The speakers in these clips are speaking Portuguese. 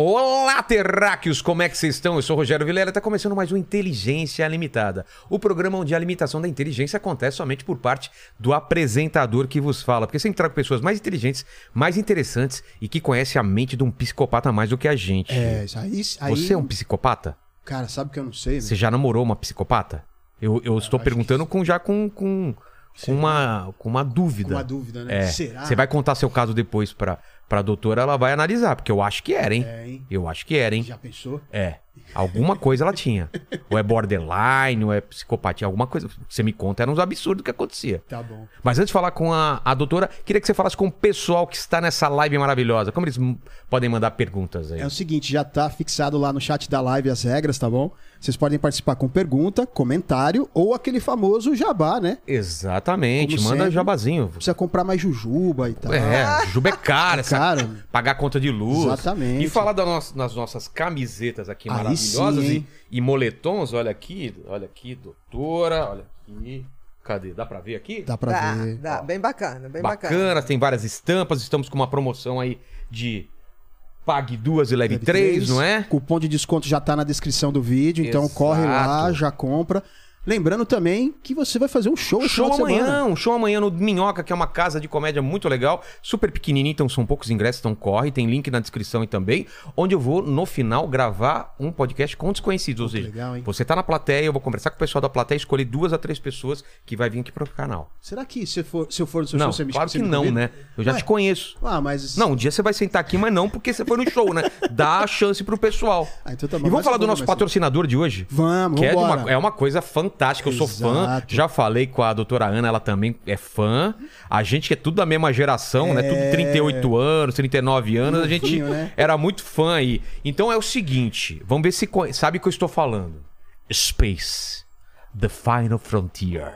Olá, terráqueos! Como é que vocês estão? Eu sou o Rogério Vilela e está começando mais um Inteligência Limitada. O programa onde a limitação da inteligência acontece somente por parte do apresentador que vos fala. Porque sempre trago pessoas mais inteligentes, mais interessantes e que conhecem a mente de um psicopata mais do que a gente. É, aí, aí... Você é um psicopata? Cara, sabe que eu não sei, né? Você já namorou uma psicopata? Eu, eu estou acho perguntando com, já com, com, com, uma, com uma dúvida. Com uma dúvida, né? É. Será? Você vai contar seu caso depois pra, pra doutora, ela vai analisar, porque eu acho que era, hein? É, hein? Eu acho que era, hein? Já pensou? É. Alguma coisa ela tinha. Ou é borderline, ou é psicopatia, alguma coisa. Você me conta, era uns absurdos que acontecia. Tá bom. Mas antes de falar com a, a doutora, queria que você falasse com o pessoal que está nessa live maravilhosa. Como eles podem mandar perguntas aí? É o seguinte, já tá fixado lá no chat da live as regras, tá bom? Vocês podem participar com pergunta, comentário ou aquele famoso jabá, né? Exatamente, Como manda sempre. jabazinho. Precisa comprar mais jujuba e tal. É, juba é cara, essa- caro. pagar conta de luz. Exatamente. E falar da nossa- das nossas camisetas aqui Aí maravilhosas sim, e, e moletons, olha aqui, olha aqui, doutora, olha aqui. Cadê? Dá pra ver aqui? Dá pra Dá, ver. dá. Bem bacana, bem Bacana, bacana. tem várias estampas, estamos com uma promoção aí de pague duas e leve, Leve três, três. não é? Cupom de desconto já tá na descrição do vídeo, então Exato. corre lá, já compra. Lembrando também que você vai fazer um show Show amanhã, um show amanhã no Minhoca, que é uma casa de comédia muito legal, super pequenininha, então são poucos ingressos, então corre, tem link na descrição aí também, onde eu vou, no final, gravar um podcast com desconhecidos, ou seja, legal, você tá na plateia, eu vou conversar com o pessoal da plateia, escolher duas a três pessoas que vai vir aqui pro canal. Será que se, for, se eu for no seu não, show, você me claro que não, convida? né? Eu já Ué. te conheço. Ah, mas... Não, um dia você vai sentar aqui, mas não porque você foi no show, né? Dá a chance pro pessoal. Ah, então tá e bom. vamos Mas falar do nosso patrocinador de hoje? Vamos, Que é, uma, é uma coisa fantástica. Eu sou fã. Exato. Já falei com a doutora Ana, ela também é fã. A gente que é tudo da mesma geração, né? Tudo 38 anos, 39 anos. a gente É. Novinho, né? era muito fã aí. Então é o seguinte: vamos ver se co- sabe o que eu estou falando. Space. The Final Frontier.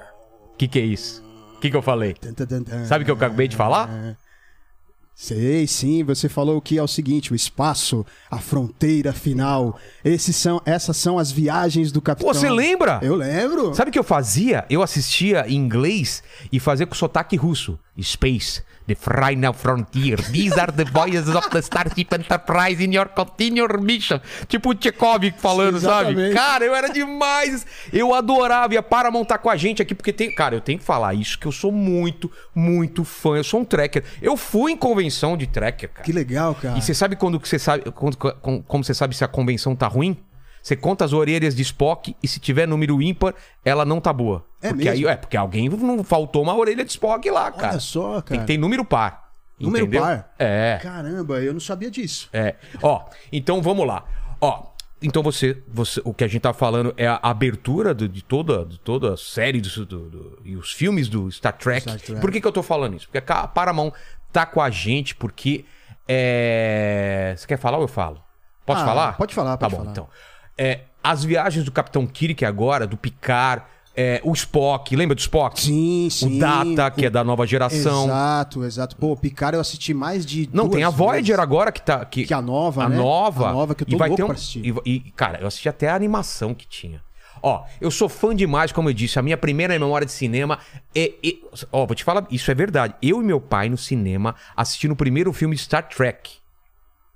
O que, que é isso? O que, que eu falei? Tan, tan, tan, tan. Sabe o que eu acabei de falar? Sei, sim. Você falou que é o seguinte: o espaço, a fronteira final. Esses são, essas são as viagens do capitão. Você lembra? Eu lembro. Sabe o que eu fazia? Eu assistia em inglês e fazia com sotaque russo. Space, the final frontier. These are the voyages of the Starship Enterprise in your continual mission. Tipo o Tchekov falando, sabe? Cara, eu era demais. Eu adorava. E a Paramount tá com a gente aqui, porque tem... Cara, eu tenho que falar isso, que eu sou muito, muito fã. Eu sou um tracker. Eu fui em convenção de tracker, cara. Que legal, cara. E você sabe quando você sabe quando- com- como você sabe se a convenção tá ruim? Você conta as orelhas de Spock e se tiver número ímpar, ela não tá boa. É porque mesmo? aí é porque alguém não faltou uma orelha de Spock lá, cara. Olha só, Tem cara. que ter número par. Número entendeu? par? É. Caramba, eu não sabia disso. É. Ó, então vamos lá. Ó, então você, você, o que a gente tá falando é a abertura do- de toda, de toda a série do, do- do- e os filmes do Star Trek. Star Trek. Por que, que eu tô falando isso? Porque a Paramount tá com a gente porque é... Você quer falar ou eu falo? Posso Ah, falar? pode falar, Tá pode bom, falar. então. É, as viagens do Capitão Kirk agora, do Picard, é, o Spock, lembra do Spock? Sim, sim. O Data, que é da nova geração. Exato, exato. Pô, Picard eu assisti mais de. Não, tem a Voyager agora que tá. Que, Que a nova, a né? nova. A nova que eu tô e vai louco ter um, pra assistir. E, e, cara, eu assisti até a animação que tinha. Ó, eu sou fã demais, como eu disse. A minha primeira memória de cinema é. é- ó, vou te falar, isso é verdade. Eu e meu pai no cinema assistindo o primeiro filme de Star Trek.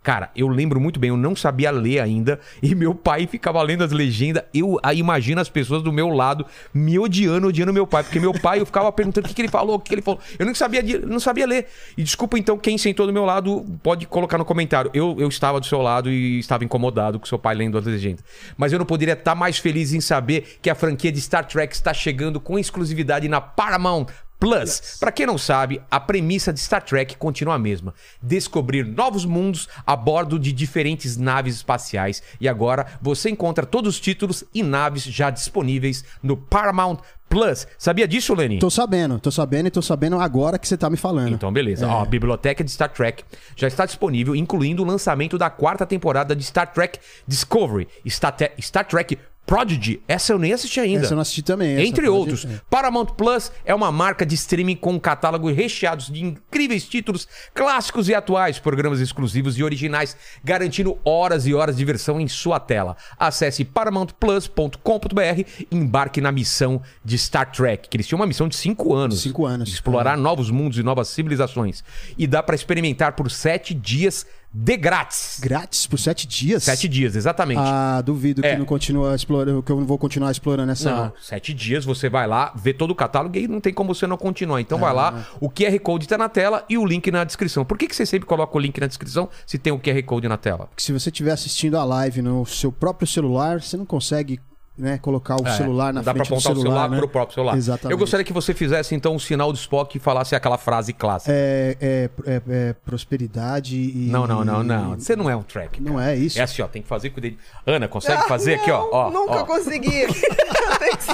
Cara, eu lembro muito bem, eu não sabia ler ainda, e meu pai ficava lendo as legendas. Eu imagino as pessoas do meu lado me odiando, odiando meu pai, porque meu pai eu ficava perguntando o que, que ele falou, o que, que ele falou. Eu não sabia, não sabia ler. E desculpa então, quem sentou do meu lado pode colocar no comentário. Eu, eu estava do seu lado e estava incomodado com seu pai lendo as legendas. Mas eu não poderia estar mais feliz em saber que a franquia de Star Trek está chegando com exclusividade na Paramount Plus. Pra quem não sabe, a premissa de Star Trek continua a mesma: descobrir novos mundos a bordo de diferentes naves espaciais. E agora você encontra todos os títulos e naves já disponíveis no Paramount Plus. Sabia disso, Lenny? Tô sabendo, tô sabendo e tô sabendo agora que você tá me falando. Então, beleza. Ó, a biblioteca de Star Trek já está disponível, incluindo o lançamento da quarta temporada de Star Trek Discovery, Star, Star Trek Prodigy, essa eu nem assisti ainda. Essa eu não assisti também. Entre outros. é. Paramount Plus é uma marca de streaming com um catálogo recheados de incríveis títulos clássicos e atuais, programas exclusivos e originais, garantindo horas e horas de diversão em sua tela. Acesse paramountplus.com.br e embarque na missão de Star Trek, que eles tinham uma missão de cinco anos. Cinco anos. Explorar novos mundos e novas civilizações. E dá pra experimentar por sete dias de grátis. Grátis por sete dias? Sete dias, exatamente. Ah, duvido É. que não continua explorando, que eu não vou continuar explorando essa. Não, sete dias você vai lá, vê todo o catálogo e não tem como você não continuar. Então vai Ah. lá, o QR Code tá na tela e o link na descrição. Por que, que você sempre coloca o link na descrição se tem o QR Code na tela? Porque se você estiver assistindo a live no seu próprio celular, você não consegue né, colocar o celular na É, Dá pra frente do apontar o celular né? pro próprio celular. Exatamente. Eu gostaria que você fizesse então o sinal do Spock e falasse aquela frase clássica. É, é, é- é prosperidade e. Não, não, não, não. Você não é um track. Não é isso. É assim, ó, tem que fazer com o dedo. Ana, consegue fazer aqui, ó? Não, ó Nunca ó. consegui.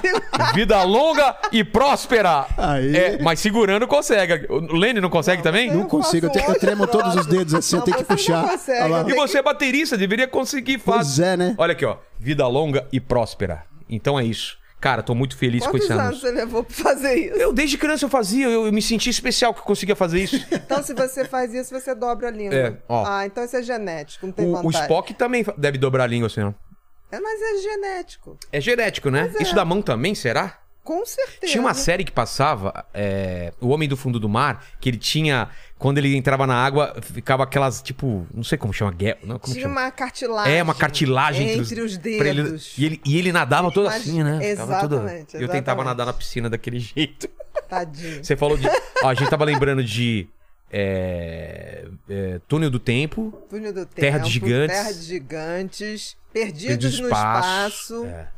Que Vida longa e próspera. Aí. É, mas segurando consegue. O Lene não consegue também? Não Eu consigo, eu, te- eu tremo todos os dedos assim, eu Não, tenho que não puxar. consegue, eu E você é baterista, deveria conseguir Pois fazer. é, né? Olha aqui, ó. Vida longa e próspera. Então é isso. Cara, tô muito feliz com Quantos esse anos anúncio. você levou pra fazer isso? Eu, desde criança, eu fazia, eu, eu me senti especial que eu conseguia fazer isso. Então, se você faz isso, você dobra a língua. É, ó. Ah, então isso é genético, não tem o, o vantagem. Spock também deve dobrar a língua assim, ó. É, mas é genético. É genético, né? É. Isso da mão também, será? Com certeza. Tinha uma série que passava, é, O Homem do Fundo do Mar, que ele tinha. Quando ele entrava na água, ficava aquelas, tipo. Não sei como chama, guerra. Não, como Tinha chama? uma cartilagem. É, uma cartilagem entre, entre os pra ele- dedos. e, ele, e ele nadava todo Mas- assim, né? Ficava todo- Exatamente, Eu tentava exatamente. nadar na piscina daquele jeito. Tadinho. Você falou de. Ó, a gente tava lembrando de. é, é, Túnel do Tempo. Túnel do Terra de Tempo, Gigantes. Terra de Gigantes. Perdidos, Perdidos no Espaço. Espaço. É.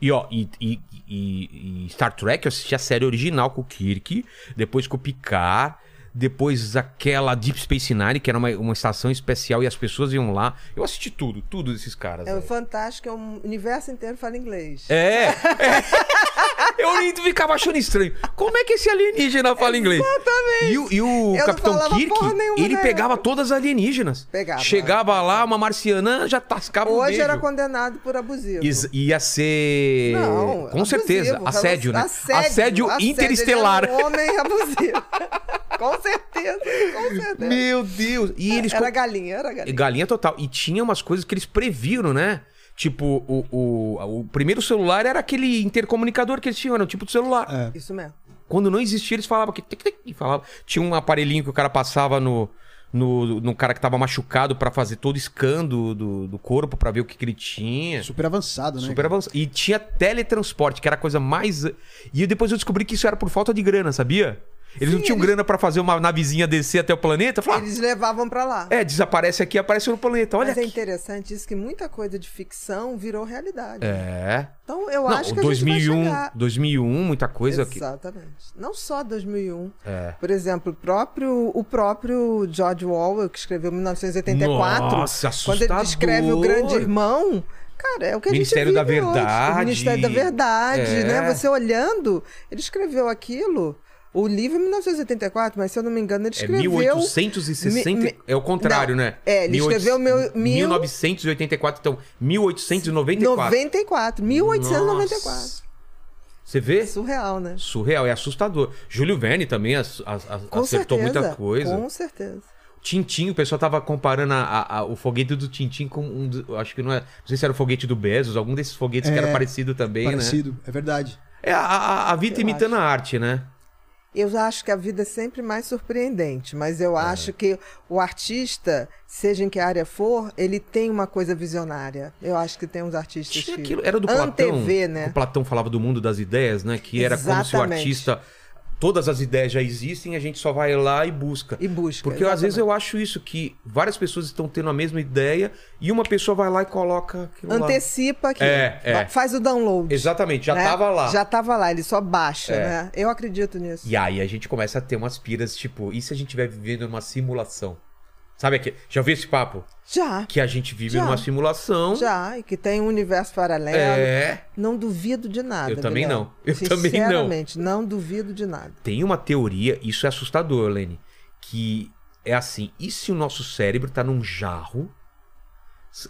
E ó, e, e- e- e Star Trek, eu assisti a série original com o Kirk, depois com o Picard, depois aquela Deep Space Nine, que era uma, uma estação especial e as pessoas iam lá. Eu assisti tudo, tudo desses caras. É o fantástico, é um universo inteiro fala inglês. É, é. Eu ficava achando estranho. Como é que esse alienígena fala inglês? Exatamente. E o, e o Capitão Kirk, ele na pegava todas as alienígenas. Pegava. Chegava lá, uma marciana, já tascava Hoje beijo. era condenado por abusivo. Is- Ia ser. Não, Com abusivo, certeza. Assédio, né? Assédio, assédio, interestelar. Um homem abusivo. com certeza, com certeza. Meu Deus. E eles. Era galinha, era galinha. Galinha total. E tinha umas coisas que eles previram, né? Tipo, o, o, o primeiro celular era aquele intercomunicador que eles tinham, era um tipo de celular. É. Isso mesmo. Quando não existia, eles falavam que. tic, tic, e falava. Tinha um aparelhinho que o cara passava no. No, no cara que tava machucado pra fazer todo o scan do, do, do corpo pra ver o que, que ele tinha. Super avançado, né? Super avançado. E tinha teletransporte, que era a coisa mais. E depois eu descobri que isso era por falta de grana, sabia? Eles não Sim, tinham eles- grana pra fazer uma navezinha descer até o planeta. Eles levavam pra lá. é, desaparece aqui, aparece no planeta. Olha Mas é aqui. interessante isso que muita coisa de ficção virou realidade. É. Então eu Não, acho que a 2001, gente vai chegar. 2001, muita coisa que. Exatamente. Não só 2001. É. Por exemplo, o próprio, o próprio George Orwell, que escreveu 1984, Nossa, quando ele descreve o. Grande Irmão, cara, é o que a Ministério gente da vive hoje. Verdade. O Ministério da Verdade, É. né? Você olhando, ele escreveu aquilo. O livro é 1984, mas se eu não me engano, ele É escreveu. 1860. Mi- mi- É o contrário, Não, né? é, ele escreveu meu- mil- 1984, então 1894. 94, 1894. Nossa. Você vê? Surreal, né? Surreal, é assustador. Júlio Verne também as- as- Com acertou certeza. muita coisa. Com certeza. Tintim, o pessoal tava comparando a- a- a- o foguete do Tintim com um. do- acho que não é. Não sei se era o foguete do Bezos, algum desses foguetes que É, era parecido também, né? Parecido, é verdade. É a, a, a vida Eu imitando a arte, né? Eu acho que a vida é sempre mais surpreendente, mas É. eu acho que o artista, seja em que área for, ele tem uma coisa visionária. Eu acho que tem uns artistas Tinha que aquilo, era do Platão. antevê, né? O Platão falava do mundo das ideias, né? Que era como se o Exatamente. artista. Todas as ideias já existem, a gente só vai lá e busca. E busca. Porque às vezes exatamente. eu acho isso, que várias pessoas estão tendo a mesma ideia e uma pessoa vai lá e coloca lá. antecipa aqui, É, é. faz o download. Exatamente, já né? tava lá. Já tava lá, ele só baixa, É. né? Eu acredito nisso. E aí a gente começa a ter umas piras, tipo, e se a gente estiver vivendo numa simulação? Sabe aqui? Já ouviu esse papo? Já, Que a gente vive Já. numa simulação. já, e que tem um universo paralelo. É. Não duvido de nada. Eu também Guilherme. não. Eu também não. Sinceramente, não duvido de nada. Tem uma teoria, isso é assustador, Lene, que é assim: e se o nosso cérebro tá num jarro,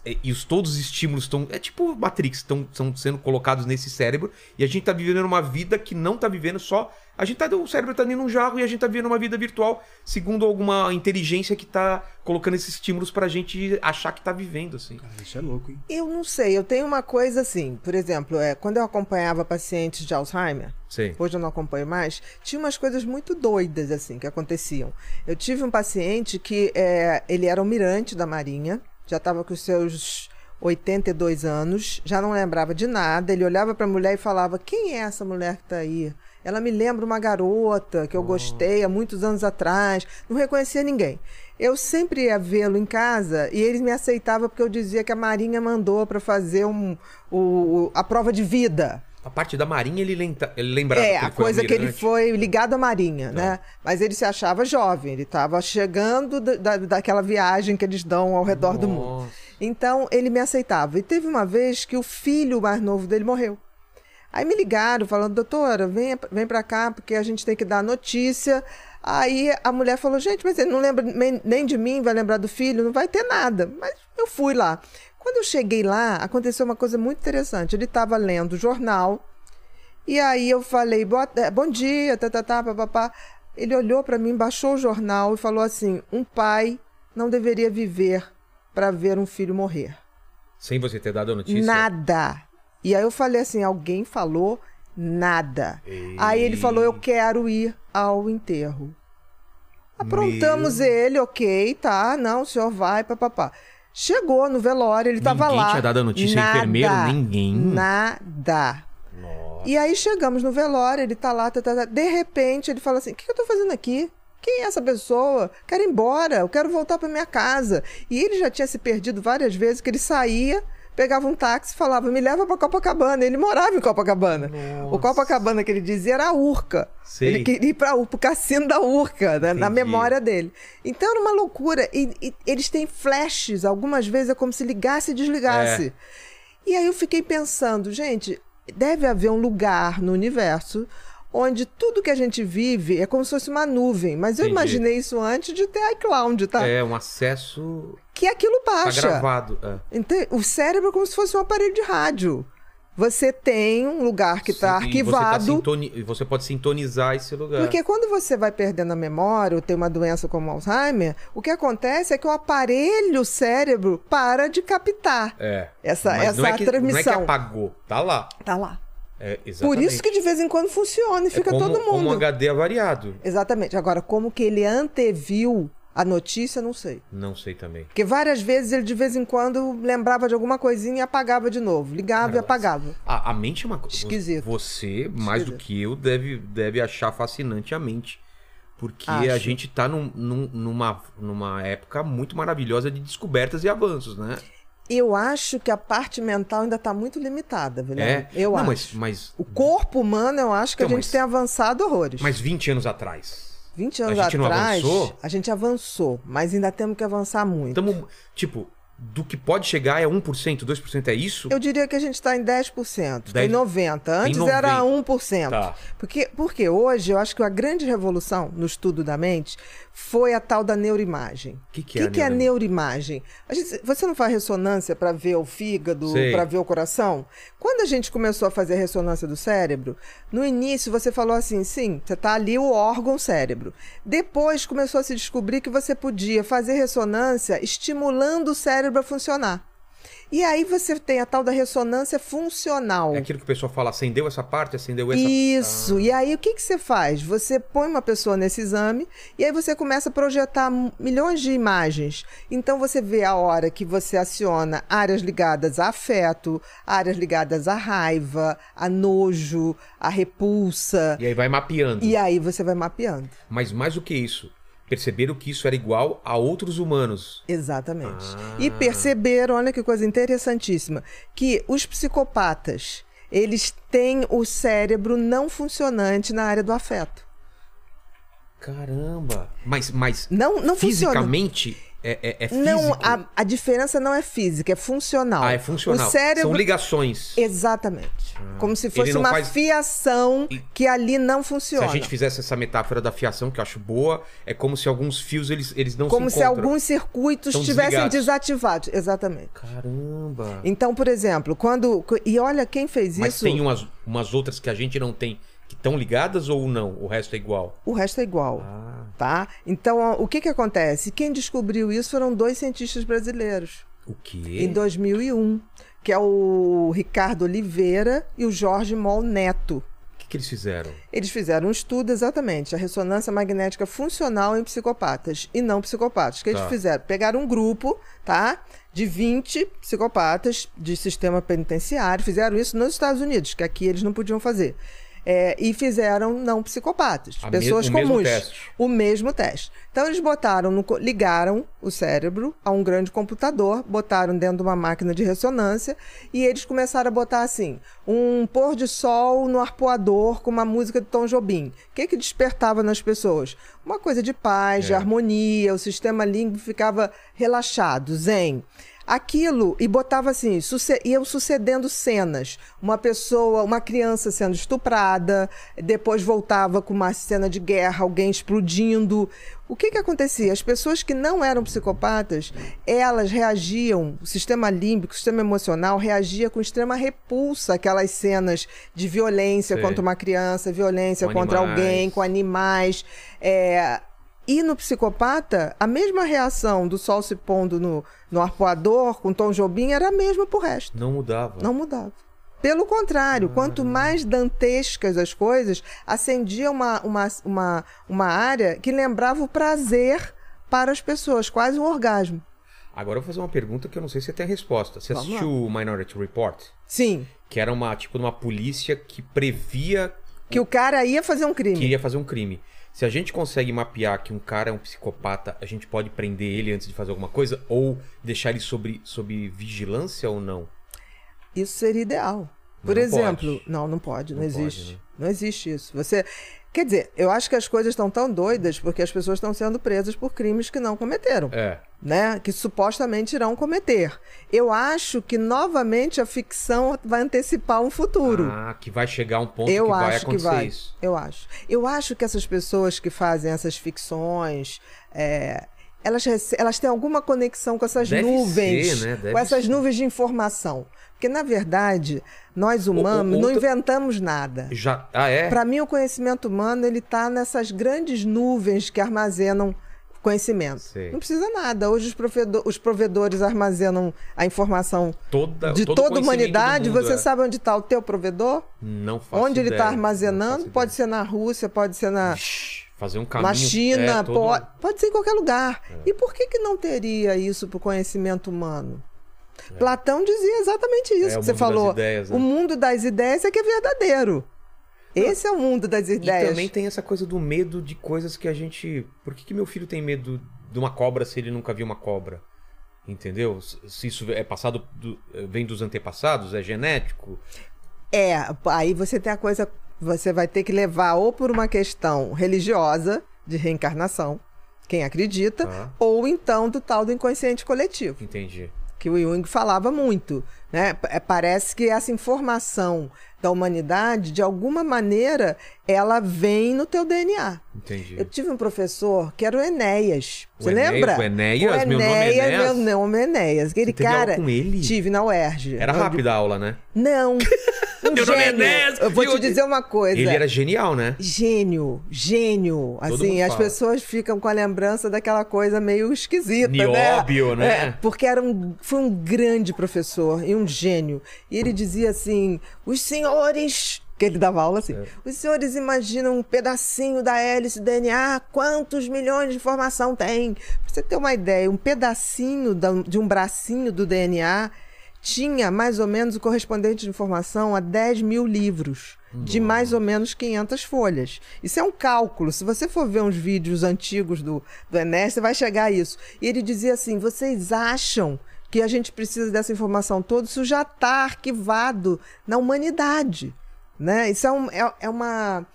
e- e os, todos os estímulos estão. É tipo Matrix, estão sendo colocados nesse cérebro. E a gente tá vivendo uma vida que não tá vivendo só. A gente tá. O cérebro tá dentro de um jarro e a gente tá vivendo uma vida virtual, segundo alguma inteligência que tá colocando esses estímulos pra gente achar que tá vivendo, assim. Cara, isso é louco, hein? Eu não sei, eu tenho uma coisa assim, por exemplo, é, quando eu acompanhava pacientes de Alzheimer, Sei. hoje eu não acompanho mais, tinha umas coisas muito doidas assim que aconteciam. Eu tive um paciente que é, ele era almirante da Marinha, já estava com os seus 82 anos, já não lembrava de nada. Ele olhava para a mulher e falava: Quem é essa mulher que está aí? Ela me lembra uma garota que eu gostei há muitos anos atrás. Não reconhecia ninguém. Eu sempre ia vê-lo em casa e ele me aceitava porque eu dizia que a Marinha mandou para fazer um, o, a prova de vida. A parte da Marinha ele, lenta, ele lembrava É, que a coisa que ele foi ligado à Marinha, né? Mas ele se achava jovem, ele estava chegando da, da- daquela viagem que eles dão ao redor do mundo. Nossa. Então ele me aceitava. E teve uma vez que o filho mais novo dele morreu. Aí me ligaram falando, doutora, vem, vem pra cá porque a gente tem que dar notícia. Aí a mulher falou, gente, mas ele não lembra nem de mim, vai lembrar do filho, não vai ter nada. Mas eu fui lá. Quando eu cheguei lá, aconteceu uma coisa muito interessante. Ele estava lendo o jornal e aí eu falei, "Boa- eh, bom dia, tá, tá, tá, papapá. Ele olhou para mim, baixou o jornal e falou assim: um pai não deveria viver para ver um filho morrer. Sem você ter dado a notícia. Nada. E aí eu falei assim: alguém falou nada. Ei. Aí ele falou: eu quero ir ao enterro. Aprontamos ele, ok, tá, não, o senhor vai, papapá. Chegou no velório, ele tava Ninguém lá. tinha dado a notícia, Nada, enfermeiro, ninguém. Nada. Nossa. E aí chegamos no velório, ele tá lá, tá, tá, tá. de repente ele fala assim: o que, que eu tô fazendo aqui? Quem é essa pessoa? Quero ir embora, eu quero voltar para minha casa. E ele já tinha se perdido várias vezes, que ele saía, pegava um táxi e falava: me leva para Copacabana. Ele morava em Copacabana. O Copacabana que ele dizia era a Urca. Sei. Ele queria ir para o cassino da Urca, né, na memória dele. Então era uma loucura. E, e eles têm flashes, algumas vezes é como se ligasse e desligasse. E aí eu fiquei pensando, gente, deve haver um lugar no universo onde tudo que a gente vive é como se fosse uma nuvem. Mas eu Entendi. imaginei isso antes de ter iCloud, tá? É um acesso. Que aquilo Tá baixa. gravado. é. Ente- O cérebro é como se fosse um aparelho de rádio. Você tem um lugar que está arquivado. Você, tá sintoni- e você pode sintonizar esse lugar. Porque quando você vai perdendo a memória ou tem uma doença como Alzheimer, o que acontece é que o aparelho cérebro para de captar É. essa, Mas essa não é que, Não é que transmissão. apagou. Tá lá. Tá lá. É, Por isso que de vez em quando funciona e É fica como, todo Como mundo. um HD avariado. Exatamente. Agora, como que ele anteviu a notícia, não sei. Não sei também. Porque várias vezes ele de vez em quando lembrava de alguma coisinha e apagava de novo. Ligava e apagava. A, a mente é uma coisa. Esquisito. Você, mais do que eu, deve, deve achar fascinante a mente. Porque Acho. a gente tá num- num- numa, numa época muito maravilhosa de descobertas e avanços, né? Eu acho que a parte mental ainda está muito limitada, Guilherme. É. Eu Não, acho. Mas, mas, O corpo humano, eu acho que Então, a gente mas- tem avançado horrores. mas 20 anos atrás. 20 a anos não atrás, a gente avançou, mas ainda temos que avançar muito. Tamo, tipo, do que pode chegar é 1%, 2%, é isso? Eu diria que a gente está em 10%, tem 10? 90%. Antes Tem era 90. 1%. Tá. Porque, porque hoje eu acho que a grande revolução no estudo da mente foi a tal da neuroimagem. Que que O é que, a que é a neuroimagem? A gente- você não faz ressonância para ver o fígado, para ver o coração? Quando a gente começou a fazer ressonância do cérebro, no início você falou assim, sim, você está ali o órgão cérebro. Depois começou a se descobrir que você podia fazer ressonância estimulando o cérebro a funcionar. E aí você tem a tal da ressonância funcional. É aquilo que o pessoal fala, acendeu essa parte, acendeu essa Isso. E aí o que, que você faz? Você põe uma pessoa nesse exame e aí você começa a projetar milhões de imagens. Então você vê a hora que você aciona áreas ligadas a afeto, áreas ligadas à raiva, a nojo, a repulsa. E aí vai mapeando. E aí você vai mapeando. Mas mais do que isso, perceberam que isso era igual a outros humanos. Exatamente. Ah. E perceberam, olha que coisa interessantíssima, que os psicopatas, eles têm o cérebro não funcionante na área do afeto. Caramba! Mas, mas Não, não funciona. É, é, é físico. Não, a, a diferença não é física, é funcional. Ah, é funcional. O cérebro... São ligações. Exatamente. Como se fosse uma faz- fiação que ali não Se funciona. a gente fizesse essa metáfora da fiação, que eu acho boa, é como se alguns fios eles, eles não Como se se encontram. alguns circuitos estivessem desativados. Exatamente. Caramba. Então, por exemplo, quando. E olha quem fez Mas isso. tem umas, umas outras que a gente não tem, estão ligadas ou não? O resto é igual? O resto é igual. Ah, Tá? Então, o que, que acontece? Quem descobriu isso foram dois cientistas brasileiros. o quê? Em 2001, que é o Ricardo Oliveira e o Jorge Mol Neto. O que, que eles fizeram? Eles fizeram um estudo exatamente, a ressonância magnética funcional em psicopatas e não psicopatas. O que Tá. eles fizeram? Pegaram um grupo, tá? De 20 psicopatas de sistema penitenciário, fizeram isso nos Estados Unidos, que aqui eles não podiam fazer. É, e fizeram não psicopatas, A pessoas o mesmo comuns. teste. O mesmo teste. Então eles botaram, no ligaram o cérebro a um grande computador, botaram dentro de uma máquina de ressonância e eles começaram a botar assim, um pôr de sol no arpoador com uma música de Tom Jobim. O que que despertava nas pessoas? Uma coisa de paz, de É. harmonia, o sistema límbico ficava relaxado, zen. Aquilo, e botava assim, suce- iam sucedendo cenas. Uma pessoa, uma criança sendo estuprada, depois voltava com uma cena de guerra, alguém explodindo. O que que acontecia? As pessoas que não eram psicopatas, elas reagiam, o sistema límbico, o sistema emocional reagia com extrema repulsa àquelas cenas de violência contra uma criança, violência Com contra animais. alguém, com animais. É, e no psicopata, a mesma reação do sol se pondo no, no arpoador com Tom Jobim era a mesma pro resto. Não mudava. Não mudava. Pelo contrário, quanto mais dantescas as coisas, acendia uma, uma, uma, uma área que lembrava o prazer para as pessoas, quase um orgasmo. Agora eu vou fazer uma pergunta que eu não sei se você tem a resposta. Você Vamos assistiu o Minority Report? Sim, Que era uma, tipo, uma polícia que previa que o cara ia fazer um crime. que iria fazer um crime. Se a gente consegue mapear que um cara é um psicopata, a gente pode prender ele antes de fazer alguma coisa? Ou deixar ele sob, sob vigilância ou não? Isso seria ideal. Por Não exemplo, pode. não, não pode, não, Não pode, existe. né? Não existe isso. Você, quer dizer, eu acho que as coisas estão tão doidas porque as pessoas estão sendo presas por crimes que não cometeram, É. né? Que supostamente irão cometer. Eu acho que novamente a ficção vai antecipar um futuro. Ah, que vai chegar um ponto Eu que vai acho que acontecer vai. isso. Eu acho. Eu acho que essas pessoas que fazem essas ficções, é, elas, elas têm alguma conexão com essas Deve nuvens, ser, né? Com essas ser. nuvens de informação. Porque, na verdade, nós humanos ou- não outra- inventamos nada. Já. Ah, é? Para mim, o conhecimento humano ele está nessas grandes nuvens que armazenam conhecimento. Sei. Não precisa nada. Hoje os, provedo- os provedores armazenam a informação Toda, de todo toda a humanidade. do mundo, Você é. sabe onde está o teu provedor? Não faço Onde ele ideia, está não armazenando? Pode ser na Rússia, pode ser na, Fazer um caminho. na China, é, todo- pode, pode ser em qualquer lugar. E por que, que não teria isso para o conhecimento humano? Platão dizia exatamente isso É, que você falou. ideias, né? O mundo das ideias é que é verdadeiro. Esse é o mundo das E ideias. também tem essa coisa do medo de coisas que a gente. Por que, que meu filho tem medo de uma cobra se ele nunca viu uma cobra? Entendeu? Se isso é passado. do- vem dos antepassados, é genético. É, aí você tem a coisa. Você vai ter que levar ou por uma questão religiosa, de reencarnação, quem acredita, Tá. ou então do tal do inconsciente coletivo. Entendi. que o Jung falava muito, né? Pa- Parece que essa informação da humanidade, de alguma maneira, ela vem no teu DNA. Entendi. Eu tive um professor que era o Enéas. O Você Enéas- lembra? o Enéas? Meu nome é Enéas? Meu nome é Enéas. Aquele Você teve aula cara. com ele? Tive na UERJ. Era rápida a aula, né? Não. Um Meu nome é gênio. Enéas, Eu vou te dizer uma coisa. Ele era genial, né? Gênio, gênio. Assim, as fala. pessoas ficam com a lembrança daquela coisa meio esquisita, né? Nióbio, né? É, porque era um, foi um grande professor e um gênio. E ele dizia assim: os senhores. Que ele dava aula assim. É. Os senhores imaginam um pedacinho da hélice do DNA, quantos milhões de informação tem? Pra você ter uma ideia, um pedacinho da- de um bracinho do DNA tinha mais ou menos o correspondente de informação a 10 mil livros, de mais ou menos 500 folhas. Isso é um cálculo. Se você for ver uns vídeos antigos do, do Enéas, você vai chegar a isso. E ele dizia assim: vocês acham que a gente precisa dessa informação toda? Isso já está arquivado na humanidade. Né? Isso é, um- é- é uma.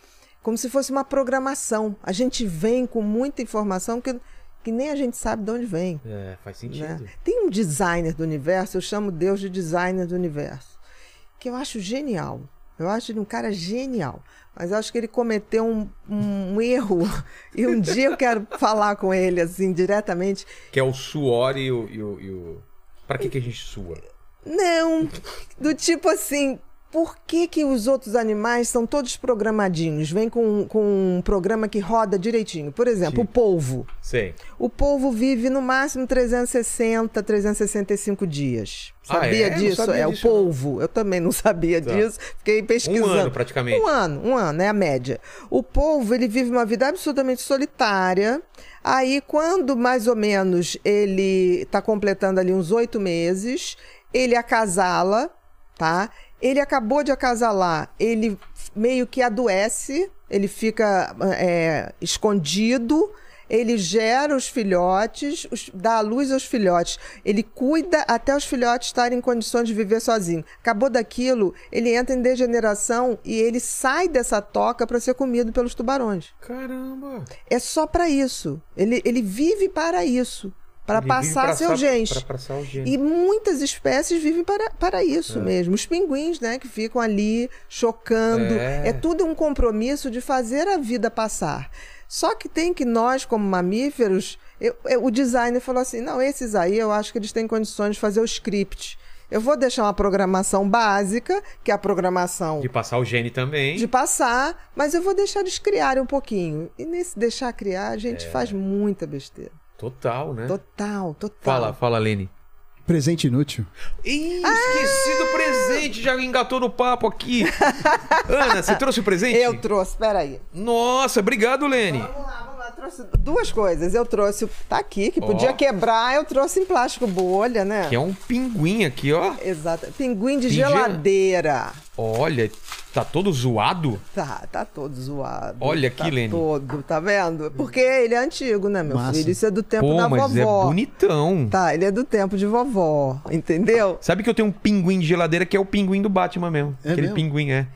como se fosse uma programação. A gente vem com muita informação que que nem a gente sabe de onde vem. É, faz né? sentido. Tem um designer do universo, eu chamo Deus de designer do universo, que eu acho genial. Eu acho ele um cara genial. Mas eu acho que ele cometeu um, um erro. E um dia eu quero falar com ele, assim, diretamente. Que é o suor e o. E o, e o... Pra que, que a gente sua? Não, do tipo assim, por que, que os outros animais são todos programadinhos? Vem com, com um programa que roda direitinho. Por exemplo, o polvo. Sei. O polvo vive no máximo 360, 365 dias. Ah, Sabia é? Não disso? sabia é disso, o polvo. Eu também não sabia Tá. disso. Fiquei pesquisando. Um ano, praticamente. Um ano, um ano, é a média. O polvo, ele vive uma vida absolutamente solitária. Aí, quando mais ou menos ele está completando ali uns oito meses, ele acasala, tá? Ele acabou de acasalar, ele meio que adoece, ele fica é, escondido, ele gera os filhotes, os- dá a luz aos filhotes, ele cuida até os filhotes estarem em condições de viver sozinho. Acabou daquilo, ele entra em degeneração e ele sai dessa toca para ser comido pelos tubarões. Caramba! É só para isso. Ele, ele vive para isso. Para passar seu genes. pra passar. E muitas espécies vivem para, para isso É. mesmo. Os pinguins, né? Que ficam ali chocando. É. É. tudo um compromisso de fazer a vida passar. Só que tem que nós, como mamíferos, eu- eu- o designer falou assim: não, esses aí eu acho que eles têm condições de fazer o script. Eu vou deixar uma programação básica, que é a programação De passar o gene também. de passar, mas eu vou deixar eles criarem um pouquinho. E nesse deixar criar, a gente É. faz muita besteira. Total, né? Total, total. Fala, fala, Lene. Presente inútil. Ih, esqueci do presente, já engatou no papo aqui. Ana, você trouxe o presente? Eu trouxe, peraí. Nossa, obrigado, Lene. Vamos lá, vamos lá. Trouxe duas coisas. Eu trouxe, o- tá aqui, que Ó. podia quebrar. Eu trouxe em plástico bolha, né? Que é um pinguim aqui, ó. Exato. Pinguim de geladeira. Olha, tá todo zoado. Tá, tá todo zoado. Olha tá aqui, Lene. todo, tá vendo? Porque ele é antigo, né, meu Massa. filho? Isso é do tempo Pô, da mas vovó. é bonitão. Tá, ele é do tempo de vovó, entendeu? Sabe que eu tenho um pinguim de geladeira que é o pinguim do Batman mesmo. É Aquele mesmo? pinguim, é.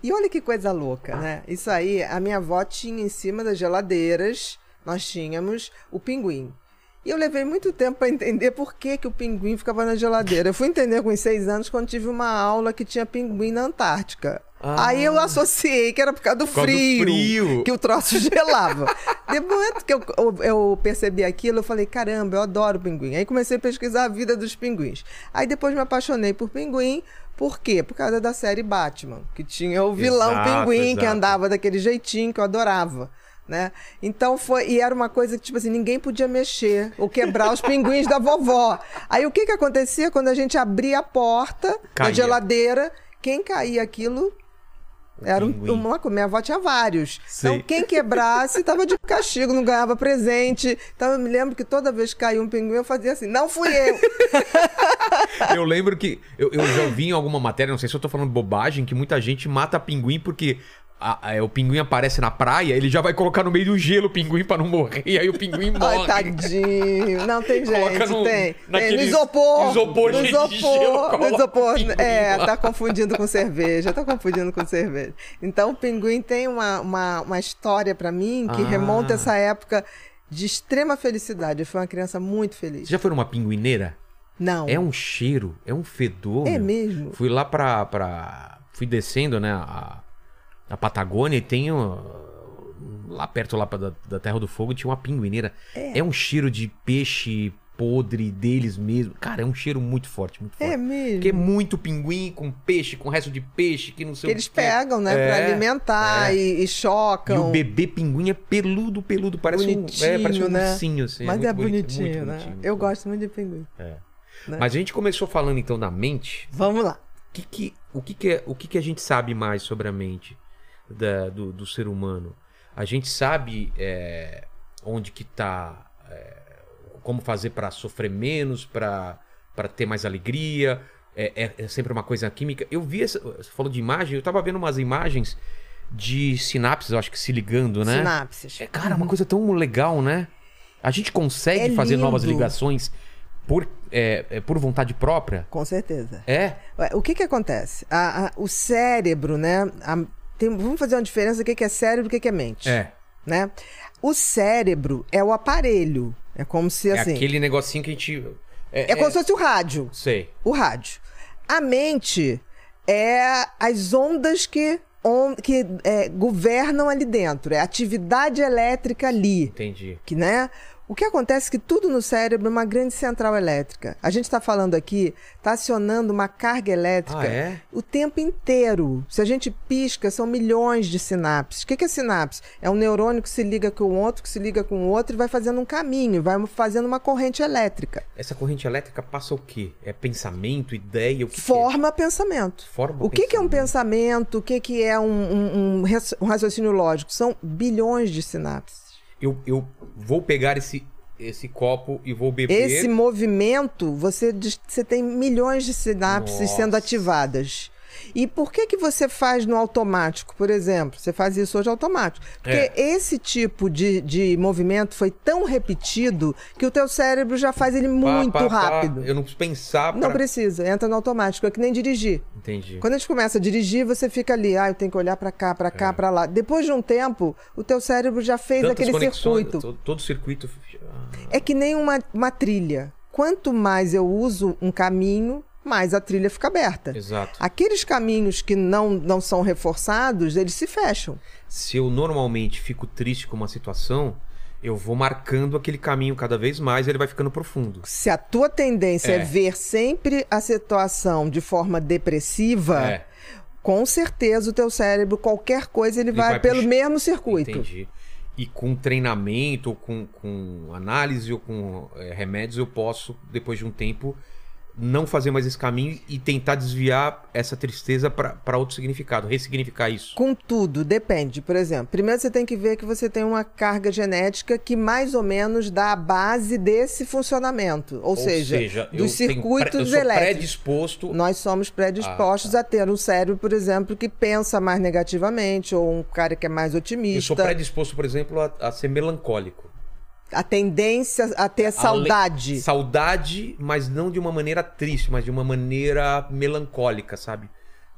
E olha que coisa louca, né? Isso aí, a minha avó tinha em cima das geladeiras, nós tínhamos o pinguim. E eu levei muito tempo para entender por que, que o pinguim ficava na geladeira. Eu fui entender com seis anos quando tive uma aula que tinha pinguim na Antártica. Ah. Aí eu associei que era por causa do Por causa do frio, frio. que o troço gelava. Depois que eu, eu- percebi aquilo, eu falei, caramba, eu adoro pinguim. Aí comecei a pesquisar a vida dos pinguins. Aí depois me apaixonei por pinguim. Por quê? Por causa da série Batman, que tinha o vilão Exato, pinguim que exato. andava daquele jeitinho que eu adorava. Né? Então foi, e era uma coisa que, tipo assim, ninguém podia mexer ou quebrar os pinguins da vovó. Aí o que que acontecia quando a gente abria a porta Caía. da geladeira? Quem caía aquilo era um, uma Minha avó tinha vários. Sei. Então, quem quebrasse estava de castigo, não ganhava presente. Então, eu me lembro que toda vez que caía um pinguim, eu fazia assim: não fui eu. Eu lembro que eu, eu já vi em alguma matéria, não sei se eu tô falando bobagem, que muita gente mata pinguim porque a- a- o pinguim aparece na praia, ele já vai colocar no meio do gelo o pinguim pra não morrer, e aí o pinguim morre. Ai, tadinho. Não, tem gente, no- tem. naquele No isopor. isopor no cheio de isopor. gelo, no isopor. É, lá. tá confundindo com cerveja. Tá confundindo com cerveja. Então, o pinguim tem uma, uma, uma história pra mim que Ah. remonta essa época de extrema felicidade. Eu fui uma criança muito feliz. Você já foi numa pinguineira? Não. É um cheiro, é um fedor. É meu. mesmo? Fui lá pra, pra. Fui descendo, né? A, a Patagônia e tem. Lá perto lá da, da Terra do Fogo tinha uma pinguineira. É. um cheiro de peixe podre deles mesmo. Cara, é um cheiro muito forte, muito forte. É mesmo. Porque é muito pinguim com peixe, com resto de peixe, que não sei Que o eles quê. pegam, né, É, pra alimentar é. e, e E chocam. o bebê pinguim é peludo, peludo. Parece bonitinho, um, é, parece um né? ursinho, assim. Mas muito é bonito, bonitinho, muito né? bonitinho, Eu gosto muito de pinguim. É. Né? Mas a gente começou falando então da mente. Vamos lá. O que, que- o, que, que, é- o que, que a gente sabe mais sobre a mente da- do, do ser humano? A gente sabe é, onde que tá. é, como fazer para sofrer menos, para ter mais alegria. É, é- é sempre uma coisa química. Eu vi, essa, você falou de imagem, eu tava vendo umas imagens de sinapses, eu acho que se ligando, né? Sinapses. É, cara, uma coisa tão legal, né? A gente consegue É fazer novas ligações por, é, é, por vontade própria? Com certeza. É? O que que acontece? A- a- o cérebro, né? a- tem- vamos fazer uma diferença do que é cérebro e o que é mente. É. Né? O cérebro é o aparelho É como se É assim. aquele negocinho que a gente. É como se fosse o rádio. Sei. O rádio. A mente é as ondas que, on- que é, governam ali dentro. É a atividade elétrica ali. Entendi. que, né? O que acontece é que tudo no cérebro é uma grande central elétrica. A gente está falando aqui, está acionando uma carga elétrica Ah, é? o tempo inteiro. Se a gente pisca, são milhões de sinapses. O que é sinapse? É um neurônio que se liga com o outro, que se liga com o outro e vai fazendo um caminho, vai fazendo uma corrente elétrica. Essa corrente elétrica passa o quê? É pensamento, ideia? O que que é? Forma pensamento. Forma o que, que é um pensamento? O que, que é um, um- um raciocínio lógico? São bilhões de sinapses. Eu, eu vou pegar esse, esse copo e vou beber. Esse movimento, você, você tem milhões de sinapses Nossa. sendo ativadas. E por que que você faz no automático, por exemplo? Você faz isso hoje automático. Porque É. esse tipo de, de movimento foi tão repetido que o teu cérebro já faz ele Pá, muito pá, pá. rápido. Eu não preciso pensar. Não pra- precisa, entra no automático. É que nem dirigir. Entendi. Quando a gente começa a dirigir, você fica ali, ah, eu tenho que olhar pra cá, pra cá, É. pra lá. Depois de um tempo, o teu cérebro já fez Tantas aquele circuito. Todo, todo circuito. Ah, É que nem uma, uma trilha. Quanto mais eu uso um caminho, mais a trilha fica aberta. Exato. Aqueles caminhos que não, não são reforçados, eles se fecham. Se eu normalmente fico triste com uma situação, eu vou marcando aquele caminho cada vez mais e ele vai ficando profundo. Se a tua tendência é, É. ver sempre a situação de forma depressiva, É. com certeza o teu cérebro, qualquer coisa, ele, Ele vai, vai pelo puxar. mesmo circuito. Entendi. E com treinamento, ou com, com análise, ou com é, remédios, eu posso, depois de um tempo, não fazer mais esse caminho e tentar desviar essa tristeza para outro significado, ressignificar isso. Contudo, depende. Por exemplo, primeiro você tem que ver que você tem uma carga genética que mais ou menos dá a base desse funcionamento. Ou, seja, eu dos tenho circuitos pré- eu elétricos. predisposto. Nós somos predispostos Ah, a ter um cérebro, por exemplo, que pensa mais negativamente, ou um cara que é mais Eu otimista. sou predisposto, por exemplo, a, a ser melancólico. A tendência a ter saudade. Ale- Saudade, mas não de uma maneira triste, mas de uma maneira melancólica, sabe?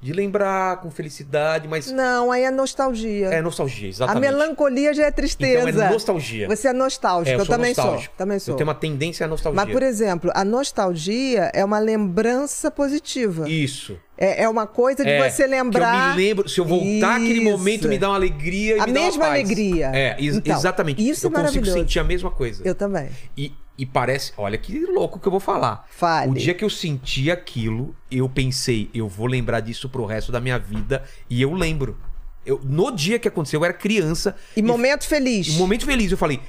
De lembrar com felicidade, mas Não, aí é nostalgia. é nostalgia, a exatamente. melancolia já é tristeza. Então é nostalgia. Você é nostálgico, É, eu, eu sou também nostálgico. sou. Também sou. Eu tenho uma tendência à nostalgia. Mas, por exemplo, a nostalgia é uma lembrança positiva. Isso. É, é uma coisa de É, você lembrar. Eu me lembro, se eu voltar aquele momento, me dá uma alegria e A me dá uma mesma paz. alegria. É, ex- Então, exatamente. isso eu é consigo maravilhoso. sentir a mesma coisa. Eu também. E, e parece, olha que louco que eu vou falar. Fale. O dia que eu senti aquilo, eu pensei, eu vou lembrar disso pro resto da minha vida. E eu lembro. Eu, no dia que aconteceu, eu era criança. E momento feliz. Um momento feliz, eu falei,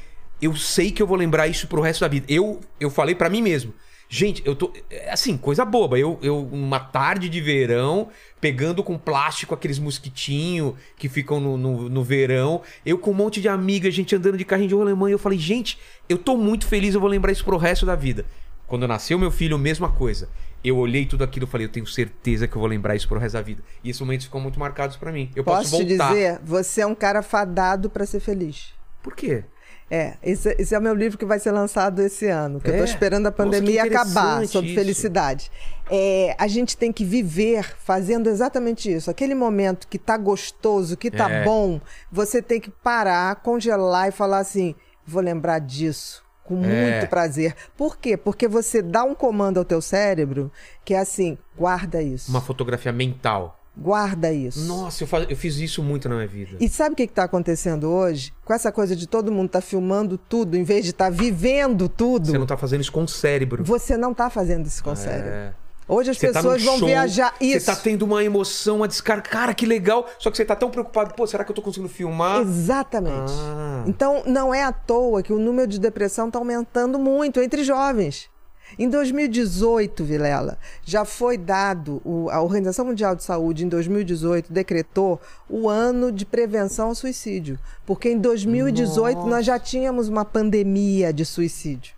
eu sei que eu vou lembrar isso pro resto da vida. Eu, eu falei pra mim mesmo. Gente, eu tô. é Assim, coisa boba. Eu, eu, uma tarde de verão, pegando com plástico aqueles mosquitinhos que ficam no, no, no verão. Eu com um monte de amigas, gente andando de carrinho de rolemã. E eu falei, gente, eu tô muito feliz, eu vou lembrar isso pro resto da vida. Quando nasceu meu filho, mesma coisa. Eu olhei tudo aquilo e falei, eu tenho certeza que eu vou lembrar isso pro resto da vida. E esses momentos ficam muito marcados pra mim. Eu posso, Posso te voltar. dizer, você é um cara fadado pra ser feliz. Por quê? É, esse, esse é o meu livro que vai ser lançado esse ano, que eu É? tô esperando a Nossa, pandemia acabar, interessante sobre isso. felicidade. É, a gente tem que viver fazendo exatamente isso. Aquele momento que tá gostoso, que tá É. bom, você tem que parar, congelar e falar assim: vou lembrar disso. Com É. muito prazer. Por quê? Porque você dá um comando ao teu cérebro que é assim: guarda isso. Uma fotografia mental. Guarda isso. Nossa, eu, fa- eu fiz isso muito na minha vida. E sabe o que está acontecendo hoje? Com essa coisa de todo mundo estar filmando tudo, em vez de estar vivendo tudo, Você não tá fazendo isso com o cérebro. você não está fazendo isso com o cérebro. É. Hoje as Você tá pessoas num vão show, viajar. Isso. Você tá tendo uma emoção, uma descarga. Cara, que legal. Só que você tá tão preocupado. Pô, será que eu tô conseguindo filmar? Exatamente. Ah. Então, não é à toa que o número de depressão está aumentando muito entre jovens. Em 2018, Vilela, já foi dado, o- a Organização Mundial de Saúde, em 2018, decretou o ano de prevenção ao suicídio. Porque em 2018 Nossa. nós já tínhamos uma pandemia de suicídio.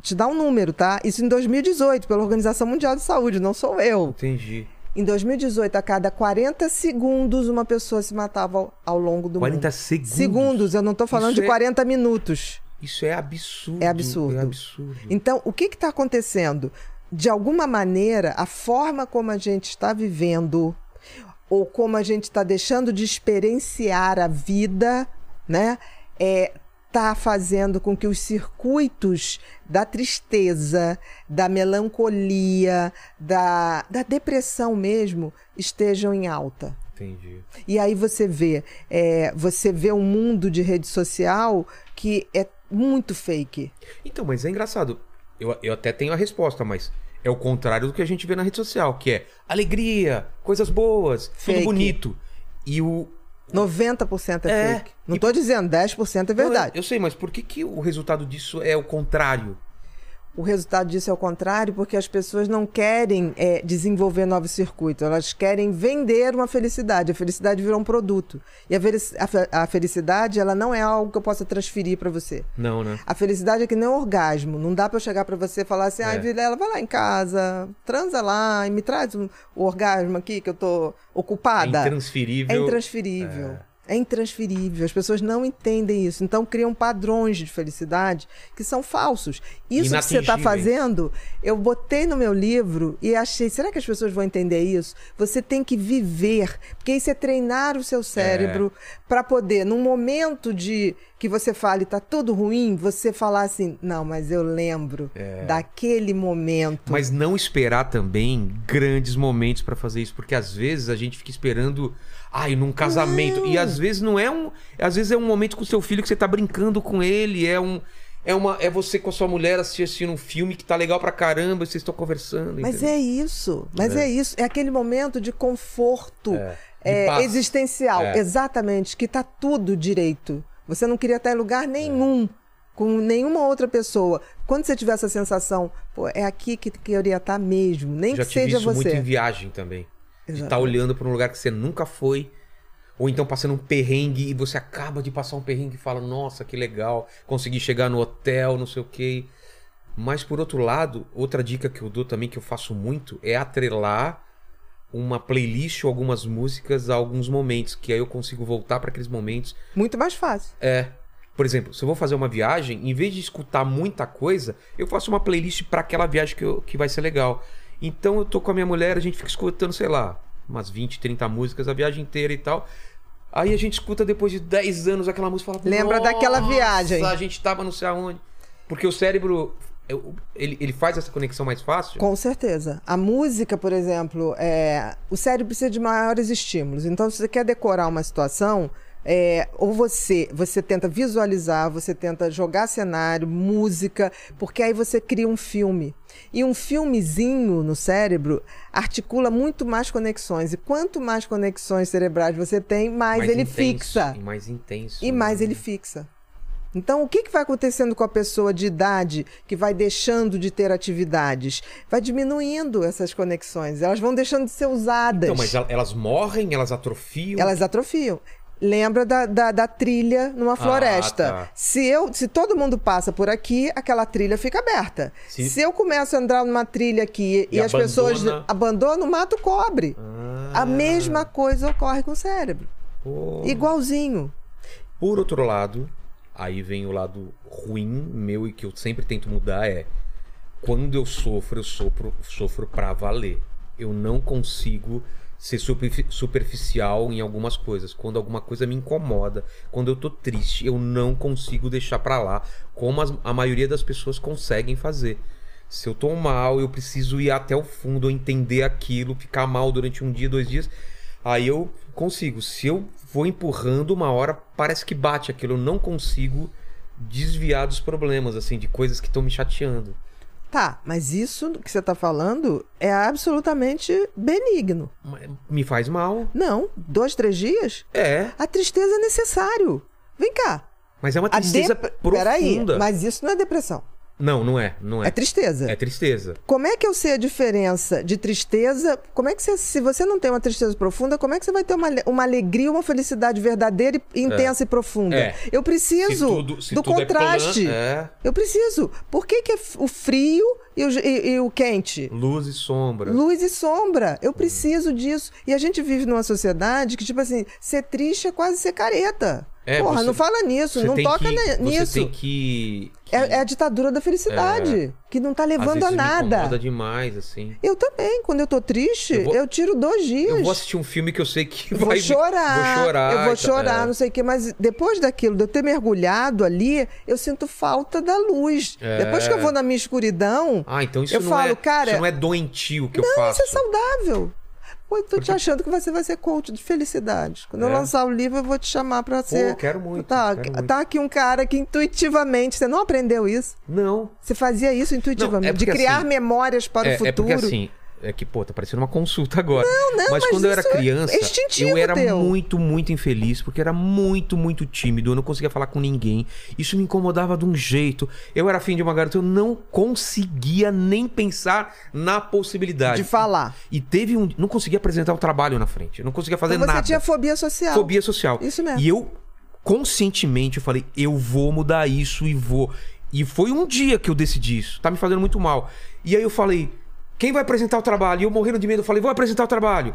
Te dá um número, tá? Isso em 2018, pela Organização Mundial de Saúde, não sou eu. Entendi. Em 2018, a cada 40 segundos, uma pessoa se matava ao, ao longo do 40 mundo. segundos. Segundos, eu não tô falando Isso de é- 40 minutos. Isso é absurdo. É absurdo. É absurdo. Então, o que está acontecendo? De alguma maneira, a forma como a gente está vivendo, ou como a gente está deixando de experienciar a vida, né? É, está fazendo com que os circuitos da tristeza, da melancolia, da, da depressão mesmo estejam em alta. Entendi. E aí você vê, é, você vê um mundo de rede social que é muito fake. Então, mas é engraçado. Eu, eu até tenho a resposta, mas é o contrário do que a gente vê na rede social, que é alegria, coisas boas, Fake. tudo bonito. E o. 90% é, É, fake. Não e- tô dizendo, 10% é verdade. Eu, eu sei, mas por que, que o resultado disso é o contrário? O resultado disso é o contrário, porque as pessoas não querem é, desenvolver novos circuitos, elas querem vender uma felicidade. A felicidade virou um produto. E a, a fe- a felicidade, ela não é algo que eu possa transferir para você. Não, né? A felicidade é que nem um orgasmo. Não dá para eu chegar para você e falar assim: ai, É. Vilela, vai lá em casa, transa lá e me traz um- o orgasmo aqui que eu tô É ocupada. intransferível. É intransferível. É intransferível. As pessoas não entendem isso. Então criam padrões de felicidade que são falsos. Isso que você está fazendo, eu botei no meu livro e achei, será que as pessoas vão entender isso? Você tem que viver, porque isso é treinar o seu cérebro para poder, num momento de que você fale tá tudo ruim, você falar assim, não, mas eu lembro daquele momento. Mas não esperar também grandes momentos pra fazer isso, porque às vezes a gente fica esperando, ai, num casamento, e às vezes não é um, às vezes é um momento com seu filho que você tá brincando com ele, é um é uma é você com a sua mulher assistindo um filme que tá legal pra caramba, e vocês estão conversando, Mas entendeu? é isso, mas é. isso. É aquele momento de conforto É, é, existencial. É. Exatamente, que tá tudo direito. Você não queria estar em lugar nenhum com nenhuma outra pessoa. Quando você tiver essa sensação, pô, é aqui que queria estar mesmo, nem Já que tive seja isso muito em você. viagem também. De estar Exatamente. olhando pra um lugar que você nunca foi. Ou então passando um perrengue e você acaba de passar um perrengue e fala, nossa, que legal, consegui chegar no hotel, não sei o quê. Mas por outro lado, outra dica que eu dou também, que eu faço muito, é atrelar uma playlist ou algumas músicas a alguns momentos, que aí eu consigo voltar para aqueles momentos. Muito mais fácil. É. Por exemplo, se eu vou fazer uma viagem, em vez de escutar muita coisa, eu faço uma playlist para aquela viagem que, eu- que vai ser legal. Então eu tô com a minha mulher, a gente fica escutando, sei lá, umas 20, 30 músicas a viagem inteira e tal. Aí a gente escuta depois de 10 anos aquela música e fala. Lembra daquela "Nossa, viagem." A gente tava não sei aonde. Porque o cérebro, ele, ele faz essa conexão mais fácil. Com certeza. A música, por exemplo, é... o cérebro precisa de maiores estímulos. Então, se você quer decorar uma situação, é, ou você você tenta visualizar, você tenta jogar cenário, música, porque aí você cria um filme. E um filmezinho no cérebro articula muito mais conexões. E quanto mais conexões cerebrais você tem, mais, ele intenso, fixa. E mais intenso. E né? mais ele fixa. Então, o que, que vai acontecendo com a pessoa de idade que vai deixando de ter atividades? Vai diminuindo essas conexões, elas vão deixando de ser usadas. Então, mas el- elas morrem, elas atrofiam. Elas atrofiam. Lembra da, da, da trilha numa floresta. tá. Se, eu, se todo mundo passa por aqui, aquela trilha fica aberta. Se- Se, eu começo a andar numa trilha aqui e, E as pessoas abandona- abandonam, o mato cobre. Ah, A mesma coisa ocorre com o cérebro. pô. Igualzinho. Por outro lado, aí vem o lado ruim meu e que eu sempre tento mudar é quando eu sofro, eu sofro, sofro pra valer. Eu não consigo ser superfi- superficial em algumas coisas. Quando alguma coisa me incomoda, quando eu tô triste, eu não consigo deixar pra lá, como as- a maioria das pessoas conseguem fazer. Se eu tô mal, eu preciso ir até o fundo, entender aquilo, ficar mal durante um dia, dois dias. Aí eu consigo. Se eu vou empurrando, uma hora parece que bate aquilo. Eu não consigo desviar dos problemas, assim, de coisas que estão me chateando. Tá, mas isso que você está falando é absolutamente benigno. Me faz mal. Não, dois, três dias? É, A tristeza é necessário. Vem cá. mas é uma tristeza dep- profunda. Peraí, mas isso não é depressão. Não, não é, não é. É tristeza. É tristeza. Como é que eu sei a diferença de tristeza? Como é que você, se você não tem uma tristeza profunda, como é que você vai ter uma, uma alegria, uma felicidade verdadeira e intensa e profunda? É. Eu preciso Se tudo- se do é contraste. é. Eu preciso. Por que, que é o frio e o, e- e o quente? Luz e sombra. Luz e sombra. Eu preciso disso. E a gente vive numa sociedade que, tipo assim, ser triste é quase ser careta. É, Porra, você- não fala nisso, não toca que- nisso. Você tem que. que- É, é a ditadura da felicidade, que não tá levando a Me nada. incomoda demais, assim. Eu também, quando eu tô triste, eu, Eu vou- tiro dois dias. Eu vou assistir um filme que eu sei que Vou vai. me- chorar, Vou chorar. eu vou chorar, É. não sei o quê, mas depois daquilo, de eu ter mergulhado ali, eu sinto falta da luz. É. Depois que eu vou na minha escuridão, Ah, então isso eu não falo, é. cara, Isso não é doentio que eu não, faço. isso é saudável. Pô, eu tô te achando que você vai ser coach de felicidade. Quando eu É? lançar o livro, eu vou te chamar pra ser. quero muito, Tá, quero muito. tá aqui um cara que intuitivamente, você não aprendeu isso. Não. Você fazia isso intuitivamente, Não, é de porque criar assim- memórias para é, o futuro. é porque assim. É que, pô, tá parecendo uma consulta agora. Não, não, mas, mas quando eu era é criança, instintivo eu era teu. muito, muito infeliz, porque era muito, muito tímido, eu não conseguia falar com ninguém. Isso me incomodava de um jeito. Eu era afim de uma garota, eu não conseguia nem pensar na possibilidade. De falar. E teve um. Não conseguia apresentar o trabalho na frente. Eu não conseguia fazer Então você nada. tinha fobia social. Fobia social. Isso mesmo. E eu, conscientemente, eu falei, eu vou mudar isso e vou. E foi um dia que eu decidi isso. Tá me fazendo muito mal. E aí eu falei, quem vai apresentar o trabalho? E eu morrendo de medo, eu falei, vou apresentar o trabalho.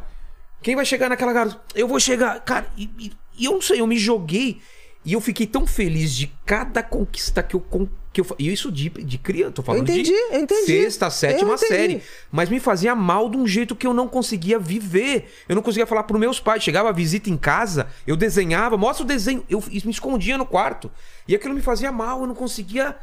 Quem vai chegar naquela garota? Eu vou chegar. Cara, e, e- e eu não sei, eu me joguei. E eu fiquei tão feliz de cada conquista que eu. Que eu e isso de, de criança, tô falando entendi, de eu entendi. sexta, sétima Eu série. Mas me fazia mal de um jeito que eu não conseguia viver. Eu não conseguia falar pros meus pais. Chegava a visita em casa, eu desenhava, mostra o desenho. Eu me escondia no quarto. E aquilo me fazia mal, eu não conseguia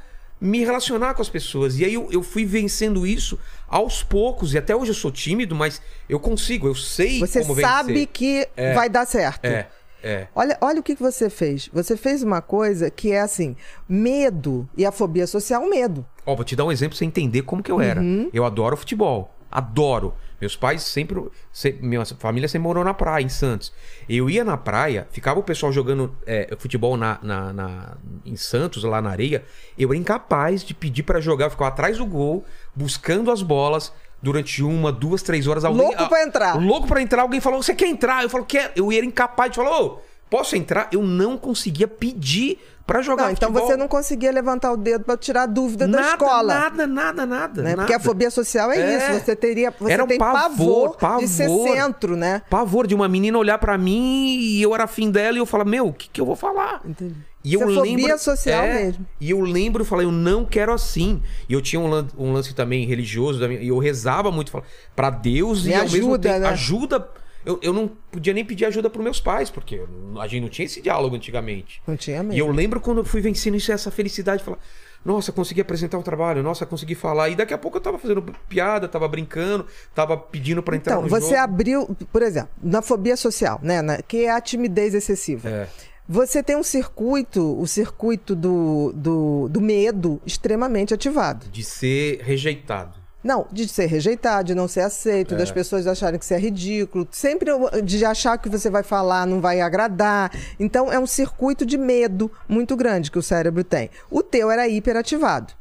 me relacionar com as pessoas. E aí eu, eu fui vencendo isso aos poucos. E até hoje eu sou tímido, mas eu consigo, eu sei Você como vencer. sabe que vai dar certo. É, é. Olha, olha o que, que você fez. Você fez uma coisa que é assim: medo e a fobia social, medo. Ó, vou te dar um exemplo pra você entender como que eu era. Uhum. Eu adoro futebol. Adoro. Meus pais sempre. se- minha família sempre morou na praia, em Santos. Eu ia na praia, ficava o pessoal jogando é, futebol na, na- na- em Santos, lá na areia. Eu era incapaz de pedir pra jogar. Eu ficava atrás do gol, buscando as bolas. Durante uma, duas, três horas. Alguém, Louco pra entrar. Louco pra entrar. Alguém falou: Você quer entrar? Eu falo: Quero. Eu era incapaz de falar: Ô, posso entrar? Eu não conseguia pedir pra jogar Não, então futebol. você não conseguia levantar o dedo pra tirar dúvida da nada, escola. Nada, nada, nada. né? nada. Porque a fobia social é, É. isso. Você teria. Você Era um tem pavor, pavor, de ser pavor. centro, né? Pavor de uma menina olhar pra mim e eu era afim dela e eu falar, meu, o que, que eu vou falar? Entendi. E eu Isso é lembro, fobia social é, mesmo. E eu lembro, eu falei, eu não quero assim. E eu tinha um, um lance também religioso, da e eu rezava muito pra Deus Me e ao mesmo ajuda, tempo né? ajuda. Eu, eu não podia nem pedir ajuda pros meus pais, porque a gente não tinha esse diálogo antigamente. Não tinha mesmo. E eu lembro quando eu fui vencendo isso, essa felicidade, falar, nossa, consegui apresentar um trabalho, nossa, consegui falar. E daqui a pouco eu tava fazendo piada, tava brincando, tava pedindo pra entrar Então, no você jogo. abriu, por exemplo, na fobia social, né? na- que é a timidez excessiva. É. Você tem um circuito, o circuito do, do, do medo extremamente ativado. De ser rejeitado. Não, de ser rejeitado, de não ser aceito, É. das pessoas acharem que você é ridículo, sempre de achar que você vai falar não vai agradar. Então é um circuito de medo muito grande que o cérebro tem. O teu era hiperativado.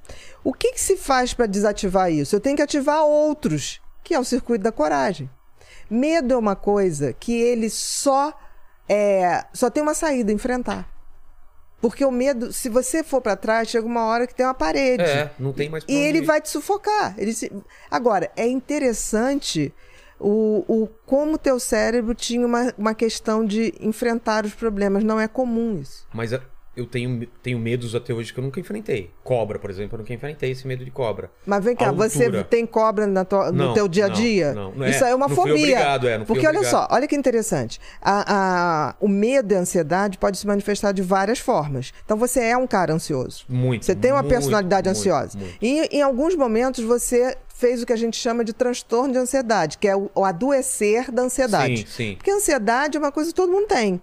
O que, que se faz para desativar isso? Eu tenho que ativar outros, que é o circuito da coragem. Medo é uma coisa que ele só é, só tem uma saída, enfrentar. Porque o medo, se você for para trás, chega uma hora que tem uma parede. É, não tem mais E ele ir. vai te sufocar. Ele se- Agora, é interessante o, o como o teu cérebro tinha uma, uma questão de enfrentar os problemas. Não é comum isso. Mas é, eu tenho, tenho medos até hoje que eu nunca enfrentei. Cobra, por exemplo, eu nunca enfrentei esse medo de cobra. Mas vem cá, você tem cobra na tua- no Não, teu dia a não, dia? não, não é. Isso aí é uma Não fobia. obrigado, é, não Porque olha só, olha que interessante. A- a- o medo e a ansiedade pode se manifestar de várias formas. Então você é um cara ansioso. Muito. Você tem uma muito, personalidade muito, ansiosa. muito. E em alguns momentos você fez o que a gente chama de transtorno de ansiedade, que é o, o adoecer da ansiedade. Sim, sim. Porque a ansiedade é uma coisa que todo mundo tem.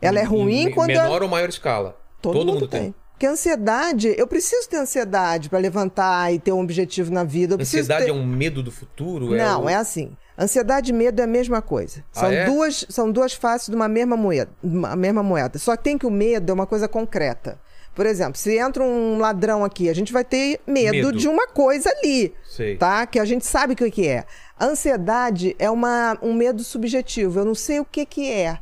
Ela é Em- ruim em quando é- menor ou maior escala. Todo, mundo, tem. Porque a ansiedade, eu preciso ter ansiedade para levantar e ter um objetivo na vida. Eu Ansiedade ter... é um medo do futuro? Não, o- é assim. Ansiedade e medo é a mesma coisa. Ah, São, é? duas, são duas faces de uma mesma moeda, uma mesma moeda. Só que tem que o medo é uma coisa concreta. Por exemplo, se entra um ladrão aqui, a gente vai ter medo, Medo. de uma coisa ali, Sei. tá? Que a gente sabe o que que é. A ansiedade é uma, um medo subjetivo. Eu não sei o que que é.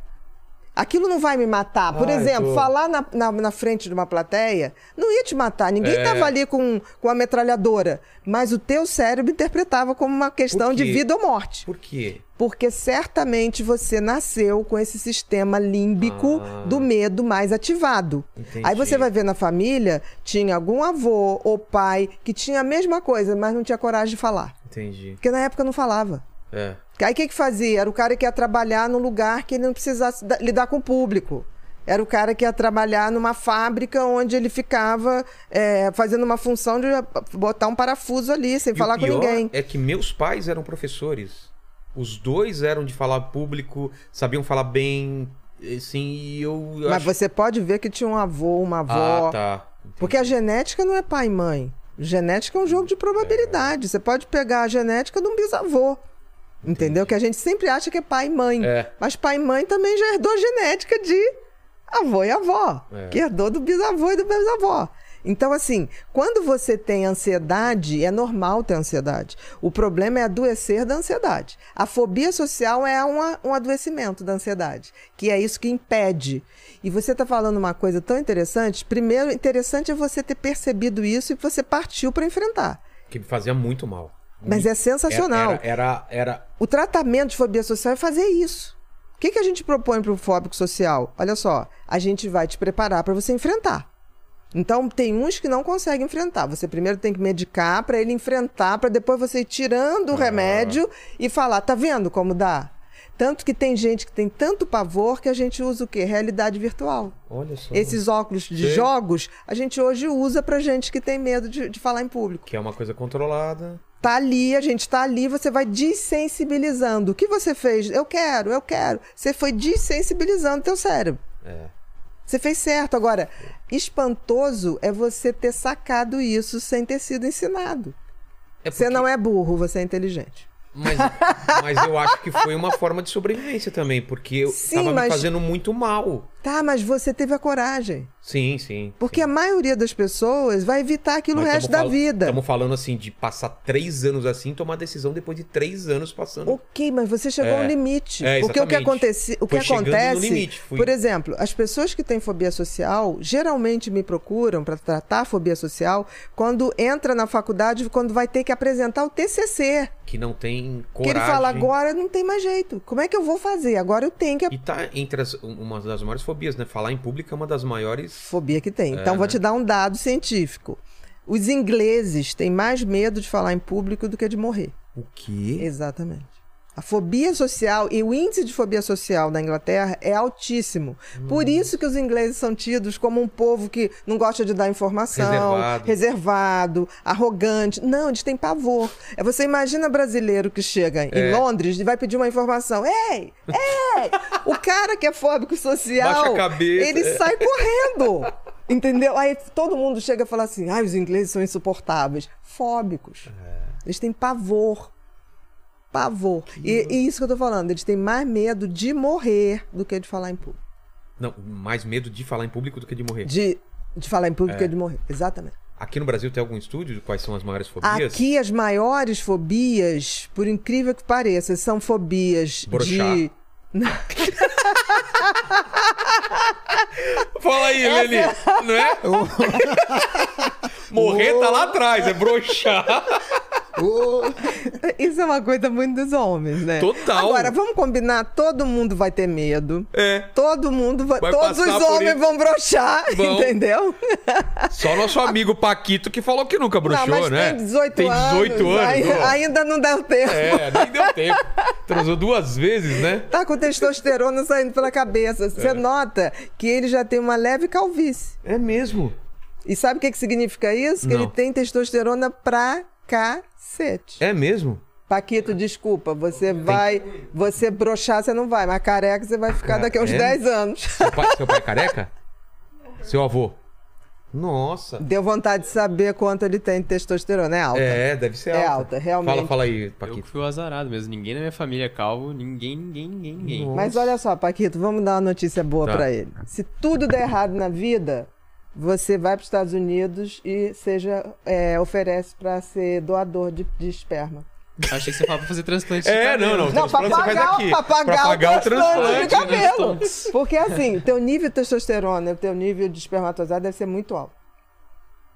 Aquilo não vai me matar. Por Ai, exemplo, tô- falar na, na, na frente de uma plateia não ia te matar. Ninguém É. estava ali com, com a metralhadora. Mas o teu cérebro interpretava como uma questão de vida ou morte. Por quê? Porque certamente você nasceu com esse sistema límbico Ah. do medo mais ativado. Entendi. Aí você vai ver na família, tinha algum avô ou pai que tinha a mesma coisa, mas não tinha coragem de falar. Entendi. Porque na época não falava. É. Aí o que, que fazia? Era o cara que ia trabalhar num lugar que ele não precisasse da- lidar com o público. Era o cara que ia trabalhar numa fábrica onde ele ficava é, fazendo uma função de botar um parafuso ali, sem E falar o com ninguém. É que meus pais eram professores. Os dois eram de falar público, sabiam falar bem, assim, e eu. eu Mas acho... você pode ver que tinha um avô, uma avó. Ah, tá. Porque a genética não é pai e mãe. Genética é um jogo de probabilidade. Você pode pegar a genética de um bisavô. Entendeu? Que a gente sempre acha que é pai e mãe. É. Mas pai e mãe também já herdou genética de avô e avó. É. Que herdou do bisavô e do bisavó. Então, assim, quando você tem ansiedade, é normal ter ansiedade. O problema é adoecer da ansiedade. A fobia social é uma- um adoecimento da ansiedade, que é isso que impede. E você está falando uma coisa tão interessante. Primeiro, interessante é você ter percebido isso e você partiu para enfrentar. Que me fazia muito mal. Mas é sensacional. Era, era, era- O tratamento de fobia social é fazer isso. O que, que a gente propõe para o fóbico social? Olha só, a gente vai te preparar para você enfrentar. Então, tem uns que não conseguem enfrentar. Você primeiro tem que medicar para ele enfrentar, para depois você ir tirando o remédio e falar: tá vendo como dá? Tanto que tem gente que tem tanto pavor que a gente usa o quê? Realidade virtual. Olha só. Esses óculos de Sei. jogos, a gente hoje usa pra gente que tem medo de, de falar em público. Que é uma coisa controlada. Tá ali, a gente tá ali, você vai desensibilizando. O que você fez? Eu quero, eu quero. Você foi desensibilizando teu cérebro. É. Você fez certo. Agora, espantoso é você ter sacado isso sem ter sido ensinado. É Você porque- não é burro, você é inteligente. Mas, mas eu acho que foi uma forma de sobrevivência também, porque eu Sim, tava me mas- fazendo muito mal. Tá, mas você teve a coragem. Sim, sim. Porque a maioria das pessoas vai evitar aquilo o resto da vida. Estamos falando assim de passar três anos assim, tomar decisão depois de três anos passando. Ok, mas você chegou É. ao limite. É, Porque o que, acontece, o que Foi no acontece. limite, fui- Por exemplo, as pessoas que têm fobia social geralmente me procuram para tratar a fobia social quando entra na faculdade, quando vai ter que apresentar o TCC. Que não tem Que coragem. ele fala, agora não tem mais jeito. Como é que eu vou fazer? Agora eu tenho que. E tá entre as, uma das maiores fobias, né? Falar em público é uma das maiores. Fobia que tem. Então, É, vou né? te dar um dado científico. Os ingleses têm mais medo de falar em público do que de morrer. O quê? Exatamente. A fobia social e o índice de fobia social na Inglaterra é altíssimo. Por isso que os ingleses são tidos como um povo que não gosta de dar informação, Reservado. reservado, arrogante. Não, eles têm pavor. É você imagina brasileiro que chega em É. Londres e vai pedir uma informação. Ei, ei! o cara que é fóbico social, a cabeça. ele É. sai correndo. Entendeu? Aí todo mundo chega e fala assim: ah, os ingleses são insuportáveis. Fóbicos. É. Eles têm pavor. Pavor. E, e isso que eu tô falando, eles têm mais medo de morrer do que de falar em público. Não, mais medo de falar em público do que de morrer. De, de falar em público do É. que de morrer. Exatamente. Aqui no Brasil tem algum estúdio de quais são as maiores fobias? Aqui as maiores fobias, por incrível que pareça, são fobias Broxar. de. Fala aí, Leli. Não é? Morrer tá lá atrás, é broxar. Isso é uma coisa muito dos homens, né? Total. Agora, vamos combinar: todo mundo vai ter medo. É. Todo mundo vai. Vai todos os homens isso. vão broxar, Vão. entendeu? Só nosso amigo Paquito que falou que nunca broxou, não, mas né? tem 18 tem 18 anos. ai- ó. ainda não deu tempo. É, nem deu tempo. Transou duas vezes, né? Tá com testosterona saindo pela cabeça. Você nota que ele já tem uma leve calvície. É mesmo. E sabe o que, que significa isso? Que Não. ele tem testosterona pra cacete. É mesmo? Paquito, desculpa, você vai. Você broxar, você não vai, mas careca você vai ficar É, daqui a uns é? 10 anos. Seu pai, seu pai é careca? Seu avô? Nossa. Deu vontade de saber quanto ele tem de testosterona. É alta. É, deve ser É alta. alta, realmente. Fala, fala aí, Eu Paquito. fui o azarado mesmo. Ninguém na minha família é calvo. Ninguém, ninguém, ninguém, ninguém. Nossa. Mas olha só, Paquito, vamos dar uma notícia boa Tá. pra ele. Se tudo der errado na vida, você vai para os Estados Unidos e seja é, oferece para ser doador de, de esperma. Achei que você falava pra fazer transplante de É, cabelo. não, não. Não, pra pagar, aqui. pra pagar, Pra pagar o transplante de transplante, né? cabelo. Porque assim, teu nível de testosterona e o teu nível de espermatozoide deve ser muito alto.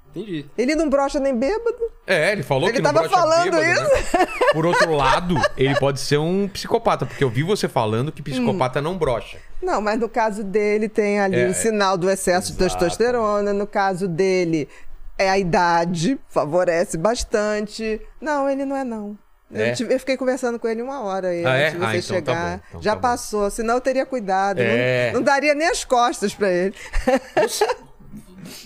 Entendi. Ele não brocha nem bêbado. É, ele falou Ele que não tava brocha falando bêbado, né? Por outro lado, ele pode ser um psicopata, porque eu vi você falando que psicopata não brocha. Não, mas no caso dele tem ali É, o sinal do excesso de exato. testosterona. No caso dele, é a idade, favorece bastante. Não, ele não é não. Eu, É? tive- eu fiquei conversando com ele uma hora aí, Ah, é? de você Ah, então tá chegar. bom, então Já tá passou, senão eu teria cuidado. É. Não, não daria nem as costas pra ele. Você...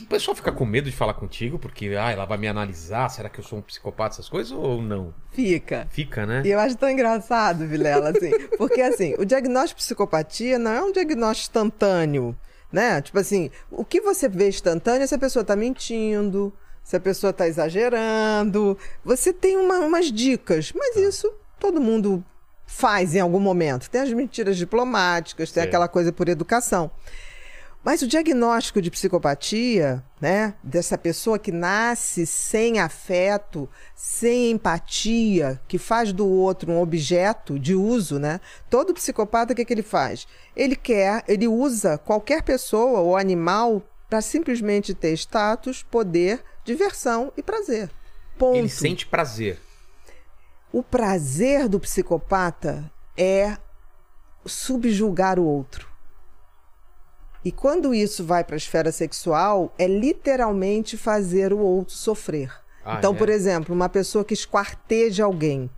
O pessoal fica com medo de falar contigo, porque ah, ela vai me analisar, será que eu sou um psicopata, essas coisas, ou não? Fica. Fica, né? E eu acho tão engraçado, Vilela, assim. Porque, assim, o diagnóstico de psicopatia não é um diagnóstico instantâneo, né? Tipo assim, o que você vê instantâneo é se a pessoa tá mentindo, se a pessoa tá exagerando. Você tem uma- umas dicas, mas isso todo mundo faz em algum momento. Tem as mentiras diplomáticas, tem Sim. aquela coisa por educação. Mas o diagnóstico de psicopatia, né, dessa pessoa que nasce sem afeto, sem empatia, que faz do outro um objeto de uso, né? Todo psicopata o que, que ele faz? Ele quer, ele usa qualquer pessoa ou animal para simplesmente ter status, poder, diversão e prazer. Ponto. Ele sente prazer. O prazer do psicopata é subjugar o outro. E quando isso vai para a esfera sexual, é literalmente fazer o outro sofrer. Ah, então, é? por exemplo, uma pessoa que esquarteja alguém.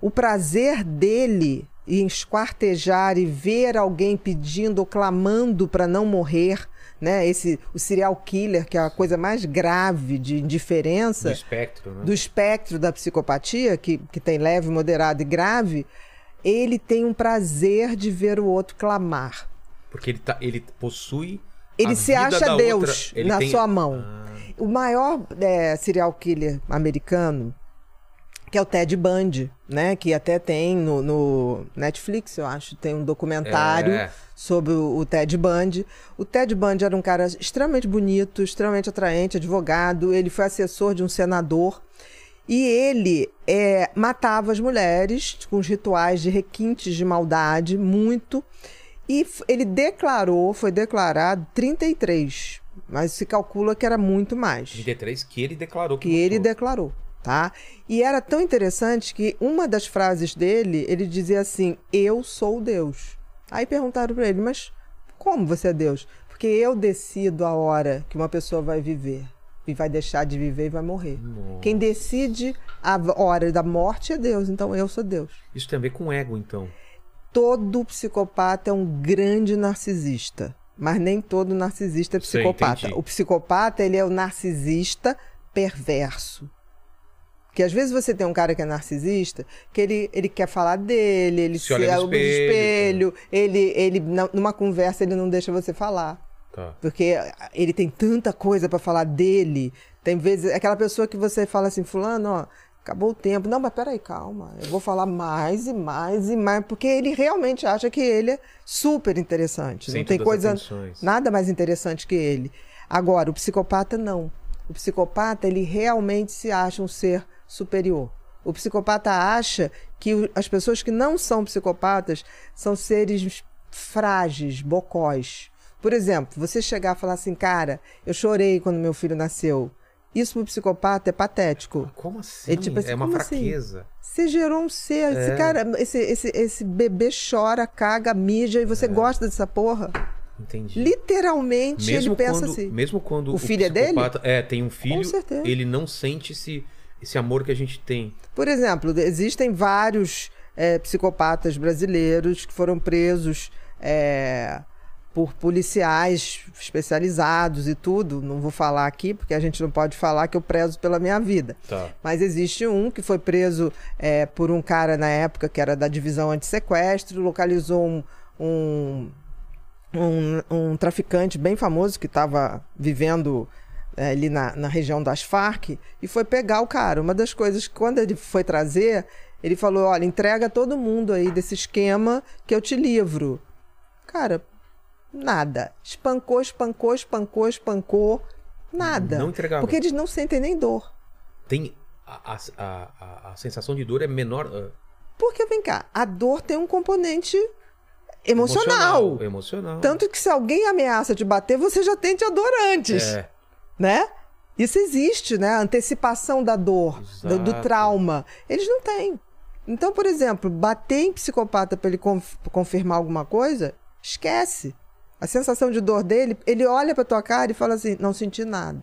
O prazer dele em esquartejar e ver alguém pedindo ou clamando para não morrer, né? Esse o serial killer, que é a coisa mais grave de indiferença Do espectro, né? do espectro da psicopatia, que, que tem leve, moderado e grave, ele tem um prazer de ver o outro clamar. Porque ele, tá, ele possui. Ele se acha Deus outra- na tem- sua mão. Ah, O maior é, serial killer americano, que é o Ted Bundy, né? Que até tem no, no Netflix, eu acho, tem um documentário É. sobre o, o Ted Bundy. O Ted Bundy era um cara extremamente bonito, extremamente atraente, advogado. Ele foi assessor de um senador. E ele é, matava as mulheres com os rituais de requintes de maldade, muito. E ele declarou, foi declarado 33, mas se calcula que era muito mais 33 que ele declarou que, que ele declarou, tá? E era tão interessante que uma das frases dele, ele dizia assim: "Eu sou Deus". Aí perguntaram para ele: "Mas como você é Deus?" Porque eu decido a hora que uma pessoa vai viver e vai deixar de viver e vai morrer. Nossa. Quem decide a hora da morte é Deus, então eu sou Deus. Isso tem a ver com ego, então. Todo psicopata é um grande narcisista, mas nem todo narcisista é psicopata. o psicopata, ele é o narcisista perverso. Que às vezes você tem um cara que é narcisista, que ele, ele quer falar dele, ele Se olha no olha espelho, espelho, ele, ele na- numa conversa ele não deixa você falar. Tá. Porque ele tem tanta coisa pra falar dele. Tem vezes, aquela pessoa que você fala assim, fulano, ó, acabou o tempo. Não, mas peraí, calma. Eu vou falar mais e mais e mais, porque ele realmente acha que ele é super interessante. Sem não tem coisa nada mais interessante que ele. Agora, o psicopata não. O psicopata, ele realmente se acha um ser superior. O psicopata acha que o- as pessoas que não são psicopatas são seres frágeis, bocós. Por exemplo, você chegar e falar assim, cara, eu chorei quando meu filho nasceu. Isso pro psicopata é patético. Como assim? É tipo assim, é uma assim? fraqueza. Você gerou um ser, esse É. cara, esse, esse, esse bebê chora, caga, mija e você É. gosta dessa porra. Entendi. Literalmente ele pensa quando, assim. Mesmo quando O filho é dele? é tem um filho, certeza. ele não sente esse, amor que a gente tem. Por exemplo, existem vários é, psicopatas brasileiros que foram presos é, por policiais especializados e tudo. Não vou falar aqui, porque a gente não pode falar que eu prezo pela minha vida. Tá. Mas existe um que foi preso é, por um cara na época que era da divisão antissequestro, localizou um, um, um, um traficante bem famoso que estava vivendo ali na, na região das Farc e foi pegar o cara. Uma das coisas que quando ele foi trazer, ele falou: olha, entrega todo mundo aí desse esquema que eu te livro. Cara, nada. Espancou, espancou, espancou, espancou. Nada. Não entregava. Porque eles não sentem nem dor. Tem a, a, a- a sensação de dor é menor. ah, Porque, vem cá, a dor tem um componente emocional. Emocional. emocional. Tanto que se alguém ameaça te bater, você já tente a dor antes, É. né? Isso existe, né? A antecipação da dor, do, do trauma. Eles não têm. Então, por exemplo, bater em psicopata para ele conf- confirmar alguma coisa, esquece. A sensação de dor dele, ele olha pra tua cara e fala assim: não senti nada.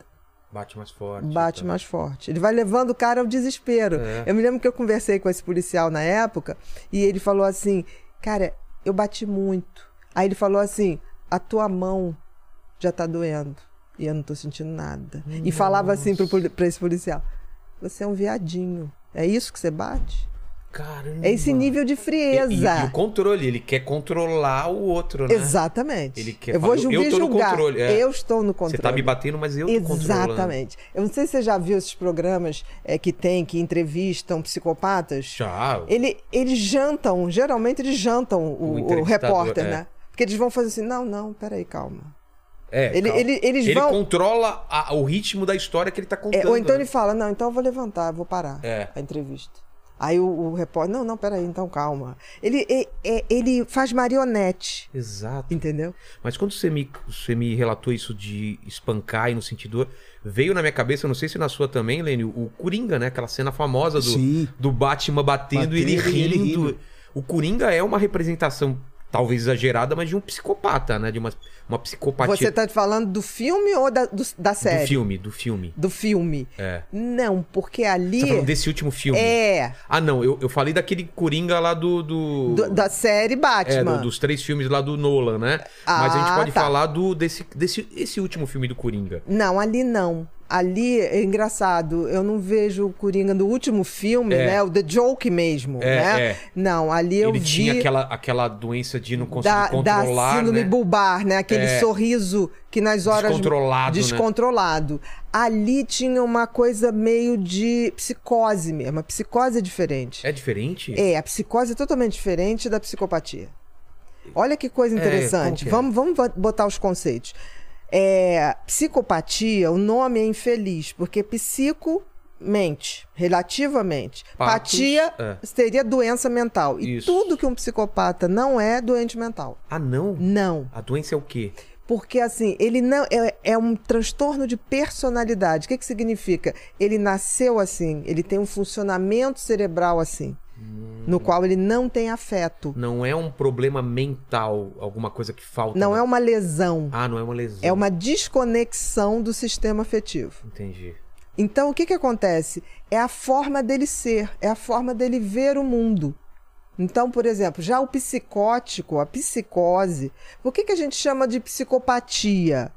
Bate mais forte. Bate então. mais forte. Ele vai levando o cara ao desespero. É. Eu me lembro que eu conversei com esse policial na época e ele falou assim: Cara, eu bati muito. Aí ele falou assim: A tua mão já tá doendo e eu não tô sentindo nada. E falava assim pro, pra esse policial: Você é um viadinho. É isso que você bate? Caramba. É esse nível de E, frieza. e- e o controle, ele quer controlar o outro, né? Exatamente. Ele quer eu vou falar, eu no julgar. controle, é. Eu estou no Você controle. tá me batendo, mas eu controlando. Exatamente. Eu não sei se você já viu esses programas é, que tem, que entrevistam psicopatas. Já. Ele, eles jantam, geralmente eles jantam O o, o repórter, é. né? Porque eles vão fazer assim, não, não, peraí, calma. É, Ele- ele- eles ele vão- controla a- o ritmo da história que ele tá É, contando. ou então né? ele fala, não, então eu vou levantar, vou parar É. a entrevista. Aí o, o repórter, não, não, peraí, então calma. Ele, é- é- ele faz marionete, Exato. entendeu? Mas quando você me, você me relatou isso de espancar e no sentido. Veio na minha cabeça, eu não sei se na sua também, Lênio, o Coringa, né? Aquela cena famosa do, Sim. do Batman batendo, e ele Batendo e ele rindo. rindo. O Coringa é uma representação, talvez exagerada, mas de um psicopata, né? De uma, uma psicopatia. Você tá falando do filme ou da, do- da série? Do filme, do filme. Do filme. É. Não, porque ali. Você tá falando desse último filme? É, Ah, não, eu, eu falei daquele Coringa lá do. do... do- da série É, Batman. do- dos três filmes lá do Nolan, né? Mas a gente Ah, pode tá. falar do, desse, desse esse último filme do Coringa. Não, ali não. Ali é engraçado, eu não vejo o Coringa no último filme, É. né? O The Joke mesmo, É, né? é. Não, ali eu Ele vi tinha aquela, aquela doença de não conseguir da, da controlar, síndrome né? bulbar, né? Aquele É. sorriso que nas horas Descontrolado, né? descontrolado. Ali tinha uma coisa meio de psicose mesmo. A psicose é diferente. É diferente? É, a psicose é totalmente diferente da psicopatia. Olha que coisa É, interessante. é? vamos, vamos botar os conceitos. É, psicopatia, o nome é infeliz, porque psico, mente, relativamente. Patos, Patia é. seria doença mental. E Isso. tudo que um psicopata não é doente mental. Ah, não? Não. A doença é o quê? Porque, assim, ele não. É, é um transtorno de personalidade. O que, que significa? Ele nasceu assim, ele tem um funcionamento cerebral assim, no qual ele não tem afeto. Não é um problema mental, alguma coisa que falta. Não né? é uma lesão. Ah, não é uma lesão. É uma desconexão do sistema afetivo. Entendi. Então, o que, que acontece? É a forma dele ser, é a forma dele ver o mundo. Então, por exemplo, já o psicótico, a psicose, por que, que a gente chama de psicopatia?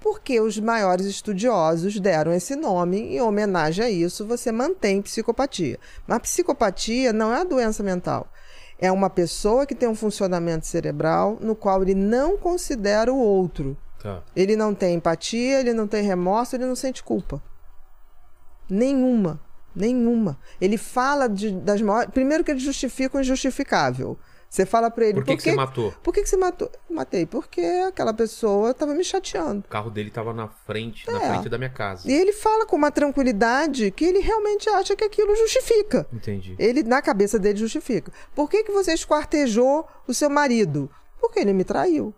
Porque os maiores estudiosos deram esse nome em homenagem a isso, você mantém psicopatia. Mas psicopatia não é a doença mental. É uma pessoa que tem um funcionamento cerebral no qual ele não considera o outro. Tá. Ele não tem empatia, ele não tem remorso, ele não sente culpa. Nenhuma. Nenhuma. Ele fala de- das maiores. Primeiro que ele justifica o injustificável. Você fala pra ele. Por que, que você matou? Por que, que você matou? Matei. Porque aquela pessoa tava me chateando. O carro dele tava na frente, na É. frente da minha casa. E ele fala com uma tranquilidade que ele realmente acha que aquilo justifica. Entendi. Ele, na cabeça dele, justifica. Por que, que você esquartejou o seu marido? Porque ele me traiu.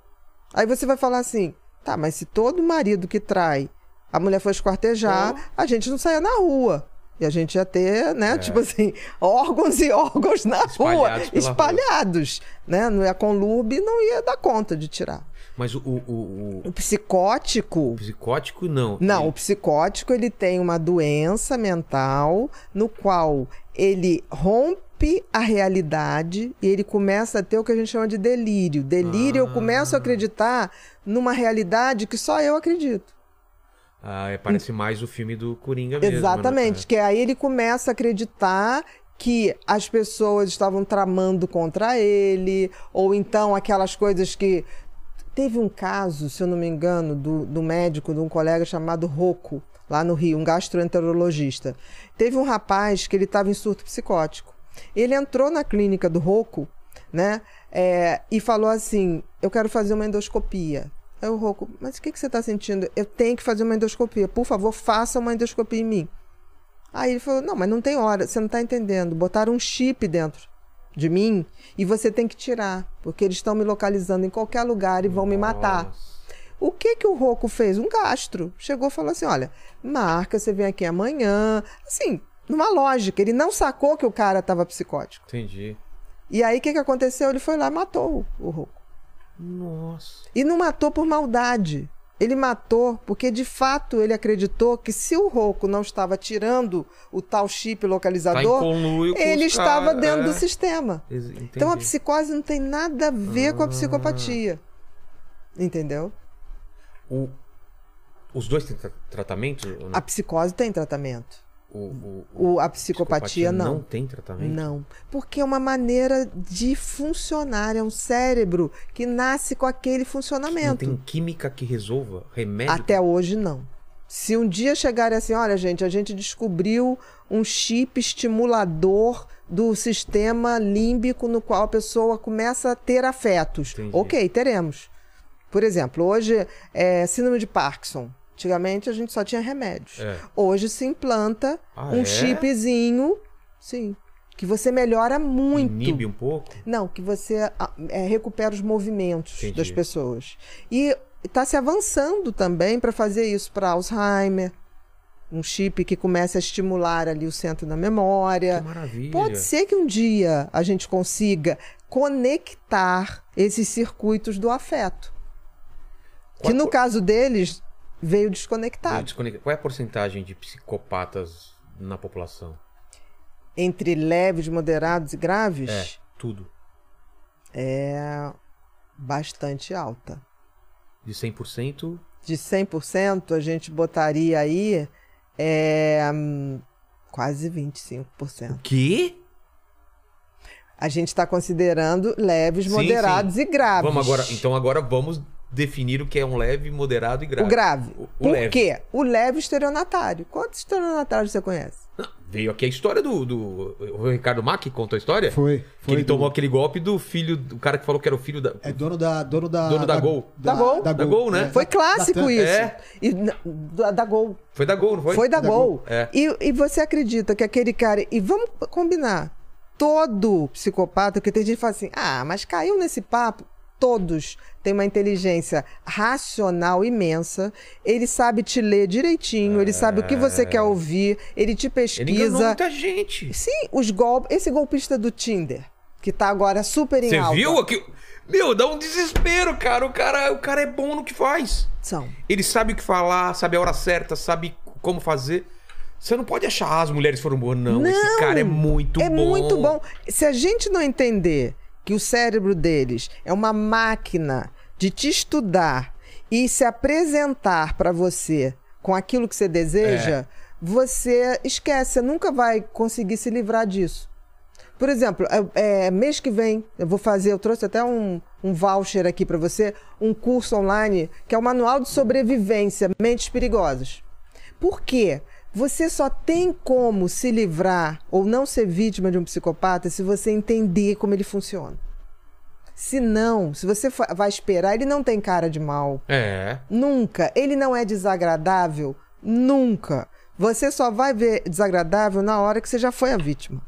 Aí você vai falar assim: tá, mas se todo marido que trai a mulher for esquartejar, a gente não saia na rua. E a gente ia ter, né, tipo assim, órgãos e órgãos na Espalhados rua, espalhados. Né? Não ia conlube não ia dar conta de tirar. Mas o, o, o- O psicótico. o psicótico, não. Não, o Ele- psicótico ele tem uma doença mental no qual ele rompe a realidade e ele começa a ter o que a gente chama de delírio. Delírio, eu começo a acreditar numa realidade que só eu acredito. Ah, é, parece mais o filme do Coringa mesmo. Exatamente, né? que aí ele começa a acreditar que as pessoas estavam tramando contra ele, ou então aquelas coisas que. Teve um caso, se eu não me engano, do, do médico, de um colega chamado Rocco, lá no Rio, um gastroenterologista. Teve um rapaz que ele estava em surto psicótico. Ele entrou na clínica do Rocco, né, é, e falou assim: Eu quero fazer uma endoscopia. Aí o Rocco, mas o que, que você está sentindo? Eu tenho que fazer uma endoscopia. Por favor, faça uma endoscopia em mim. Aí ele falou: Não, mas não tem hora, você não tá entendendo. Botaram um chip dentro de mim e você tem que tirar, porque eles estão me localizando em qualquer lugar e vão me matar. Nossa. O que que o Rocco fez? Um gastro. Chegou e falou assim: olha, marca, você vem aqui amanhã. Assim, numa lógica. Ele não sacou que o cara estava psicótico. Entendi. E aí o que, que aconteceu? Ele foi lá e matou o, o Rocco. Nossa. E não matou por maldade. Ele matou porque, de fato, ele acreditou que se o Rocco não estava tirando o tal chip Tá localizador, com ele estava caras, dentro é. do sistema. Entendi. Então a psicose não tem nada a ver com a Ah. psicopatia. Entendeu? O- Os dois têm tra- tratamento? ou não? A psicose tem tratamento. O, o- O, a psicopatia, não. Não tem tratamento? Não. Porque é uma maneira de funcionar. É um cérebro que nasce com aquele Não funcionamento. tem química que resolva? Remédio? Até hoje, não. Se um dia chegarem assim, olha, gente, a gente descobriu um chip estimulador do sistema límbico no qual a pessoa começa a ter afetos. Entendi. Ok, teremos. Por exemplo, hoje é síndrome de Parkinson. Antigamente a gente só tinha remédios. É. Hoje se implanta Ah, um é? chipzinho, sim, que você melhora muito. Inibe um pouco? Não, que você ah, é, recupera os movimentos Entendi. das pessoas. E está se avançando também para fazer isso para Alzheimer. Um chip que começa a estimular ali o centro da memória. Que maravilha. Pode ser que um dia a gente consiga conectar esses circuitos do afeto. Que Qual- no caso deles veio desconectado. desconectei. Qual é a porcentagem de psicopatas na população? Entre leves, moderados e graves, É, tudo. é bastante alta. De 100%? de 100%, a gente botaria aí é, quase 25%. Que? A gente está considerando leves, Sim, moderados e graves. Vamos agora, então agora vamos definir o que é um leve, moderado e grave. O grave. O, o Por leve. quê? O leve estelionatário. Quantos estelionatários você conhece? Veio aqui a história do, do o Ricardo Mack contou a história? Foi. Que foi ele do- tomou aquele golpe do filho, do cara que falou que era o filho da. É dono da. Dono da. Dono da Gol. Da Gol. Da Gol, né? É, Foi da- clássico da isso. É. E, da, da Gol. Foi da Gol, não foi? Foi da, Da Gol. Gol. É. E, e você acredita que aquele cara. E vamos combinar. Todo psicopata, porque tem gente que fala assim: ah, mas caiu nesse papo. Todos têm uma inteligência racional imensa. Ele sabe te ler direitinho, ele sabe o que você quer ouvir, ele te Ele enganou pesquisa. muita gente. Sim, os golpes. Esse golpista do Tinder, que tá agora super em Você alta. viu aqui? Meu, dá um desespero, cara. O cara, o cara é bom no que faz. São. Ele sabe o que falar, sabe a hora certa, sabe como fazer. Você não pode achar ah, as mulheres foram boas, não. Esse Não, cara é muito é bom. muito bom. Se a gente não entender que o cérebro deles é uma máquina de te estudar e se apresentar para você com aquilo que você É. deseja, você esquece, você nunca vai conseguir se livrar disso. Por exemplo, é, é, mês que vem eu vou fazer, eu trouxe até um, um voucher aqui para você, um curso online que é o Manual de Sobrevivência Mentes Perigosas. Por quê? Você só tem como se livrar ou não ser vítima de um psicopata se você entender como ele funciona. Se não, se você vai esperar, ele não tem cara de mal. É. Nunca. Ele não é desagradável. Nunca. Você só vai ver desagradável na hora que você já foi a vítima.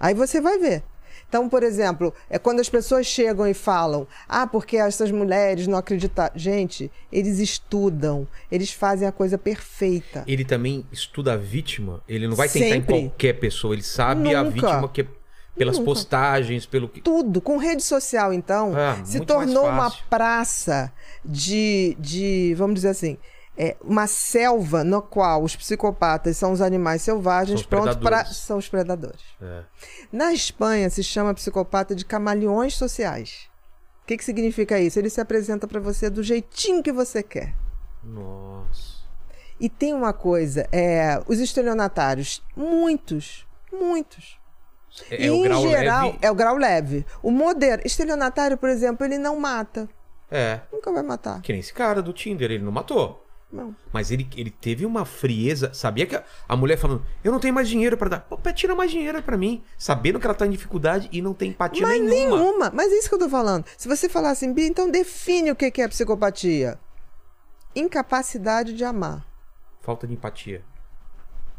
Aí você vai ver. Então, por exemplo, é quando as pessoas chegam e falam: ah, porque essas mulheres não acreditam. Gente, eles estudam, eles fazem a coisa perfeita. Ele também estuda a vítima. Ele não vai tentar Sempre. em qualquer pessoa. Ele sabe a Nunca. vítima que é pelas Nunca. postagens, pelo que. Tudo. Com rede social, então, Ah, se tornou uma praça de, de, vamos dizer assim, é, uma selva no qual os psicopatas são os animais selvagens São os prontos para. São os predadores. É. Na Espanha se chama psicopata de camaleões sociais. O que, que significa isso? Ele se apresenta para você do jeitinho que você quer. Nossa. E tem uma coisa, é, os estelionatários, muitos, muitos. É, E, é o grau em geral, leve. é o grau leve. O moderno, estelionatário, por exemplo, ele não mata. É. Nunca vai matar. Que nem esse cara do Tinder, ele não matou. Não. Mas ele, ele teve uma frieza. Sabia que a, a mulher falando, eu não tenho mais dinheiro pra dar. Pô, tira mais dinheiro pra mim. Sabendo que ela tá em dificuldade e não tem empatia Mas nenhuma. nenhuma. Mas é isso que eu tô falando. Se você falar assim, Bia, então define o que é psicopatia. Incapacidade de amar. Falta de empatia.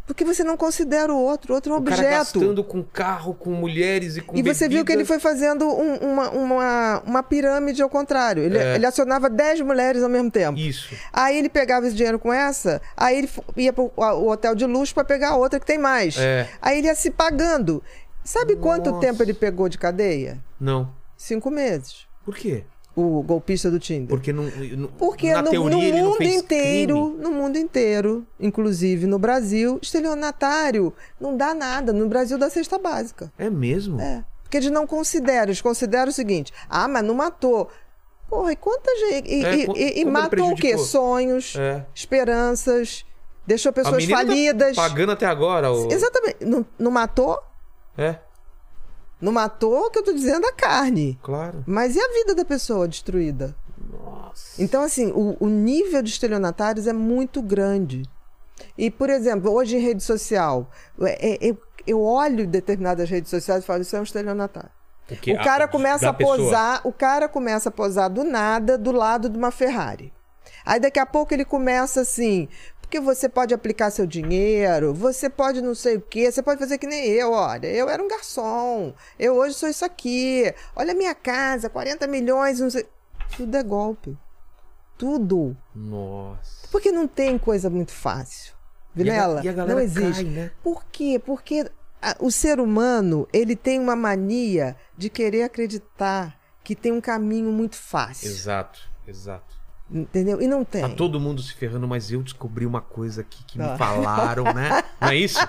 Porque você não considera o outro, outro é O cara objeto. gastando com carro, com mulheres e com E você viu que ele foi fazendo um- uma, uma, uma pirâmide ao contrário. Ele, É. ele acionava 10 mulheres ao mesmo tempo. Isso. Aí ele pegava esse dinheiro com essa, aí ele ia pro o hotel de luxo para pegar outra que tem mais. É. Aí ele ia se pagando. Sabe quanto Nossa. tempo ele pegou de cadeia? Não. Cinco meses. Por quê? O golpista do Tinder. Porque não. não- Porque na no, teoria no mundo inteiro, crime. no mundo inteiro, inclusive no Brasil, estelionatário não dá nada. No Brasil dá cesta básica. É mesmo? É. Porque eles não consideram, eles consideram o seguinte: ah, mas não matou. Porra, e quanta gente. E, É, e- e- matou o quê? Sonhos, É. esperanças, deixou pessoas tá falidas. pagando até agora. O... Exatamente. Não, não matou? É, Não matou o que eu tô dizendo a carne. claro. Mas e a vida da pessoa destruída? Nossa. Então, assim, o, o nível de estelionatários é muito grande. E, por exemplo, hoje em rede social, é- é- eu, eu olho determinadas redes sociais e falo, isso é um estelionatário. Porque O cara a- começa a pessoa- posar, o cara começa a posar do nada do lado de uma Ferrari. Aí daqui a pouco ele começa assim, porque você pode aplicar seu dinheiro, você pode não sei o quê, você pode fazer que nem eu, olha, eu era um garçom, eu hoje sou isso aqui, olha a minha casa, 40 milhões, não sei. Tudo é golpe. Tudo. Nossa. Porque não tem coisa muito fácil. E a Vilela, e a não existe. cai, né? Por quê? Porque a- o ser humano, ele tem uma mania de querer acreditar que tem um caminho muito fácil. Exato, exato. Entendeu? E não tem. Tá todo mundo se ferrando, mas eu descobri uma coisa aqui que me Ah. falaram, né? Não é isso?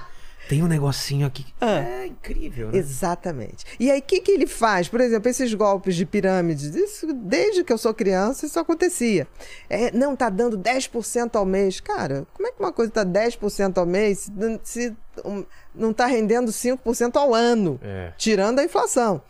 Tem um negocinho aqui. que- Ah. É incrível, né? Exatamente. E aí, o que, que ele faz? Por exemplo, esses golpes de pirâmides, isso, desde que eu sou criança, isso acontecia. É, não, tá dando 10% ao mês. Cara, como é que uma coisa tá 10% ao mês se, se, um, não tá rendendo 5% ao ano? É. tirando a inflação.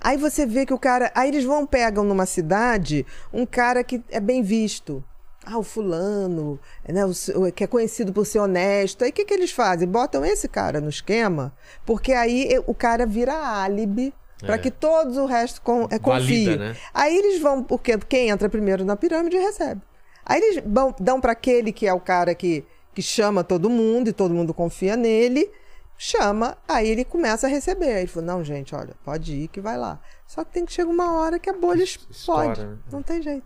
Aí você vê que o cara. Aí eles vão, pegam numa cidade um cara que é bem visto. Ah, o fulano, né, o, que é conhecido por ser honesto. Aí o que, que eles fazem? Botam esse cara no esquema, porque aí o cara vira álibi para É. que todos o resto com, é, confiem. Valida, né? Aí eles vão, porque quem entra primeiro na pirâmide recebe. Aí eles vão- dão para aquele que é o cara que, que chama todo mundo e todo mundo confia nele, chama, aí ele começa a receber. Aí ele falou: não, gente, olha, pode ir que vai lá. Só que tem que chegar uma hora que a bolha explode. né? Não tem jeito.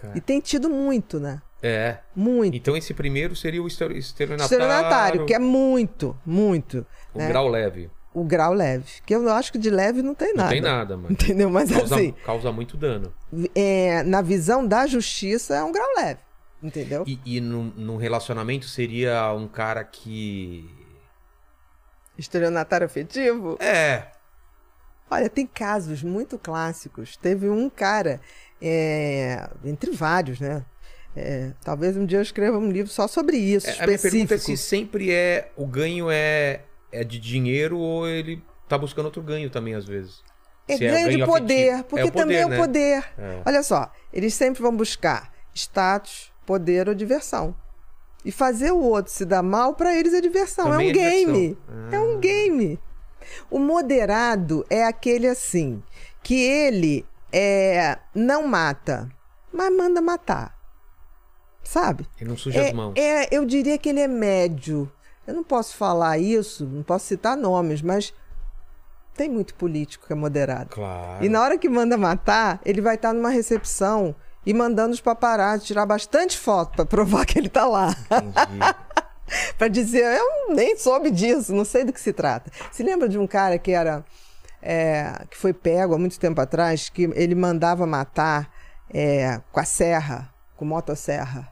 Cara. E tem tido muito, né? É. Muito. Então esse primeiro seria o estel- estelionatário. Estelionatário, que é muito, muito. O né? grau leve. O grau leve. Que eu acho que de leve não tem Não nada. tem nada, mano. Entendeu? Mas Causa, assim, causa muito dano. é, na visão da justiça, é um grau leve. Entendeu? E, e num relacionamento seria um cara que. Estelionatário afetivo? É. Olha, tem casos muito clássicos. Teve um cara, é, entre vários, né? É, talvez um dia eu escreva um livro só sobre isso, É, A minha pergunta específico. é se sempre é. O ganho é, é de dinheiro ou ele tá buscando outro ganho também, às vezes. É Se ganho de poder, afetivo. porque também é o né? poder. É. Olha só, eles sempre vão buscar status, poder ou diversão. E fazer o outro se dar mal, pra eles é diversão. Também é um é diversão. game. Ah. É um game. O moderado é aquele assim, que ele é, não mata, mas manda matar. Sabe? Ele não suja É, as mãos. é, eu diria que ele é médio. Eu não posso falar isso, não posso citar nomes, mas tem muito político que é moderado. Claro. E na hora que manda matar, ele vai estar numa recepção e mandando os paparazzi tirar bastante foto para provar que ele tá lá. Para dizer, eu nem soube disso, não sei do que se trata. Se lembra de um cara que era é, que foi pego há muito tempo atrás, que ele mandava matar é, com a serra, com motosserra.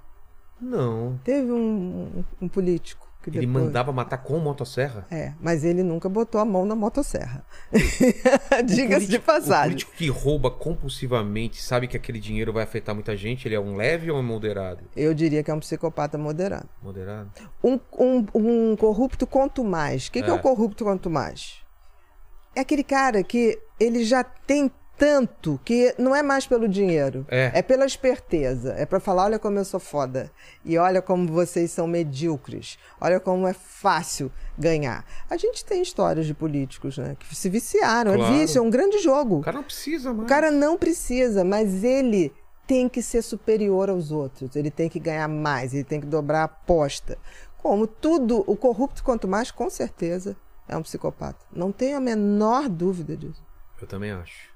Não. Teve um, um político Ele depois- mandava matar com motosserra? É, mas ele nunca botou a mão na motosserra. Diga-se de O passagem. político que rouba compulsivamente sabe que aquele dinheiro vai afetar muita gente, ele é um leve ou um moderado? Eu diria que é um psicopata moderado. Moderado? Um, um, um corrupto quanto mais. O que, que é É. o corrupto quanto mais? É aquele cara que ele já tem tanto que não é mais pelo dinheiro. É. pela esperteza. É pra falar, olha como eu sou foda. E olha como vocês são medíocres. Olha como é fácil ganhar. A gente tem histórias de políticos, né? Que se viciaram. Claro. É vício, é um grande jogo. O cara não precisa mais. O cara não precisa, mas ele tem que ser superior aos outros. Ele tem que ganhar mais, ele tem que dobrar a aposta. como. Tudo, o corrupto quanto mais, com certeza, é um psicopata. Não tenho a menor dúvida disso. Eu também acho.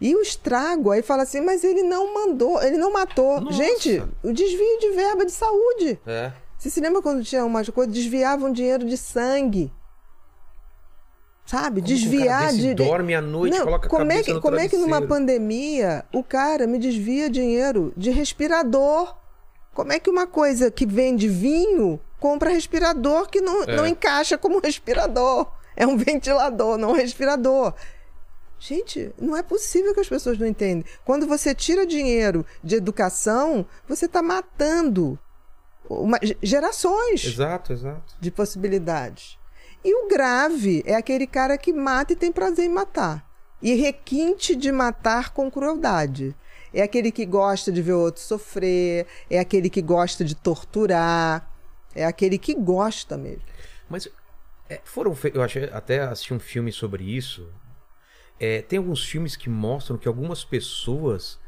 E o estrago, aí fala assim, mas ele não mandou, ele não matou. Nossa. Gente, o desvio de verba de saúde. É. Você se lembra quando tinha umas coisas, desviavam dinheiro de sangue? Sabe? Como um Desviar desse de. dorme à noite, Não, coloca a como é cabeça que, como é que numa pandemia o cara me desvia dinheiro de respirador? Como é que uma coisa que vende vinho compra respirador que não, É. não encaixa como respirador? É um ventilador, não um respirador. Gente, não é possível que as pessoas não entendem. Quando você tira dinheiro de educação, você está matando uma- gerações Exato, exato. de possibilidades. E o grave é aquele cara que mata e tem prazer em matar. E requinte de matar com crueldade. É aquele que gosta de ver o outro sofrer, é aquele que gosta de torturar, é aquele que gosta mesmo. Mas é, foram eu achei, até assisti um filme sobre isso. É, tem alguns filmes que mostram que algumas pessoas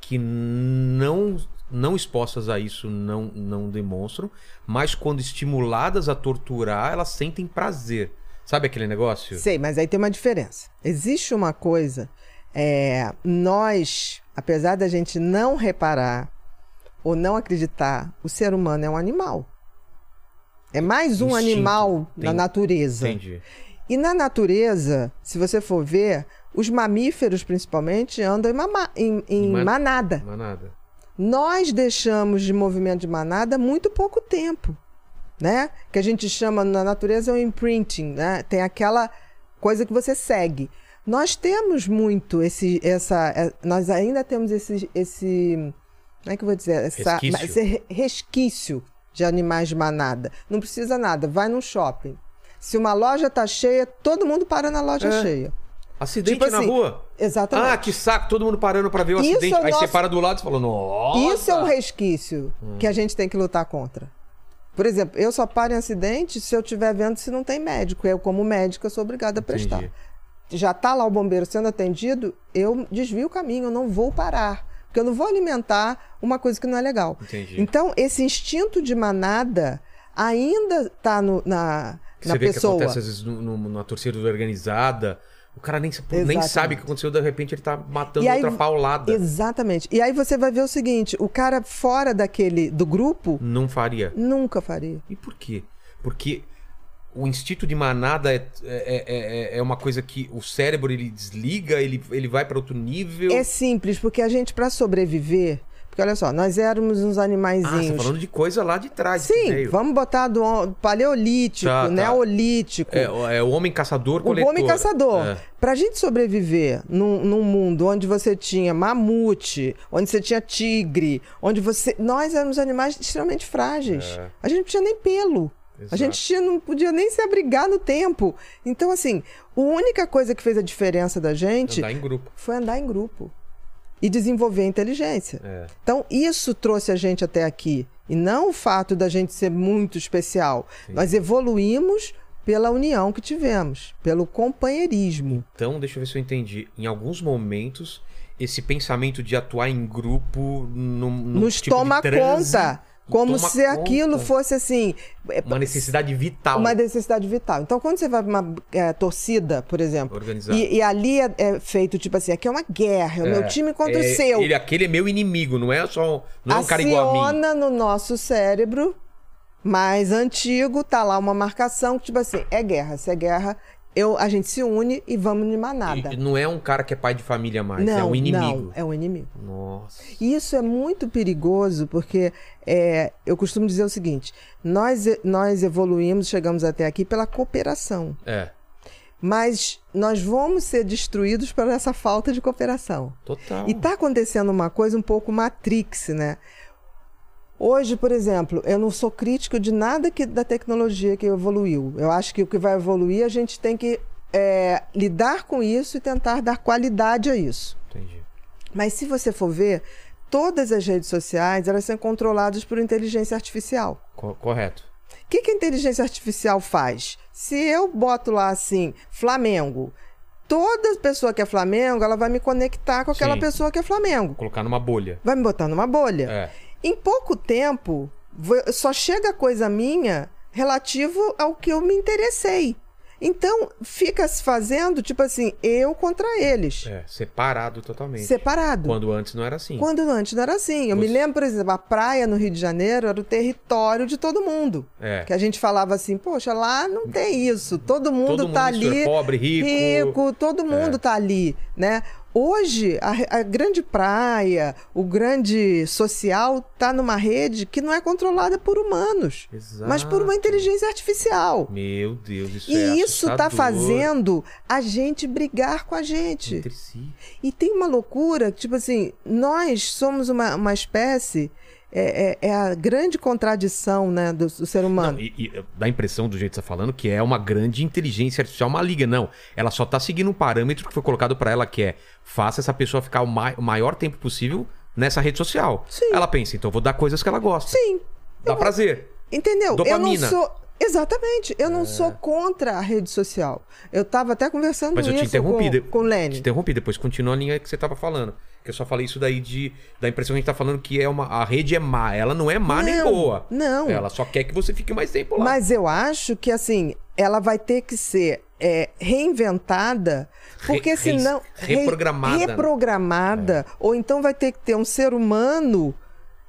que não não expostas a isso não não demonstram, mas quando estimuladas a torturar, elas sentem prazer. Sabe aquele negócio? Sei, mas aí tem uma diferença. Existe uma coisa, é, nós, apesar da gente não reparar ou não acreditar, o ser humano é um animal. É mais um Instinto. animal na Tem- natureza. Entendi. E na natureza, se você for ver, os mamíferos principalmente andam em, mama- em- em Man- manada. Não é nada. Nós deixamos de movimento de manada há muito pouco tempo, né? Que a gente chama na natureza o imprinting, né? Tem aquela coisa que você segue. Nós temos muito esse, essa, é, nós ainda temos esse, esse, como é que eu vou dizer, essa, Resquício. esse re- resquício de animais de manada. Não precisa nada, vai num shopping. Se uma loja tá cheia, todo mundo para na loja É. cheia. Acidente Tipo na assim, rua. Exatamente. Ah, que saco, todo mundo parando pra ver o Isso acidente. é o Aí você para do lado e fala, nossa. Isso é um resquício que a gente tem que lutar contra. Por exemplo, eu só paro em acidente se eu estiver vendo se não tem médico. Eu, como médica, sou obrigada a prestar. Entendi. Já está lá o bombeiro sendo atendido, eu desvio o caminho, eu não vou parar. Porque eu não vou alimentar uma coisa que não é legal. Entendi. Então, esse instinto de manada ainda está na, na Você vê que pessoa. acontece às vezes no- no- na torcida organizada. O cara nem, nem sabe o que aconteceu, de repente ele tá matando E aí- outra paulada. Exatamente. E aí você vai ver o seguinte: o cara fora daquele do grupo Não faria. nunca faria. E por quê? Porque o instinto de manada é, é, é, é uma coisa que o cérebro ele desliga, ele, ele vai para outro nível. É simples, porque a gente, para sobreviver, porque olha só, nós éramos uns ah, você animaizinhos. tá falando de coisa lá de trás. Sim, vamos botar do paleolítico, Tá, tá. neolítico. É, é o homem caçador O coletor. homem caçador. É. Pra gente sobreviver num, num mundo onde você tinha mamute, onde você tinha tigre, onde você. Nós éramos animais extremamente frágeis. É. A gente não tinha nem pelo. Exato. A gente não podia nem se abrigar no tempo. Então, assim, a única coisa que fez a diferença da gente Andar em grupo. foi andar em grupo e desenvolver a inteligência. É. Então, isso trouxe a gente até aqui. E não o fato da gente ser muito especial. Nós evoluímos pela união que tivemos, pelo companheirismo. Então, deixa eu ver se eu entendi. Em alguns momentos, esse pensamento de atuar em grupo num, num Nos tipo toma conta. Como se aquilo conta. fosse assim. é, Uma necessidade vital. Uma necessidade vital. Então, quando você vai para uma é, torcida, por exemplo, e, e ali é, é feito tipo assim: aqui é uma guerra, é o meu time contra É, o seu. Ele, aquele é meu inimigo, não é só. Não é um cara igual a mim. no nosso cérebro mais antigo, tá lá uma marcação que, tipo assim, é guerra. Se é guerra, eu, a gente se une e vamos de manada. E não é um cara que é pai de família mais, não, é um inimigo. não, é um inimigo. Nossa. E isso é muito perigoso porque é, eu costumo dizer o seguinte: nós, nós evoluímos, chegamos até aqui pela cooperação, É, mas nós vamos ser destruídos por essa falta de cooperação. total. E tá acontecendo uma coisa um pouco Matrix, né? Hoje, por exemplo, eu não sou crítico de nada que, da tecnologia que evoluiu. Eu acho que o que vai evoluir, a gente tem que é, lidar com isso e tentar dar qualidade a isso. Entendi. Mas se você for ver, todas as redes sociais elas são controladas por inteligência artificial. Co- correto. O que, que a inteligência artificial faz? Se eu boto lá assim, Flamengo, toda pessoa que é Flamengo, ela vai me conectar com aquela Sim. pessoa que é Flamengo. Colocar numa bolha. Vai me botar numa bolha. É. Em pouco tempo, só chega coisa minha relativo ao que eu me interessei. Então, fica se fazendo, tipo assim, eu contra eles. É, separado totalmente. Separado. Quando antes não era assim. Quando antes não era assim. Eu me Você- lembro, por exemplo, a praia no Rio de Janeiro era o território de todo mundo. É. Que a gente falava assim, poxa, lá não tem isso. Todo mundo Todo mundo tá ali. pobre, rico. todo mundo É. tá ali, né? Hoje, a, a grande praia, o grande social tá numa rede que não é controlada por humanos, mas por uma Exato. inteligência artificial. Meu Deus, isso E é isso tá assustador. fazendo a gente brigar com a gente. Entre si. E tem uma loucura, tipo assim, nós somos uma, uma espécie, é, é- é a grande contradição né, do, do ser humano. Não, e, e dá a impressão do jeito que você tá falando que é uma grande inteligência artificial maligna. Não, ela só tá seguindo um parâmetro que foi colocado pra ela que é faça essa pessoa ficar o, mai- o maior tempo possível nessa rede social. Sim. Ela pensa, então eu vou dar coisas que ela gosta. Sim, Dá prazer. entendeu? Dopamina. Eu não sou. Exatamente, eu não sou contra a rede social. Eu tava até conversando Mas eu te isso interrompi. de- com, com o Te Lene. interrompi, depois continua a linha que você tava falando. Que eu só falei isso daí de da impressão que a gente tá falando que é uma a rede é má. Ela não é má nem Não, boa. não. Ela só quer que você fique mais tempo lá. Mas eu acho que, assim, ela vai ter que ser é, reinventada, porque Re- senão. re- reprogramada, né? Reprogramada. Ou então vai ter que ter um ser humano.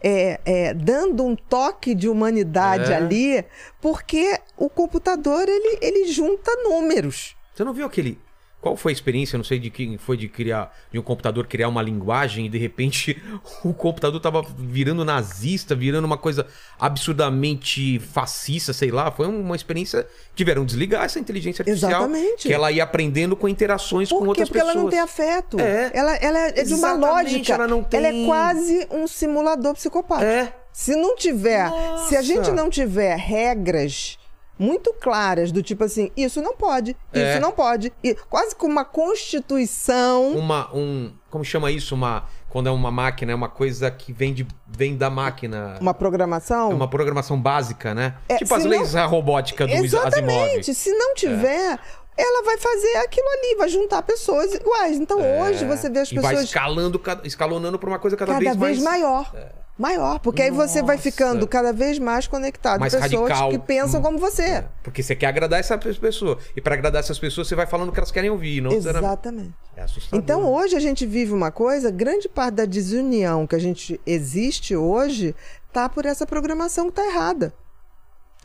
é, é, dando um toque de humanidade É. ali, porque o computador ele, ele junta números. Você não viu aquele. Qual foi a experiência? Não sei de quem foi de criar de um computador criar uma linguagem e de repente o computador tava virando nazista, virando uma coisa absurdamente fascista, sei lá. Foi uma experiência. Tiveram desligar essa inteligência artificial. Exatamente. Que ela ia aprendendo com interações Por com quê? outras Porque pessoas. ela não tem afeto. É. Ela, ela é de uma lógica. ela não tem- é quase um simulador psicopata. É. Se não tiver, se a Nossa. gente não tiver regras muito claras do tipo assim, isso não pode, É. isso não pode, e quase como uma constituição. Uma. Um, como chama isso? Uma. Quando é uma máquina, é uma coisa que vem, de, vem da máquina. Uma programação? É uma programação básica, né? É, tipo as se leis não- robótica do Asimov. Exatamente. Se não tiver, ela vai fazer aquilo ali, vai juntar pessoas iguais. Então hoje você vê as É. e vai pessoas escalando, ca- escalonando pra uma coisa cada, cada, vez vez, mais. maior. Maior, porque aí você vai Nossa. ficando cada vez mais conectado Mais com pessoas radical. que pensam como você. É, porque você quer agradar essa pessoa. E pra agradar essas pessoas, você vai falando o que elas querem ouvir. Não Exatamente. É assustador. Então hoje a gente vive uma coisa, grande parte da desunião que a gente existe hoje tá por essa programação que tá errada.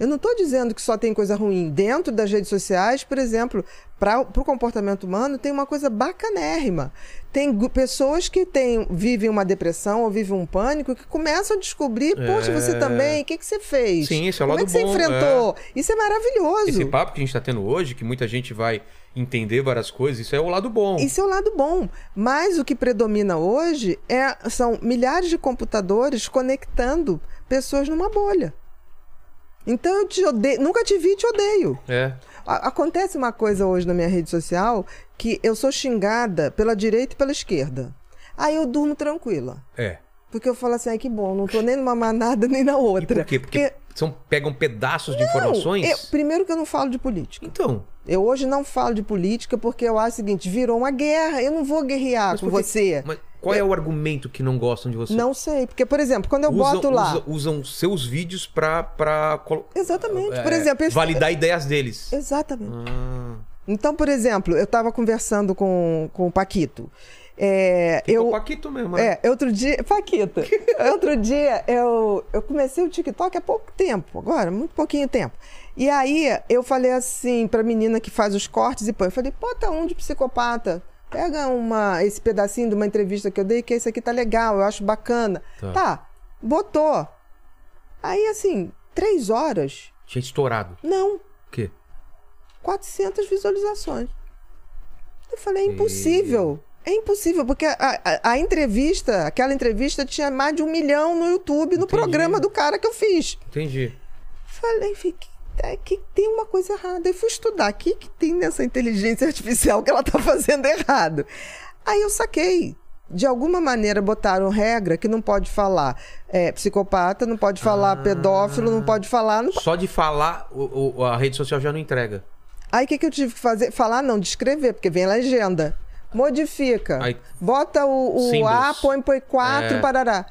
Eu não estou dizendo que só tem coisa ruim. Dentro das redes sociais, por exemplo, para o comportamento humano, tem uma coisa bacanérrima. Tem pessoas que têm, vivem uma depressão ou vivem um pânico que começam a descobrir, poxa, você também, o que, que você fez? É. Sim, esse é o Como lado é que você bom, enfrentou? Isso é maravilhoso. Esse papo que a gente tá tendo hoje, que muita gente vai entender várias coisas, isso é o lado bom. Isso é o lado bom. Mas o que predomina hoje é, são milhares de computadores conectando pessoas numa bolha. Então eu te odeio, nunca te vi e te odeio. É. A- Acontece uma coisa hoje na minha rede social que eu sou xingada pela direita e pela esquerda. Aí eu durmo tranquila. É. Porque eu falo assim, ai que bom, não tô nem numa manada nem na E outra. por quê? Porque, são, pegam pedaços de informações. eu- primeiro que eu não falo de política. Então. Eu hoje não falo de política porque eu acho o seguinte, virou uma guerra, eu não vou guerrear mas com por quê? você. Mas qual é o argumento que não gostam de você? Não sei, porque, por exemplo, quando eu usam, boto lá. usa- usam seus vídeos pra, pra Exatamente. Por é, exemplo, esse- validar ideias deles. Exatamente. Ah, Então, por exemplo, eu estava conversando com, com o Paquito. É, ficou eu, Paquito mesmo, né? é, outro dia. Paquito, outro dia eu, eu comecei o TikTok há pouco tempo, agora, muito pouquinho tempo. E aí eu falei assim pra menina que faz os cortes e põe, eu falei, bota um de psicopata. Pega uma, esse pedacinho de uma entrevista que eu dei, que esse aqui tá legal, eu acho bacana. Tá. Tá, botou. Aí, assim, três horas. Tinha estourado. Não, O quê? 400 visualizações. Eu falei, é impossível. É impossível, porque a, a- a entrevista, aquela entrevista tinha mais de um milhão no YouTube, no Entendi. programa do cara que eu fiz. Entendi. Falei, fiquei, é que tem uma coisa errada. Eu fui estudar o que, que tem nessa inteligência artificial que ela tá fazendo errado. Aí eu saquei. De alguma maneira botaram regra que não pode falar é, psicopata, não pode falar Ah. pedófilo, não pode falar. não Só de falar, o- o- a rede social já não entrega. Aí o que, que eu tive que fazer? Falar não, descrever, porque vem a legenda. Modifica. Aí- Bota o, o. A, põe, põe 4, É. parará.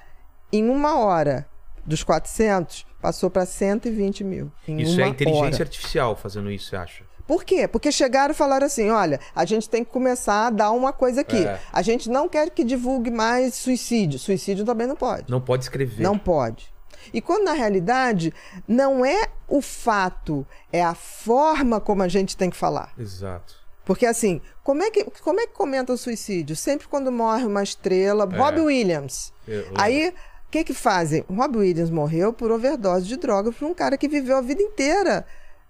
Em uma hora. Dos 400, passou para 120 mil. Isso é inteligência hora. artificial fazendo isso, você acha? Por quê? Porque chegaram e falaram assim: olha, a gente tem que começar a dar uma coisa aqui. É. A gente não quer que divulgue mais suicídio. Suicídio também não pode. Não pode escrever. Não pode. E quando na realidade não é o fato, é a forma como a gente tem que falar. Exato. Porque assim, como é que, como é que comenta o suicídio? Sempre quando morre uma estrela, Robbie Williams. É. Eu lembro. Aí, o que que fazem? Robbie Williams morreu por overdose de drogas por um cara que viveu a vida inteira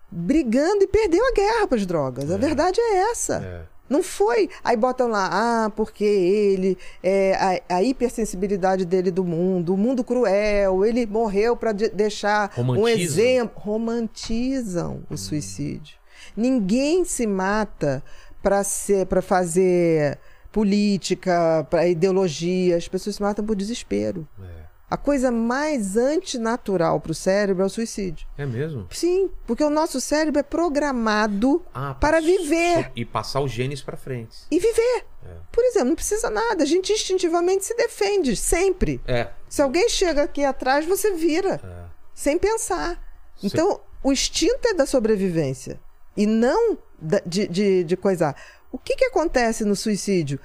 brigando e perdeu a guerra para as drogas. A verdade é essa. É. Não foi. Aí botam lá, ah, porque ele, é, a, a hipersensibilidade dele do mundo, o mundo cruel, ele morreu para deixar um exemplo. Romantizam o suicídio. Ninguém se mata para ser, para fazer política, para ideologia. As pessoas se matam por desespero. É. A coisa mais antinatural para o cérebro é o suicídio. É mesmo? Sim, porque o nosso cérebro é programado Ah, para viver E passar os genes pra frente. e viver. Por exemplo, não precisa nada. A gente instintivamente se defende, sempre. É. Se alguém chega aqui atrás, você vira, É. sem pensar. Então, o instinto é da sobrevivência e não de, de, de coisar. O que, que acontece no suicídio?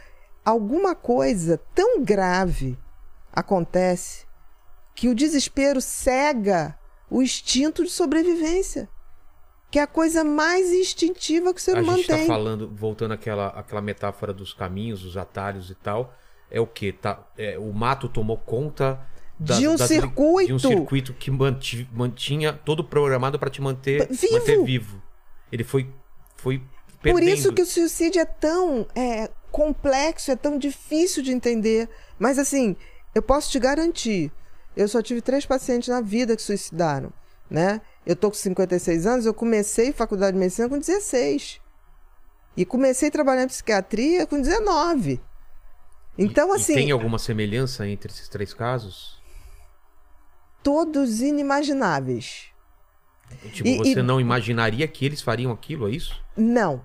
Alguma coisa tão grave acontece que o desespero cega o instinto de sobrevivência, que é a coisa mais instintiva que o ser A humano gente tá tem. falando, voltando àquela, àquela metáfora dos caminhos, os atalhos e tal. É o quê? Tá, é, o mato tomou conta da- De um das- circuito. De um circuito que manti- mantinha todo programado pra te manter Vivo. manter vivo. Ele foi, foi Por perdendo. isso que o suicídio é tão é, complexo, é tão difícil de entender. Mas assim, eu posso te garantir, eu só tive três pacientes na vida que suicidaram, né? Eu tô com 56 anos, eu comecei faculdade de medicina com 16. E comecei a trabalhar em psiquiatria com 19. Então, E- e assim, tem alguma semelhança entre esses três casos? todos inimagináveis. Tipo, E- você e- não imaginaria que eles fariam aquilo, é isso? Não.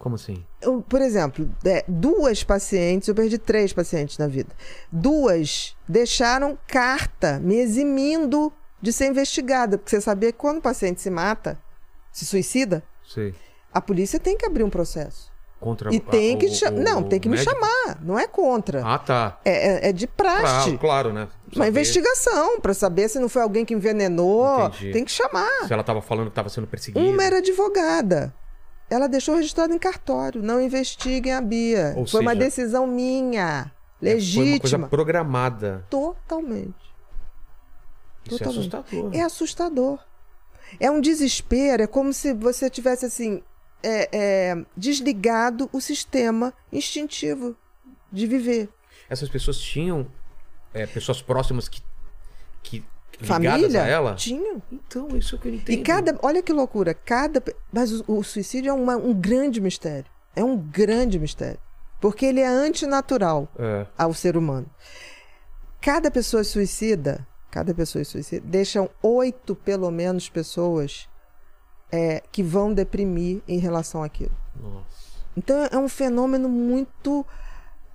Como assim? Eu, por exemplo, é, duas pacientes, eu perdi três pacientes na vida. Duas deixaram carta me eximindo de ser investigada. Porque você sabia que quando o paciente se mata, se suicida, Sei. a polícia tem que abrir um processo. Contra E a- tem que. o- cha- o- não, tem que me médico? chamar. Não é contra. Ah, tá. É, é- é de praxe. Claro, claro, né? Uma Saber investigação para saber se não foi alguém que envenenou. Entendi. Tem que chamar. Se ela tava falando que tava sendo perseguida. Uma era advogada. Ela deixou registrado em cartório. Não investiguem a Bia. Ou Foi uma seja, decisão minha. É, Foi uma Legítima. coisa programada. Totalmente. Isso é Totalmente. assustador. É assustador. É um desespero. É como se você tivesse assim. é, é, desligado o sistema instintivo de viver. Essas pessoas tinham é, pessoas próximas que, que Família? a ela? Tinha. Então, isso que eu entendo. E cada. Olha que loucura. Cada. Mas o, o suicídio é uma- um grande mistério. É um grande mistério. Porque ele é antinatural É, ao ser humano. Cada pessoa suicida, cada pessoa suicida, deixam oito, pelo menos, pessoas é, que vão deprimir em relação àquilo. nossa. Então é um fenômeno muito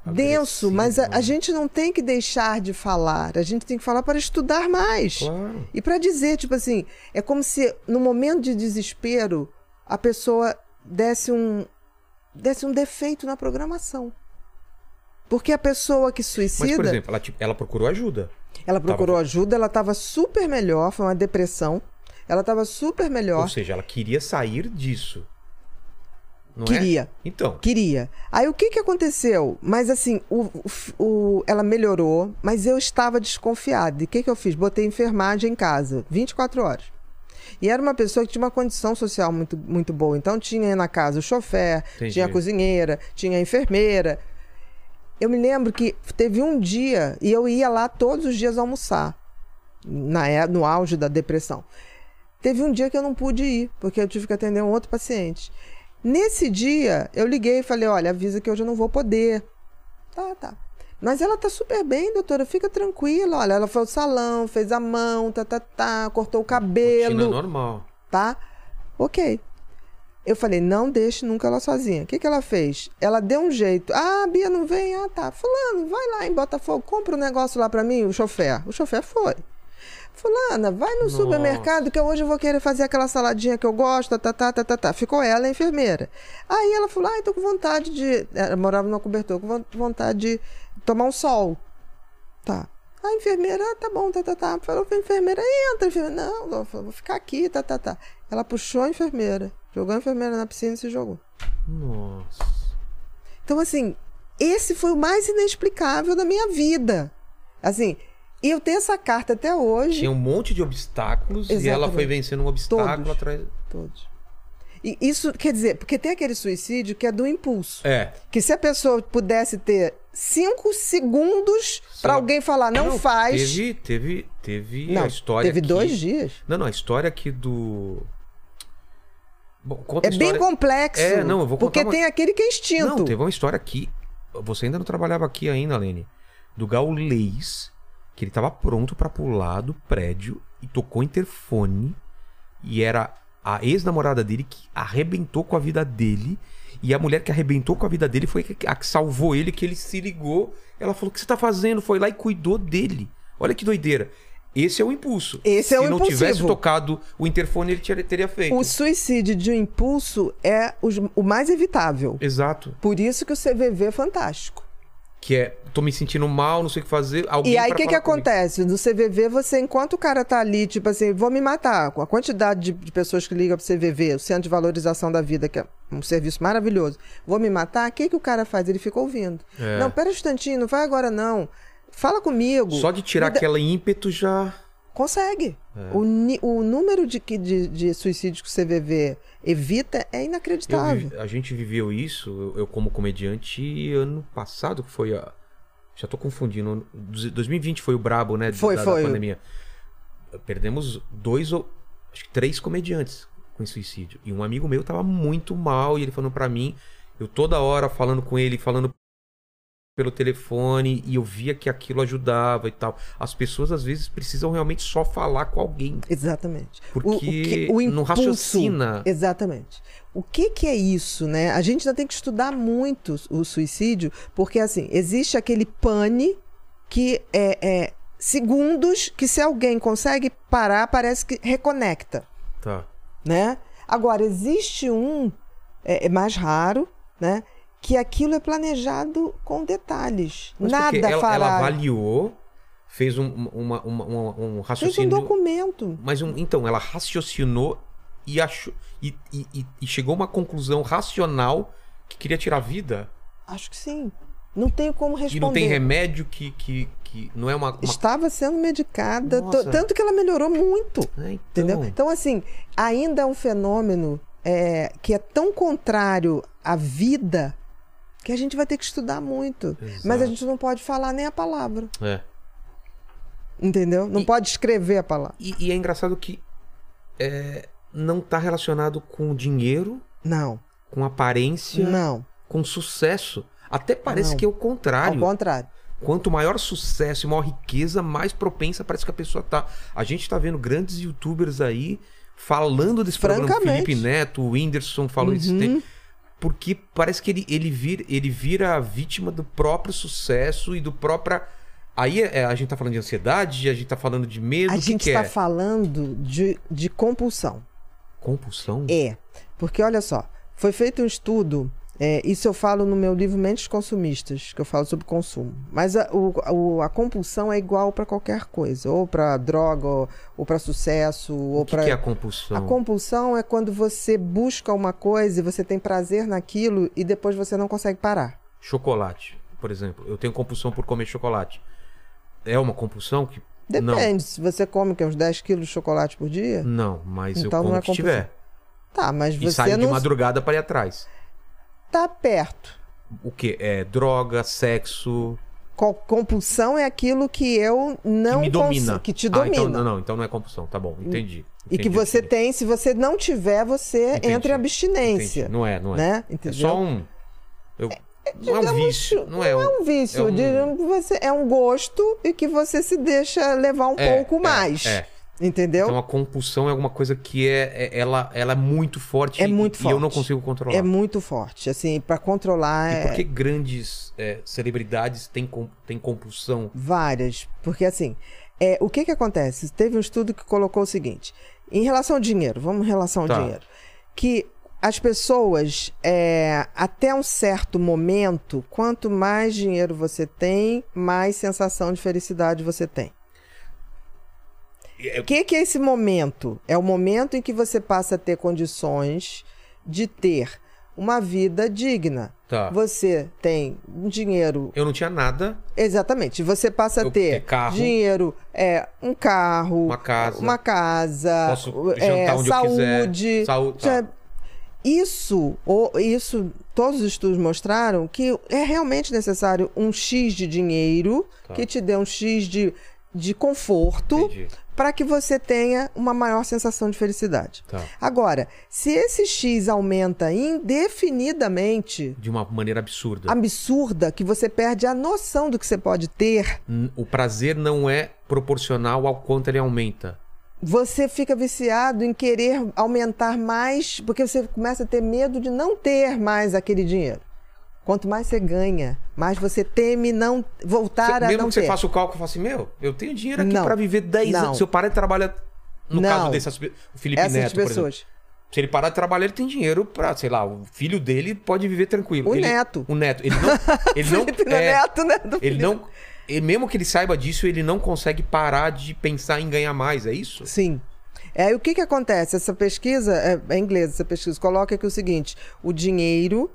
denso, mas a, a gente não tem que deixar de falar. A gente tem que falar para estudar mais. Claro. E para dizer, tipo assim, é como se no momento de desespero a pessoa desse um desse um defeito na programação. Porque a pessoa que Mas, suicida, por exemplo, ela, ela procurou ajuda. ela procurou ajuda, ela estava super melhor, foi uma depressão. Ela estava super melhor, Ou seja, ela queria sair disso. Não é? queria. Então, Queria. Aí o que que aconteceu? Mas assim, o, o- ela melhorou, mas eu estava desconfiada. E o que que eu fiz? Botei enfermagem em casa, 24 horas. E era uma pessoa que tinha uma condição social muito, muito boa. Então tinha na casa o chofer, Entendi. tinha a cozinheira, tinha a enfermeira. Eu me lembro que teve um dia, e eu ia lá todos os dias almoçar, na, é- no auge da depressão. Teve um dia que eu não pude ir, porque eu tive que atender um outro paciente. Nesse dia, eu liguei e falei: olha, avisa que hoje eu não vou poder. Tá, tá. Mas ela tá super bem, doutora, fica tranquila. Olha, ela foi ao salão, fez a mão, tá, tá, tá, cortou o rotina cabelo, normal. tá? Ok. Eu falei, não deixe nunca ela sozinha. O que, que ela fez? Ela deu um jeito. Ah, a Bia não vem? Ah, tá. Fulano, vai lá em Botafogo, compra um negócio lá pra mim, o chofer. O chofer foi. Fulana, vai no Nossa. supermercado que hoje eu vou querer fazer aquela saladinha que eu gosto, tá, tá, tá, tá, tá. Ficou ela, a enfermeira. Aí ela falou, ai, tô com vontade de... Ela morava no cobertor, com von- vontade de tomar um sol. Tá. A enfermeira, ah, tá bom, tá, tá, tá. Falou pra enfermeira, entra, enfermeira. Não, eu vou ficar aqui, tá, tá, tá. Ela puxou a enfermeira, jogou a enfermeira na piscina e se jogou. Nossa. Então, assim, esse foi o mais inexplicável da minha vida. Assim, e eu tenho essa carta até hoje. Tinha um monte de obstáculos e ela Exatamente. foi vencendo um obstáculo Todos. atrás. Todos. E isso quer dizer, porque tem aquele suicídio que é do impulso. É. Que se a pessoa pudesse ter cinco segundos Se para alguém falar, não, faz. Teve, teve, teve não, a história. teve aqui- dois dias. Não, não, a história aqui do. Bom, É história... bem complexo. É, não, eu vou Porque contar uma- tem aquele que é instinto. Não, teve uma história aqui. Você ainda não trabalhava aqui ainda, Lene. Do Gaulês, que ele tava pronto pra pular do prédio e tocou interfone. E era a ex-namorada dele que arrebentou com a vida dele. E a mulher que arrebentou com a vida dele foi a que salvou ele, que ele se ligou. Ela falou: O que você tá fazendo? Foi lá e cuidou dele. Olha que doideira. Esse é o impulso. Esse Se é o não tivesse impulsivo. tocado o interfone, ele teria- feito. O suicídio de um impulso é o mais evitável. Exato. Por isso que o CVV é fantástico. Que é, tô me sentindo mal, não sei o que fazer. Alguém E aí, o que, que comigo. acontece? No CVV, você, enquanto o cara tá ali, tipo assim, vou me matar, com a quantidade de, de pessoas que ligam pro CVV, o Centro de Valorização da Vida, que é um serviço maravilhoso, vou me matar, o que, que o cara faz? Ele fica ouvindo. É. Não, pera um instantinho, não vai agora não. Fala comigo. Só de tirar Me dá- aquele ímpeto já. Consegue. É. O, o número de, que- de, de suicídios que o CVV evita é Eu inacreditável. vivi- a gente viveu isso, eu, eu como comediante, ano passado, que foi a. Já tô confundindo. 2020 foi o brabo, né? Foi, da, foi. Da pandemia. Perdemos dois ou. Acho que três comediantes com suicídio. E um amigo meu tava muito mal e ele falando pra mim. Eu toda hora falando com ele, falando pelo telefone e eu via que aquilo ajudava e tal. As pessoas às vezes precisam realmente só falar com alguém. Exatamente. Porque o, o que- o não impulso- raciocina. Exatamente. O que, que é isso, né? A gente ainda tem que estudar muito o suicídio, porque assim, existe aquele pane que é, é segundos que se alguém consegue parar, parece que reconecta, Tá. né? Agora, existe um, é, é mais raro, né? Que aquilo é planejado com detalhes. Mas Nada ela, fará. ela avaliou, fez um, uma, uma- uma- um Fez um raciocínio. documento. Mas um- então, ela raciocinou e achou. E, e- e- chegou a uma conclusão racional que queria tirar a vida. Acho que sim. Não tenho como responder. E não tem remédio que, que, que não é uma. uma... Estava sendo medicada, tanto que ela melhorou muito. É, então, Entendeu? Então, assim, ainda é um fenômeno é, que é tão contrário à vida que a gente vai ter que estudar muito. Exato. Mas a gente não pode falar nem a palavra. É. Entendeu? Não E- pode escrever a palavra. E, e é engraçado que é, não tá relacionado com dinheiro, Não, com aparência, não. com sucesso. Até parece Não. que é o Ao contrário. contrário. Quanto maior sucesso e maior riqueza, mais propensa parece que a pessoa tá. A gente tá vendo grandes youtubers aí falando desse programa. Francamente. Felipe Neto, o Whindersson falou isso. Uhum. tem- Porque parece que ele, ele, vira, ele vira vítima do próprio sucesso e do próprio. Aí é, a gente tá falando de ansiedade, a gente tá falando de medo. A gente que está é? falando de, de compulsão. Compulsão? É, porque olha só, foi feito um estudo, é, isso eu falo no meu livro Mentes Consumistas, que eu falo sobre consumo. Mas a, o- a compulsão é igual para qualquer coisa, ou para droga, ou, ou para sucesso, ou O que, para. que é a compulsão? A compulsão é quando você busca uma coisa e você tem prazer naquilo e depois você não consegue parar. Chocolate, por exemplo. Eu tenho compulsão por comer chocolate. É uma compulsão que. Depende, se você come que, uns 10 quilos de chocolate por dia, Não, mas eu Então não como é o que tiver. tá, mas E você saio de não madrugada para ir atrás. Tá perto. O que? É droga, sexo. Co- Compulsão é aquilo que eu não que me domina. que te Ah, domina. então, não, não, então não é compulsão. Tá bom, entendi. E que Entendi, você entendi. tem, se você não tiver, você Entendi, entra em abstinência. Entendi. Não é, não é. Né? É Entendeu? só um. eu- não é um vício. Não é, Não um, é um vício, é um- digamos você é um gosto e que você se deixa levar um É, pouco é, mais. é. Entendeu? Então a compulsão é alguma coisa que é, é- ela, ela é muito forte. É muito e, e eu não forte. consigo controlar. é muito forte. Assim, para controlar E é por que grandes é, celebridades têm, com- têm compulsão? várias. Porque assim, É, o que que acontece? Teve um estudo que colocou o seguinte: em relação ao dinheiro, vamos em relação ao Tá. dinheiro, que as pessoas, é, até um certo momento, quanto mais dinheiro você tem, mais sensação de felicidade você tem. É- O que, que é esse momento? É o momento em que você passa a ter condições de ter uma vida digna. Tá. Você tem dinheiro Eu não tinha nada, Exatamente. Você passa a Eu- ter é carro. dinheiro, é um carro, Uma casa. uma casa, Posso é, jantar onde eu saúde. quiser. Saúde, tá. Isso, isso, todos os estudos mostraram que é realmente necessário um X de dinheiro Tá. que te dê um X de, de conforto para que você tenha uma maior sensação de felicidade. Tá. Agora, se esse X aumenta indefinidamente, De uma maneira absurda. absurda, que você perde a noção do que você pode ter, O prazer não é proporcional ao quanto ele aumenta. você fica viciado em querer aumentar mais, porque você começa a ter medo de não ter mais aquele dinheiro. Quanto mais você ganha, mais você teme não voltar Cê- a mesmo não que você ter. faça o cálculo e fale assim, meu, eu tenho dinheiro aqui pra viver 10 Não. anos. Se eu parar de trabalhar, no Não. caso dessas pe- o Felipe Essas Neto, por exemplo. pessoas. Se ele parar de trabalhar, ele tem dinheiro pra, sei lá, o filho dele pode viver tranquilo. O Ele- neto. O neto. Ele não. Ele não, é é, neto, né? do ele não. ele- mesmo que ele saiba disso, ele não consegue parar de pensar em ganhar mais, é isso? Sim. É, o que, que acontece? Essa pesquisa, é, é inglesa, essa pesquisa, coloca aqui o seguinte: o dinheiro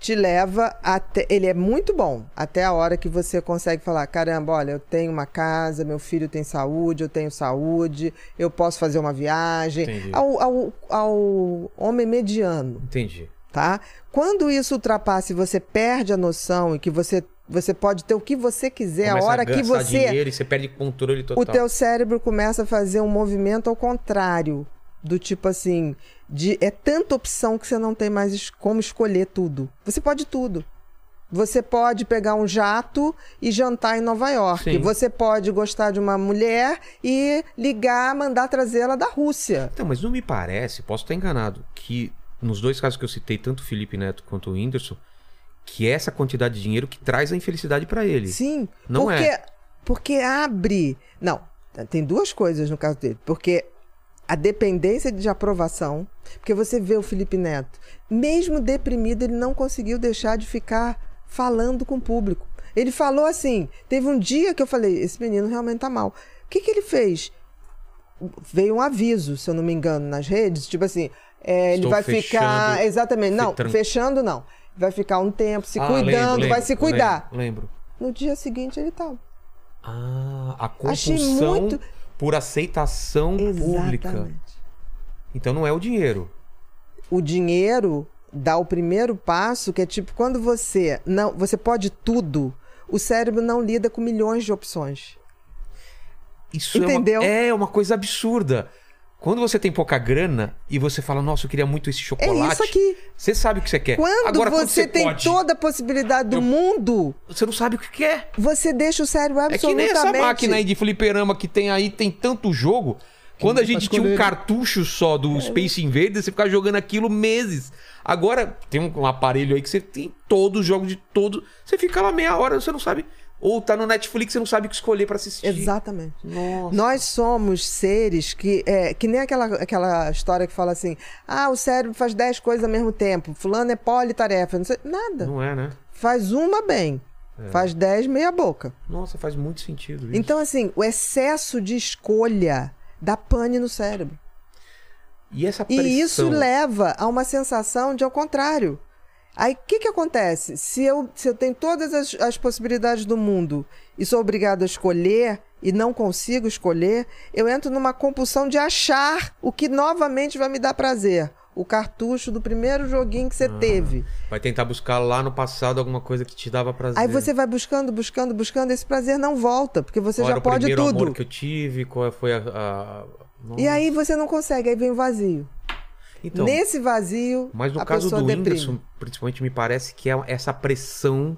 te leva até. Ele é muito bom até a hora que você consegue falar: caramba, olha, eu tenho uma casa, meu filho tem saúde, eu tenho saúde, eu posso fazer uma viagem. Ao, ao, ao homem mediano, Entendi. tá? Quando isso ultrapassa e você perde a noção e que você, você pode ter o que você quiser, Começa a hora que gastar você dinheiro e você perde controle total. o teu cérebro começa a fazer um movimento ao contrário. Do tipo assim, de, é tanta opção que você não tem mais es- como escolher tudo. Você pode tudo. Você pode pegar um jato e jantar em Nova York. Sim. Você pode gostar de uma mulher e ligar, mandar trazê-la da Rússia. Então, mas não me parece, posso estar enganado, que nos dois casos que eu citei, tanto o Felipe Neto quanto o Whindersson, que é essa quantidade de dinheiro que traz a infelicidade pra ele. Sim. Não porque, é. Porque abre. Não, tem duas coisas no caso dele. Porque a dependência de aprovação. Porque você vê o Felipe Neto, mesmo deprimido, ele não conseguiu deixar de ficar falando com o público. Ele falou assim: teve um dia que eu falei, esse menino realmente tá mal. O que, que ele fez? Veio um aviso, se eu não me engano, nas redes, tipo assim, é, ele vai fechando, ficar. Exatamente, não, tran- fechando não. Vai ficar um tempo se Ah, cuidando, lembro, vai lembro, se cuidar. Lembro. lembro. No dia seguinte ele tá. Ah, a Achei compulsão muito- por aceitação pública. Exatamente. Então não é o dinheiro. O dinheiro dá o primeiro passo, que é tipo quando você não, você pode tudo, o cérebro não lida com milhões de opções. Isso Entendeu? É, uma, é uma coisa absurda. Quando você tem pouca grana e você fala, nossa, eu queria muito esse É chocolate. isso aqui. Você sabe o que você quer. Quando Agora, quando você, você tem pode, toda a possibilidade do Eu- mundo, Você não sabe o que quer. você deixa o cérebro É que absolutamente. nem essa máquina aí de fliperama que tem aí, tem tanto jogo. Quando a gente tinha um cartucho só do É. Space Invaders, você ficava jogando aquilo meses. Agora tem um, um aparelho aí que você tem todos os jogos de todos. Você fica lá meia hora, você não sabe. Ou tá no Netflix, você não sabe o que escolher pra assistir. Exatamente. Nossa. Nós somos seres que. É, que nem aquela, aquela história que fala assim: ah, o cérebro faz 10 coisas ao mesmo tempo. Fulano é politarefa. Não sei, nada. Não é, né? Faz uma bem. Faz 10 meia boca. Nossa, faz muito sentido isso. Então, assim, o excesso de escolha dá pane no cérebro. e. E isso leva a uma sensação de ao contrário. Aí o que, que acontece? Se eu, se eu tenho todas as, as possibilidades do mundo e sou obrigado a escolher e não consigo escolher, eu entro numa compulsão de achar o que novamente vai me dar prazer. O cartucho do primeiro joguinho que você Ah. teve. Vai tentar buscar lá no passado alguma coisa que te dava prazer. Aí você vai buscando, buscando, buscando, esse prazer não volta, porque você Qual já era o pode primeiro tudo. amor que eu tive, qual foi a... a... E aí você não consegue, aí vem o vazio. Então, Nesse vazio, mas no a caso pessoa do deprime. Whindersson, principalmente me parece que é essa pressão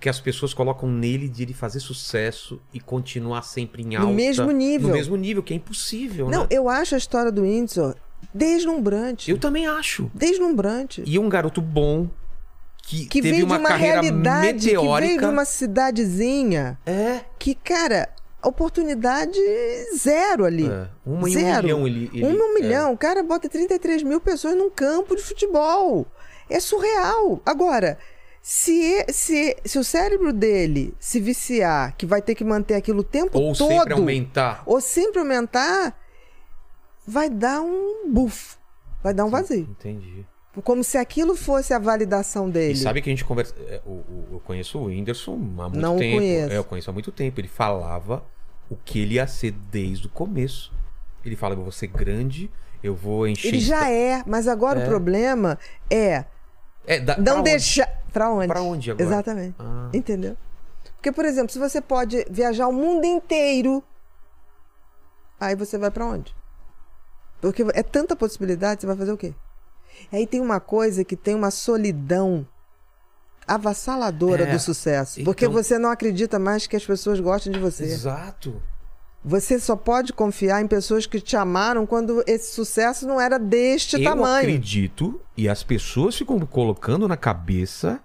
que as pessoas colocam nele de ele fazer sucesso e continuar sempre em alta. mesmo nível. No mesmo nível, que é impossível, Não, né? eu acho a história do Whindersson deslumbrante. Eu também acho. Deslumbrante. E um garoto bom que, que teve uma, de uma carreira realidade, que meteórica. veio de uma cidadezinha. É. Que, cara, oportunidade zero ali. É, uma em um zero. milhão ele- ele- um em um é. milhão. O cara bota 33 mil pessoas num campo de futebol. É surreal. Agora, se, se, se o cérebro dele se viciar, que vai ter que manter aquilo o tempo Ou todo, sempre aumentar. ou sempre aumentar, vai dar um buff. Vai dar um vazio. Entendi. Como se aquilo fosse a validação dele. E sabe que a gente conversa. é, eu conheço o Whindersson há muito Não tempo. conheço. É, eu conheço há muito tempo. Ele falava o que ele ia ser desde o começo. Ele fala: eu vou ser grande, eu vou encher. Ele já é, mas agora É. o problema é É, da, não deixar. Pra onde? Pra onde agora? Exatamente. Ah. Entendeu? Porque, por exemplo, se você pode viajar o mundo inteiro, aí você vai pra onde? Porque é tanta possibilidade, você vai fazer o quê? Aí tem uma coisa que tem uma solidão avassaladora É, do sucesso. Porque então- você não acredita mais que as pessoas gostem de você. Exato. Você só pode confiar em pessoas que te amaram quando esse sucesso não era deste eu tamanho. acredito e as pessoas ficam colocando na cabeça.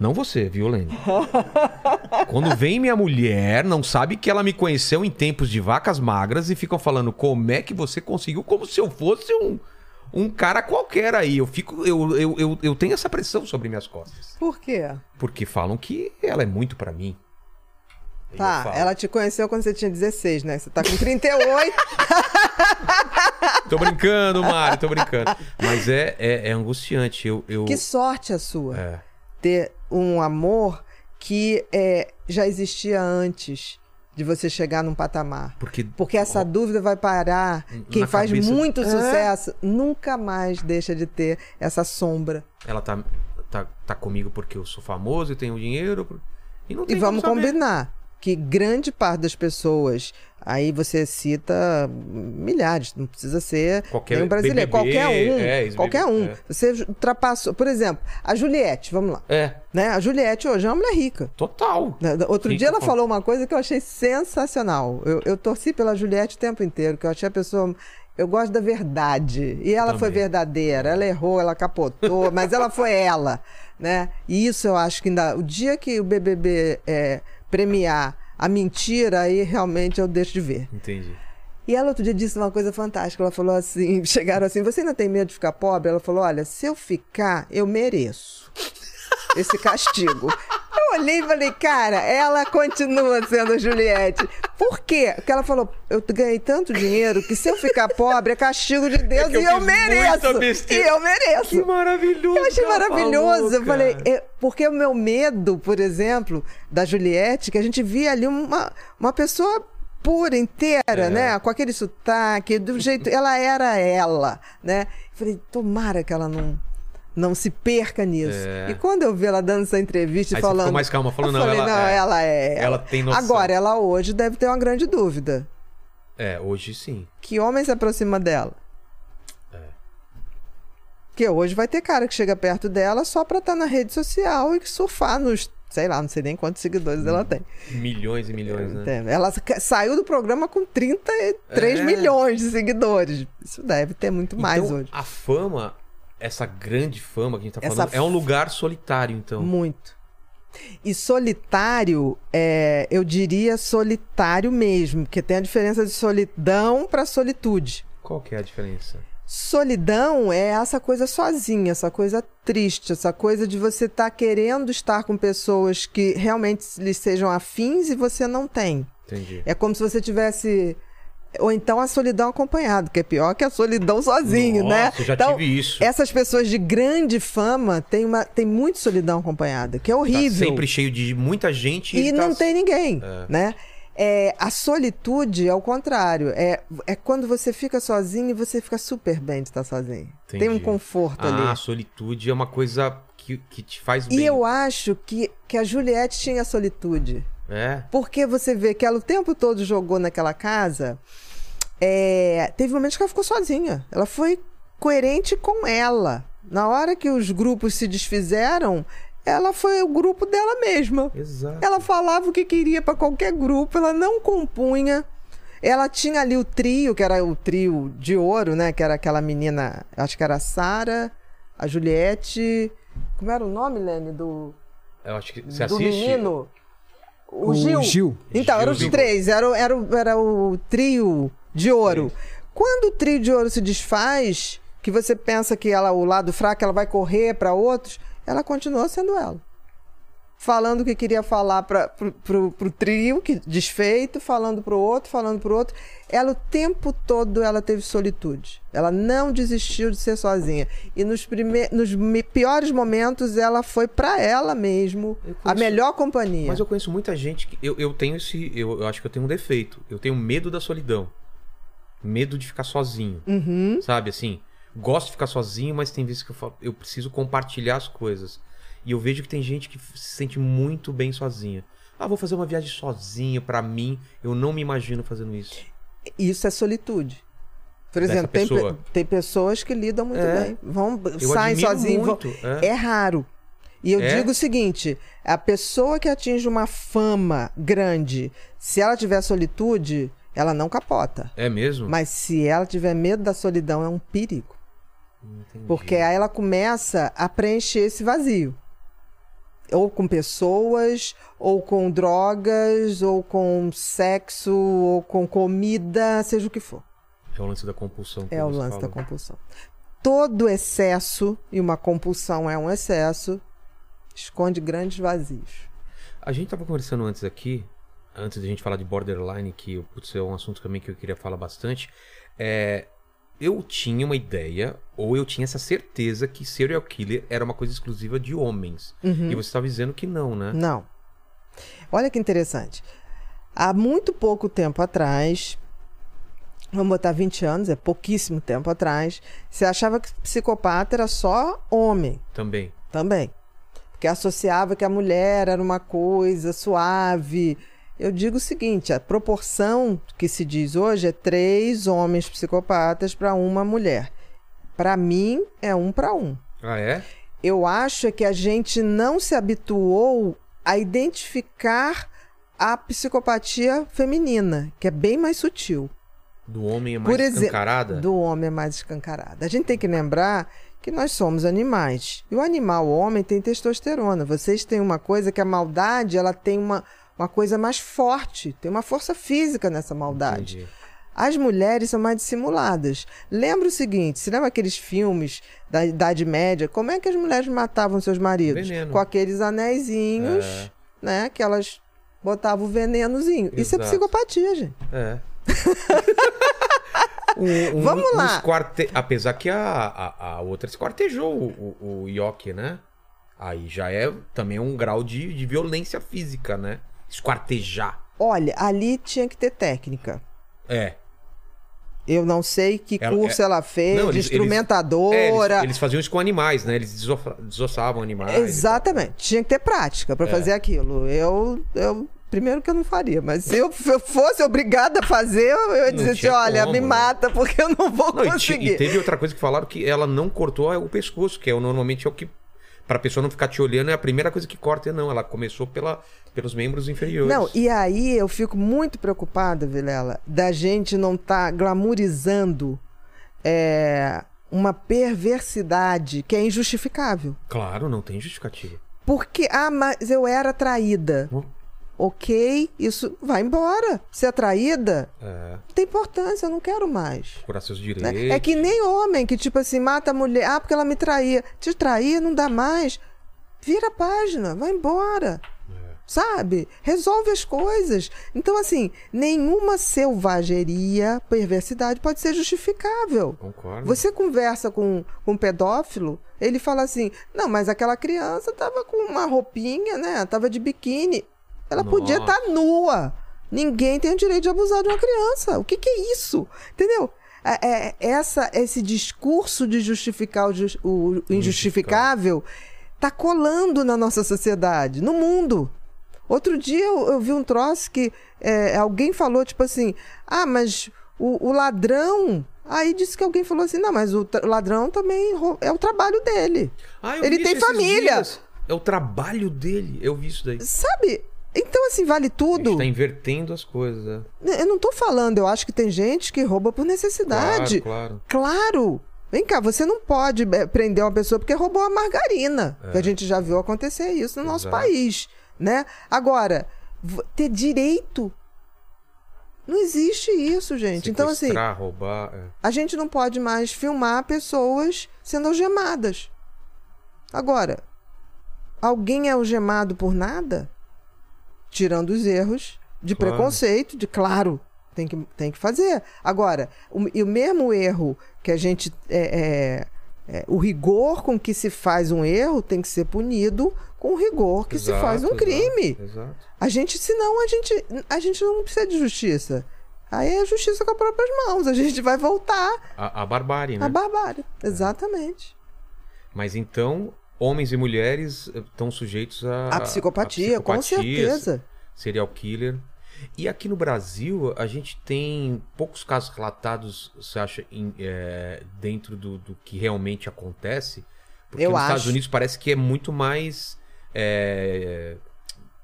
Não você, viu, Lene? Quando vem minha mulher, não sabe que ela me conheceu em tempos de vacas magras e ficam falando como é que você conseguiu, como se eu fosse um, um cara qualquer aí. Eu fico, eu, eu, eu, eu tenho essa pressão sobre minhas costas. Por quê? Porque falam que ela é muito pra mim. E Tá, ela te conheceu quando você tinha 16, né? Você tá com 38. Tô brincando, Mário, tô brincando. Mas é, é, é angustiante. Eu, eu... que sorte a sua. É. Ter um amor que é, já existia antes de você chegar num patamar. Porque, Porque essa dúvida vai parar. Quem faz cabeça- muito É. sucesso nunca mais deixa de ter essa sombra. ela tá, tá, tá comigo porque eu sou famoso e tenho dinheiro. E, não E tem vamos como saber. combinar que grande parte das pessoas, aí você cita milhares, não precisa ser Qualquer nenhum brasileiro, BBB, qualquer um, é, qualquer um. é. Você ultrapassou, por exemplo, a Juliette, vamos lá, É, né? A Juliette hoje é uma mulher rica. total. né? Outro Rica dia ela falou uma coisa que eu achei sensacional. Eu, eu torci pela Juliette o tempo inteiro, que eu achei a pessoa. Eu gosto da verdade. E ela foi Também. verdadeira. Ela errou, ela capotou, mas ela foi ela, né? E isso eu acho que ainda. O dia que o BBB é, premiar a mentira, aí realmente eu deixo de ver. Entendi. E ela outro dia disse uma coisa fantástica. Ela falou assim: chegaram assim, você ainda tem medo de ficar pobre? Ela falou: olha, se eu ficar, eu mereço esse castigo. Eu olhei e falei, cara, ela continua sendo Juliette. Por quê? Porque ela falou: eu ganhei tanto dinheiro que se eu ficar pobre é castigo de Deus É eu e eu mereço. E eu mereço. Que maravilhoso. Eu achei maravilhoso. falou, eu falei, é, porque o meu medo, por exemplo, da Juliette, que a gente via ali uma, uma pessoa pura, inteira, É. né? Com aquele sotaque, do jeito. Ela era ela, né? Eu falei, tomara que ela não. Não se perca nisso. É. E quando eu vi ela dando essa entrevista Aí falando. ficou mais calma, eu não, falei, ela não, é- ela é. ela tem noção. Agora, ela hoje deve ter uma grande dúvida. É, hoje sim. Que homem se aproxima dela? É. Porque hoje vai ter cara que chega perto dela só pra estar na rede social e surfar nos, sei lá, não sei nem quantos seguidores ela tem. Milhões e milhões, né? Ela sa- saiu do programa com 33 É. milhões de seguidores. Isso deve ter muito mais então, hoje. a fama, essa grande fama que a gente tá Essa falando, é um lugar solitário, então. Muito. E solitário, é, eu diria solitário mesmo, porque tem a diferença de solidão para solitude. Qual que é a diferença? Solidão é essa coisa sozinha, essa coisa triste, essa coisa de você estar querendo estar com pessoas que realmente lhe sejam afins e você não tem. Entendi. É como se você tivesse. Ou então a solidão acompanhada, que é pior que a solidão sozinho, Nossa, né? eu já então, tive isso. Essas pessoas de grande fama têm, uma, têm muito solidão acompanhada, que é Tá horrível. sempre cheio de muita gente. E tá- não tem ninguém, É. né? É, a solitude é o contrário. É, é quando você fica sozinho e você fica super bem de estar sozinho. Tem um Entendi. conforto Ah, ali. a solitude é uma coisa que, que te faz bem. E eu acho que, que a Juliette tinha solitude. É. Porque você vê que ela o tempo todo jogou naquela casa. É, teve momentos que ela ficou sozinha. Ela foi coerente com ela. Na hora que os grupos se desfizeram, ela foi o grupo dela mesma. Exato. Ela falava o que queria para qualquer grupo, ela não compunha. Ela tinha ali o trio, que era o trio de ouro, né? Que era aquela menina, acho que era a Sara, a Juliette. Como era o nome, Lene, do, Eu acho que você do assiste. menino? O, O Gil. Gil. Então, Gil eram os três. Era, era, era o trio de ouro. Quando o trio de ouro se desfaz, que você pensa que ela, o lado fraco, ela vai correr para outros, ela continua sendo ela. Falando o que queria falar para pro trio, que desfeito, falando pro outro, falando pro outro. Ela o tempo todo ela teve solitude. Ela não desistiu de ser sozinha. E nos, prime... nos piores momentos ela foi para ela mesmo Eu a conheço- melhor companhia. Mas eu conheço muita gente que. Eu, eu tenho esse. Eu, eu acho que eu tenho um defeito. Eu tenho medo da solidão. Medo de ficar sozinho. Uhum. Sabe assim? Gosto de ficar sozinho, mas tem vezes que eu falo, eu preciso compartilhar as coisas. E eu vejo que tem gente que se sente muito bem sozinha. Ah, vou fazer uma viagem sozinho pra mim. Eu não me imagino fazendo isso. Isso é solitude. Por exemplo, tem, pessoa. tem pessoas que lidam muito É. bem. Vão, Eu saem sozinhos. é. É raro. E eu É? digo o seguinte: a pessoa que atinge uma fama grande, se ela tiver solitude, ela não capota. É mesmo? Mas se ela tiver medo da solidão, é um perigo. Entendi. Porque aí ela começa a preencher esse vazio. Ou com pessoas, ou com drogas, ou com sexo, ou com comida, seja o que for. É o lance da compulsão. É o lance da falou. compulsão. Todo excesso, e uma compulsão é um excesso, esconde grandes vazios. A gente tava conversando antes aqui, antes de a gente falar de borderline, que putz, é um assunto também que eu queria falar bastante. É, eu tinha uma ideia, ou eu tinha essa certeza que serial killer era uma coisa exclusiva de homens. Uhum. E você estava dizendo que não, né? Não. Olha que interessante. Há muito pouco tempo atrás, vamos botar 20 anos, é pouquíssimo tempo atrás, você achava que psicopata era só homem Também. também. Porque associava que a mulher era uma coisa suave. Eu digo o seguinte: a proporção que se diz hoje é três homens psicopatas para uma mulher. Para mim, é um para um. Ah, é? Eu acho é que a gente não se habituou a identificar a psicopatia feminina, que é bem mais sutil. Do homem é mais Por escancarada? do homem é mais escancarada. A gente tem que lembrar que nós somos animais. E o animal o homem tem testosterona. Vocês têm uma coisa que a maldade, ela tem uma, uma coisa mais forte, tem uma força física nessa maldade. Entendi. As mulheres são mais dissimuladas. Lembra o seguinte: se lembra aqueles filmes da Idade Média? Como é que as mulheres matavam seus maridos? Veneno. Com aqueles anéisinhos, É. né? Que elas botavam o venenozinho. Isso é Exato. psicopatia, gente. É. Um- um- Vamos lá. Apesar que a, a, a outra esquartejou o, o, o Yoki, né? Aí já é também um grau de, de violência física, né? Esquartejar. Olha, ali tinha que ter técnica. É. Eu não sei que Ela- curso é- ela fez, Não, de eles- eles- instrumentadora. É, eles, eles faziam isso com animais, né? Eles desossa- desossavam animais. e Exatamente. Tinha que ter prática para É. fazer aquilo. Eu, eu. Primeiro que eu não faria, mas se eu, eu fosse obrigada a fazer, eu ia dizer assim: olha, como, me né? mata, porque eu não vou. Não, e, conseguir. e teve outra coisa que falaram que ela não cortou o pescoço, que é normalmente é o que. Pra pessoa não ficar te olhando, é a primeira coisa que corta. Não, ela começou pela, pelos membros inferiores. Não, e aí eu fico muito preocupada, Vilela, da gente não estar glamourizando é, uma perversidade que é injustificável. Claro, não tem justificativa. Porque, ah, mas eu era traída. Hum. Ok, isso vai embora. Ser atraída É, não tem importância, eu não quero mais. procurar seus né? direitos. É que nem homem que, tipo assim, mata a mulher. Ah, porque ela me traía. Te trair não dá mais. Vira a página, vai embora. Sabe? Resolve as coisas. Então, assim, nenhuma selvageria, perversidade pode ser justificável. Concordo. Você conversa com, com um pedófilo, ele fala assim: não, mas aquela criança tava com uma roupinha, né? Tava de biquíni. Ela podia Nossa. estar nua. Ninguém tem o direito de abusar de uma criança. O que, que é isso? Entendeu? É, é- essa, esse discurso de justificar o, o injustificável tá colando na nossa sociedade, no mundo. Outro dia eu, eu vi um troço que é, alguém falou, tipo assim, ah, mas o, o ladrão. Aí disse que alguém falou assim, não, mas o ladrão também é o trabalho dele. Ah, Ele tem família. dias. É o trabalho dele. Eu vi isso daí. Sabe? Então, assim, vale A tudo. gente tá invertendo as coisas. é. Eu não tô falando, eu acho que tem gente que rouba por necessidade. Claro, claro. Claro. Vem cá, você não pode eh, prender uma pessoa porque roubou a margarina. Que a gente já viu acontecer isso no nosso É. Exato. país, né? Agora, ter direito. Não existe isso, gente. Então, assim, roubar. é. a gente não pode mais filmar pessoas sendo algemadas. Agora, alguém é algemado por nada? Tirando os erros de Claro. preconceito, de claro, tem que, tem que fazer. Agora, o, e o mesmo erro que a gente. é, é, é, o rigor com que se faz um erro tem que ser punido com o rigor que se Exato, faz um exato, crime. Exato. A gente, senão, a gente, a gente não precisa de justiça. Aí é justiça com as próprias mãos. A gente vai voltar A, a barbárie, né? à barbárie. Exatamente. Mas então, homens e mulheres eh, estão sujeitos a. A psicopatia, a com psicopatia, certeza. Serial killer. E aqui no Brasil, a gente tem poucos casos relatados, você acha, em, eh, dentro do, do que realmente acontece? Porque Eu nos acho. Estados Unidos parece que é muito mais. eh,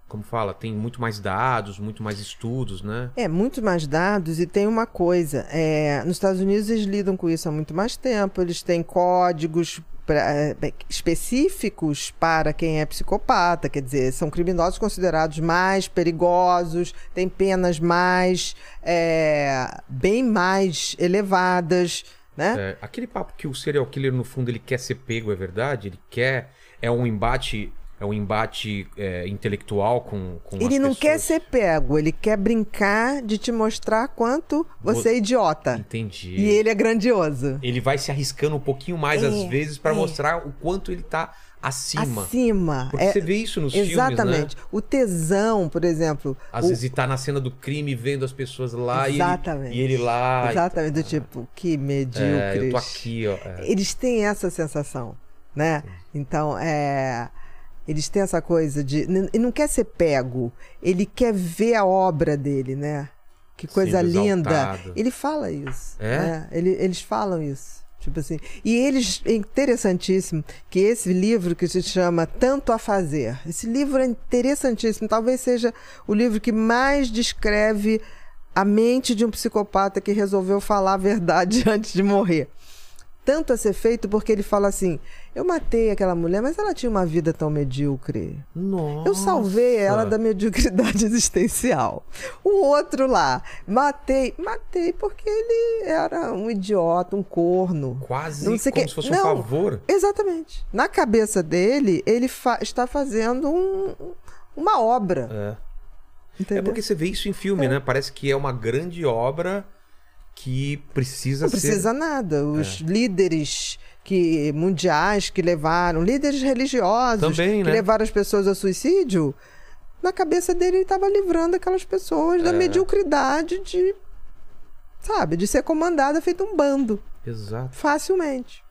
como fala? Tem muito mais dados, muito mais estudos, né? É, muito mais dados e tem uma coisa. é, nos Estados Unidos eles lidam com isso há muito mais tempo. Eles têm códigos pra- é, específicos para quem é psicopata. Quer dizer, são criminosos considerados mais perigosos, têm penas mais... é, bem mais elevadas, né? É, aquele papo que o serial killer, no fundo, ele quer ser pego, é verdade? Ele quer. É um embate. É um embate é, intelectual com, com Ele não quer pessoas? ser pego, ele quer brincar de te mostrar quanto você Vo- é idiota. Entendi. E ele é grandioso. Ele vai se arriscando um pouquinho mais É, às vezes pra é. mostrar o quanto ele tá acima. Acima. Porque É- você vê isso nos filmes, Exatamente. né? O tesão, por exemplo. Às o- vezes ele tá na cena do crime vendo as pessoas lá e ele, Exatamente. e ele lá. Exatamente, do tipo, que medíocres. É, eu tô aqui, ó. é. Eles têm essa sensação, né? Então, é. Eles têm essa coisa de. Ele não quer ser pego, ele quer ver a obra dele, né? Que coisa Sendo linda. Ele fala isso. É? né? Ele- eles falam isso. Tipo assim. E eles. É interessantíssimo que esse livro que se chama Tanto a Fazer. Esse livro é interessantíssimo. Talvez seja o livro que mais descreve a mente de um psicopata que resolveu falar a verdade antes de morrer. Tanto a ser feito porque ele fala assim: eu matei aquela mulher, mas ela tinha uma vida tão medíocre. Nossa. Eu salvei ela da mediocridade existencial. O outro lá, matei, matei porque ele era um idiota, um corno. Quase Não sei como que- se fosse Não. um favor. Exatamente. Na cabeça dele, ele fa- está fazendo um- uma obra. É. Entendeu? É porque você vê isso em filme, né? Parece que é uma grande obra que precisa Não ser. precisa nada. Os É. líderes que mundiais que levaram, líderes religiosos Também, que né? levaram as pessoas ao suicídio, na cabeça dele ele estava livrando aquelas pessoas da É. mediocridade de, sabe, de ser comandada feito um bando, Exato. facilmente.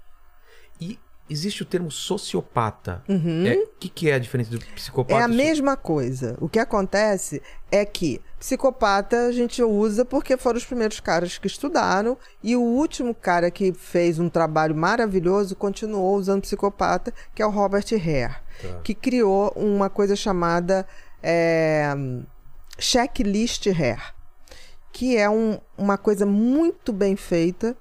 Existe o termo sociopata. Uhum. É, O que, que é a diferença do psicopata? É a mesma coisa. O que acontece é que psicopata a gente usa porque foram os primeiros caras que estudaram e o último cara que fez um trabalho maravilhoso continuou usando psicopata, que é o Robert Hare, Tá. que criou uma coisa chamada é, checklist Hare, que é um- uma coisa muito bem feita,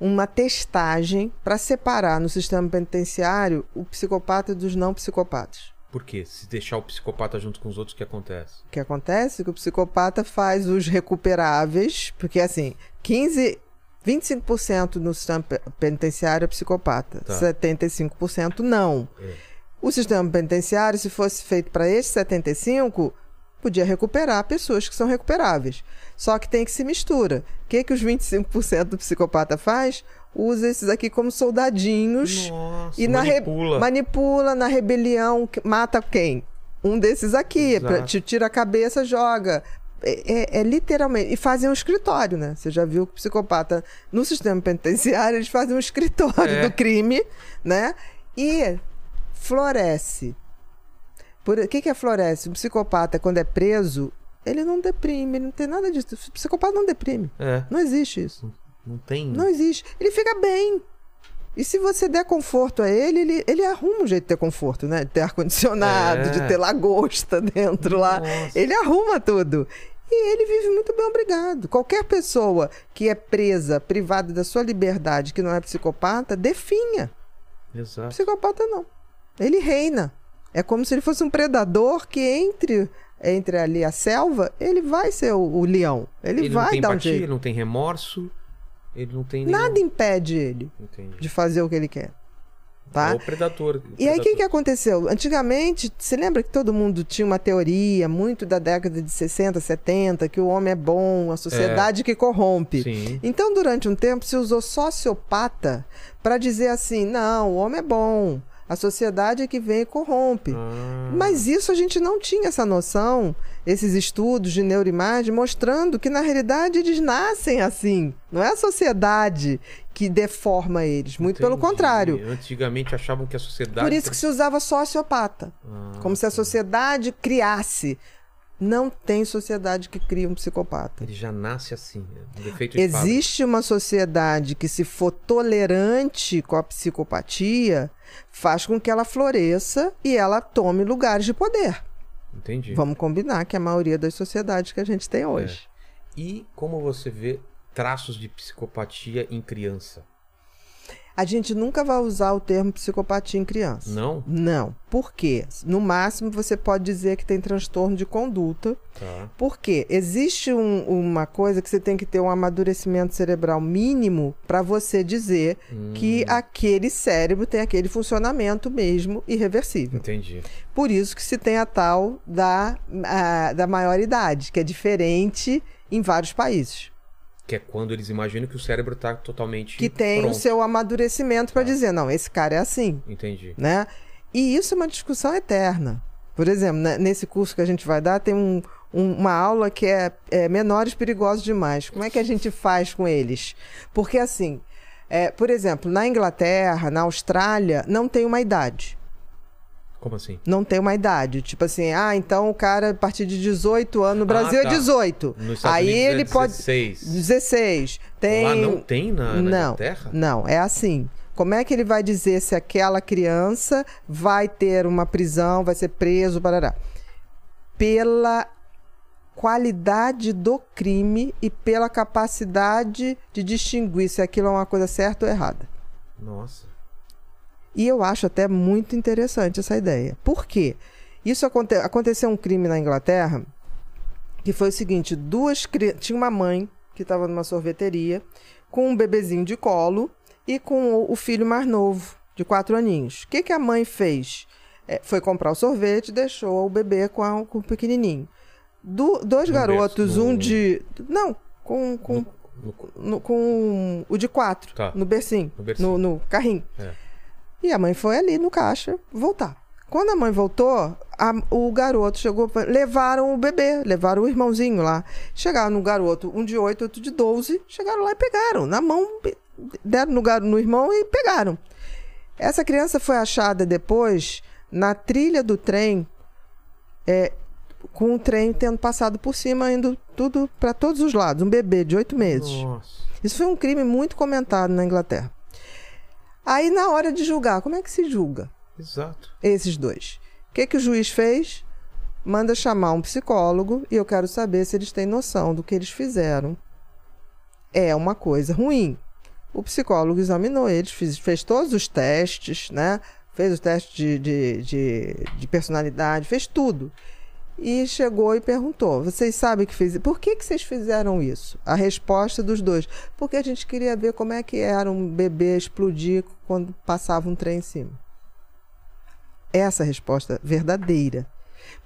uma testagem para separar no sistema penitenciário o psicopata dos não psicopatas. Por quê? Se deixar o psicopata junto com os outros, o que acontece? O que acontece é que o psicopata faz os recuperáveis, porque assim, 15, 25% no sistema pe- penitenciário é psicopata, Tá. 75% não. É. O sistema penitenciário, se fosse feito para esses 75, podia recuperar pessoas que são recuperáveis. Só que tem que se mistura. O que, que os 25% do psicopata faz? Usa esses aqui como soldadinhos Nossa, e na manipula. manipula na rebelião, mata quem? Um desses aqui, Exato. pra, te tira a cabeça, joga. É, é- é literalmente. E fazem um escritório, né? Você já viu que o psicopata no sistema penitenciário, eles fazem um escritório É. do crime, né? E floresce. Por, o que, que é floresce? O psicopata, quando é preso, ele não deprime, ele não tem nada disso. O psicopata não deprime. É, Não existe isso. não tem. Não existe. Ele fica bem. E se você der conforto a ele, ele, ele arruma um jeito de ter conforto, né? De ter ar-condicionado, É. de ter lagosta dentro lá. Nossa. Ele arruma tudo. E ele vive muito bem, obrigado. Qualquer pessoa que é presa, privada da sua liberdade, que não é psicopata, definha. Exato. Psicopata não. Ele reina. É como se ele fosse um predador que entre entre ali a selva, ele vai ser o, o leão. Ele, Ele vai dar um jeito. ele não tem remorso, ele não tem nenhum... Nada impede ele Entendi. de fazer o que ele quer. É Tá? o predador. E aí, o que, que aconteceu? Antigamente, você lembra que todo mundo tinha uma teoria, muito da década de 60, 70, que o homem é bom, a sociedade que corrompe. Sim. Então, durante um tempo, se usou sociopata para dizer assim: não, o homem é bom, a sociedade é que vem e corrompe. Ah, Mas isso a gente não tinha essa noção, esses estudos de neuroimagem mostrando que na realidade eles nascem assim. Não é a sociedade que deforma eles, muito pelo entendi. contrário. Antigamente achavam que a sociedade... Por isso que se usava sociopata, Ah, como se a sociedade criasse. Não tem sociedade que cria um psicopata. Ele já nasce assim, é um defeito de. Existe uma sociedade que, se for tolerante com a psicopatia, faz com que ela floresça e ela tome lugares de poder. Entendi. Vamos combinar que a maioria das sociedades que a gente tem hoje. E como você vê traços de psicopatia em criança? A gente nunca vai usar o termo psicopatia em criança. Não? Não. Por quê? No máximo, você pode dizer que tem transtorno de conduta. Tá. Porque existe um- uma coisa que você tem que ter um amadurecimento cerebral mínimo para você dizer que aquele cérebro tem aquele funcionamento mesmo irreversível. Entendi. Por isso que se tem a tal da, a- da maioridade, que é diferente em vários países. Que é quando eles imaginam que o cérebro tá totalmente Que tem pronto. o seu amadurecimento para dizer, não, esse cara é assim. Entendi. né? E isso é uma discussão eterna. Por exemplo, né, nesse curso que a gente vai dar, tem um- um- uma aula que é, é menores perigosos demais. Como é que a gente faz com eles? Porque assim, é, por exemplo, na Inglaterra, na Austrália, não tem uma idade. Como assim? Não tem uma idade. Tipo assim, ah, então o cara a partir de 18 anos, no Brasil Ah, tá. é 18. Nos Estados Aí Unidos ele é pode 16. 16. Tem Lá não tem na, na não, Inglaterra? Não, é assim. Como é que ele vai dizer se aquela criança vai ter uma prisão, vai ser preso, parará? Pela qualidade do crime e pela capacidade de distinguir se aquilo é uma coisa certa ou errada. Nossa. E eu acho até muito interessante essa ideia. Por quê? Isso aconte aconteceu um crime na Inglaterra que foi o seguinte: duas tinha uma mãe que estava numa sorveteria com um bebezinho de colo e com o, filho mais novo, de quatro aninhos. O que, que a mãe fez? É, foi comprar o sorvete e deixou o bebê com, a- com o pequenininho. Du- dois No garotos, berço, no- um de. Não, com, com, No- no- com o de quatro, Tá. no bercinho, No bercinho. no carrinho. É. E a mãe foi ali no caixa voltar. Quando a mãe voltou, a- o garoto chegou, levaram o bebê, levaram o irmãozinho lá. Chegaram no garoto, um de 8, outro de 12, chegaram lá e pegaram. Na mão, deram no, no irmão e pegaram. Essa criança foi achada depois na trilha do trem, é, com o trem tendo passado por cima, indo tudo para todos os lados. Um bebê de oito meses. Nossa. Isso foi um crime muito comentado na Inglaterra. Aí, na hora de julgar, como é que se julga Exato. esses dois? O que, que o juiz fez? Manda chamar um psicólogo e eu quero saber se eles têm noção do que eles fizeram. É uma coisa ruim. O psicólogo examinou eles, fez, fez todos os testes, né? Fez o teste de, de, de, de personalidade, fez tudo. E chegou e perguntou: Vocês sabem que fez? Por que, que vocês fizeram isso? A resposta dos dois: Porque a gente queria ver como é que era um bebê explodir quando passava um trem em cima. Essa é resposta verdadeira.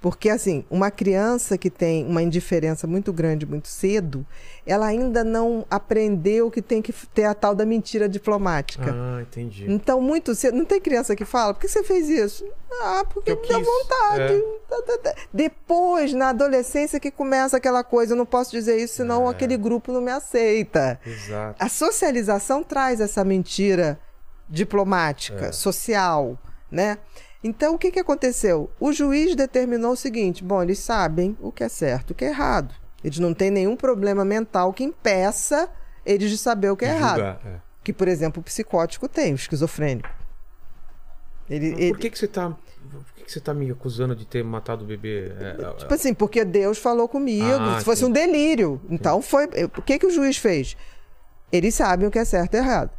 Porque, assim, uma criança que tem uma indiferença muito grande muito cedo, ela ainda não aprendeu que tem que ter a tal da mentira diplomática. Ah, entendi. Então, muito cedo. Não tem criança que fala, por que você fez isso? Ah, porque Eu me deu vontade. é. Depois, na adolescência, que começa aquela coisa, eu não posso dizer isso, senão É. aquele grupo não me aceita. Exato. A socialização traz essa mentira diplomática, É. social, né? Então, o que, que aconteceu? O juiz determinou o seguinte: bom, eles sabem o que é certo e o que é errado. Eles não têm nenhum problema mental que impeça eles de saber o que é errado. Julgar, é. Que, por exemplo, o psicótico tem, o esquizofrênico. Ele, Mas ele- Por que, que você tá. Por que, que você tá me acusando de ter matado o bebê? É, Tipo assim, porque Deus falou comigo, Ah, se fosse um delírio. Então foi. O que, que o juiz fez? Eles sabem o que é certo e errado.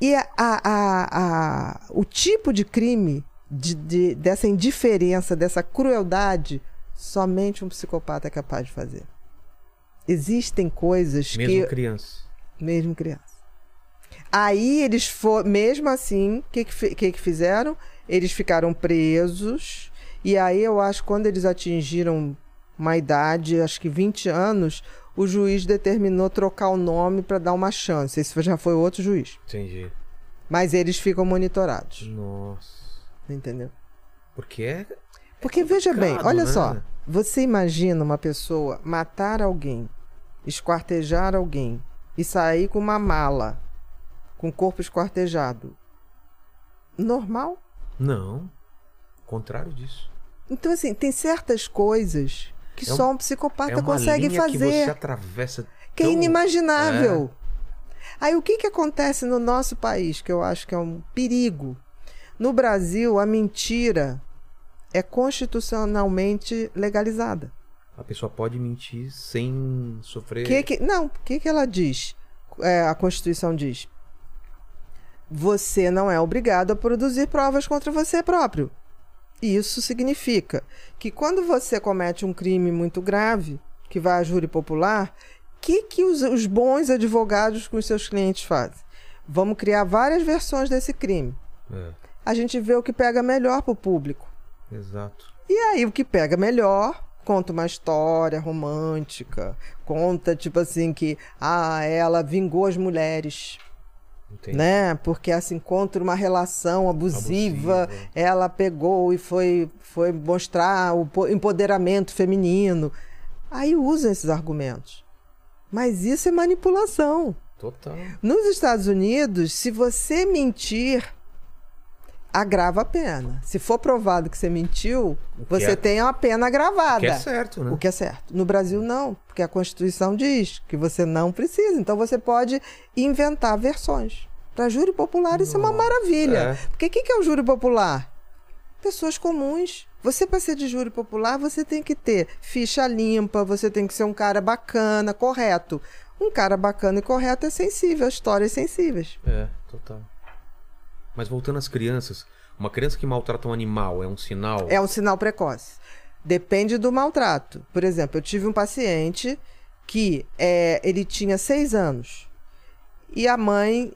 E a- a- a- o tipo de crime, de- de- dessa indiferença, dessa crueldade, somente um psicopata é capaz de fazer. Existem coisas Mesmo que. criança. Mesmo criança. Aí eles foram. Mesmo assim, o que, que, que fizeram? Eles ficaram presos. E aí eu acho que quando eles atingiram uma idade, acho que 20 anos, o juiz determinou trocar o nome para dar uma chance. Esse já foi outro juiz. Entendi. Mas eles ficam monitorados. Nossa. Entendeu? Porque é. Porque veja bem, olha né? só. Você imagina uma pessoa matar alguém, esquartejar alguém e sair com uma mala com o corpo esquartejado. Normal? Não. Contrário disso. Então, assim, tem certas coisas que É um- só um psicopata é uma consegue linha que fazer. você atravessa. que é inimaginável. Aí o que, que acontece no nosso país, que eu acho que é um perigo? No Brasil, a mentira é constitucionalmente legalizada. A pessoa pode mentir sem sofrer. Que que, não, o que, que ela diz? É, a Constituição diz: você não é obrigado a produzir provas contra você próprio. Isso significa que quando você comete um crime muito grave, que vai a júri popular, o que, que os, os bons advogados com os seus clientes fazem? Vamos criar várias versões desse crime. É, A gente vê o que pega melhor para o público. exato. E aí, o que pega melhor, conta uma história romântica, conta, tipo assim, que ah, ela vingou as mulheres, Entendi. né? Porque assim, contra uma relação abusiva, Abusiva. ela pegou e foi, foi mostrar o po- empoderamento feminino. Aí usam esses argumentos. Mas isso é manipulação. Total. Nos Estados Unidos, se você mentir, agrava a pena. Se for provado que você mentiu, O que você é- tem uma pena agravada. Que é certo, né? O que é certo. No Brasil, não, porque a Constituição diz que você não precisa. Então, você pode inventar versões. Para júri popular, isso é uma maravilha. é. Porque o que, que é o júri popular? Pessoas comuns. Você, para ser de júri popular, você tem que ter ficha limpa, você tem que ser um cara bacana, correto. Um cara bacana e correto é sensível a histórias sensíveis. É, total. Mas voltando às crianças, uma criança que maltrata um animal é um sinal. É um sinal precoce. Depende do maltrato. Por exemplo, eu tive um paciente que é, ele tinha seis anos e a mãe,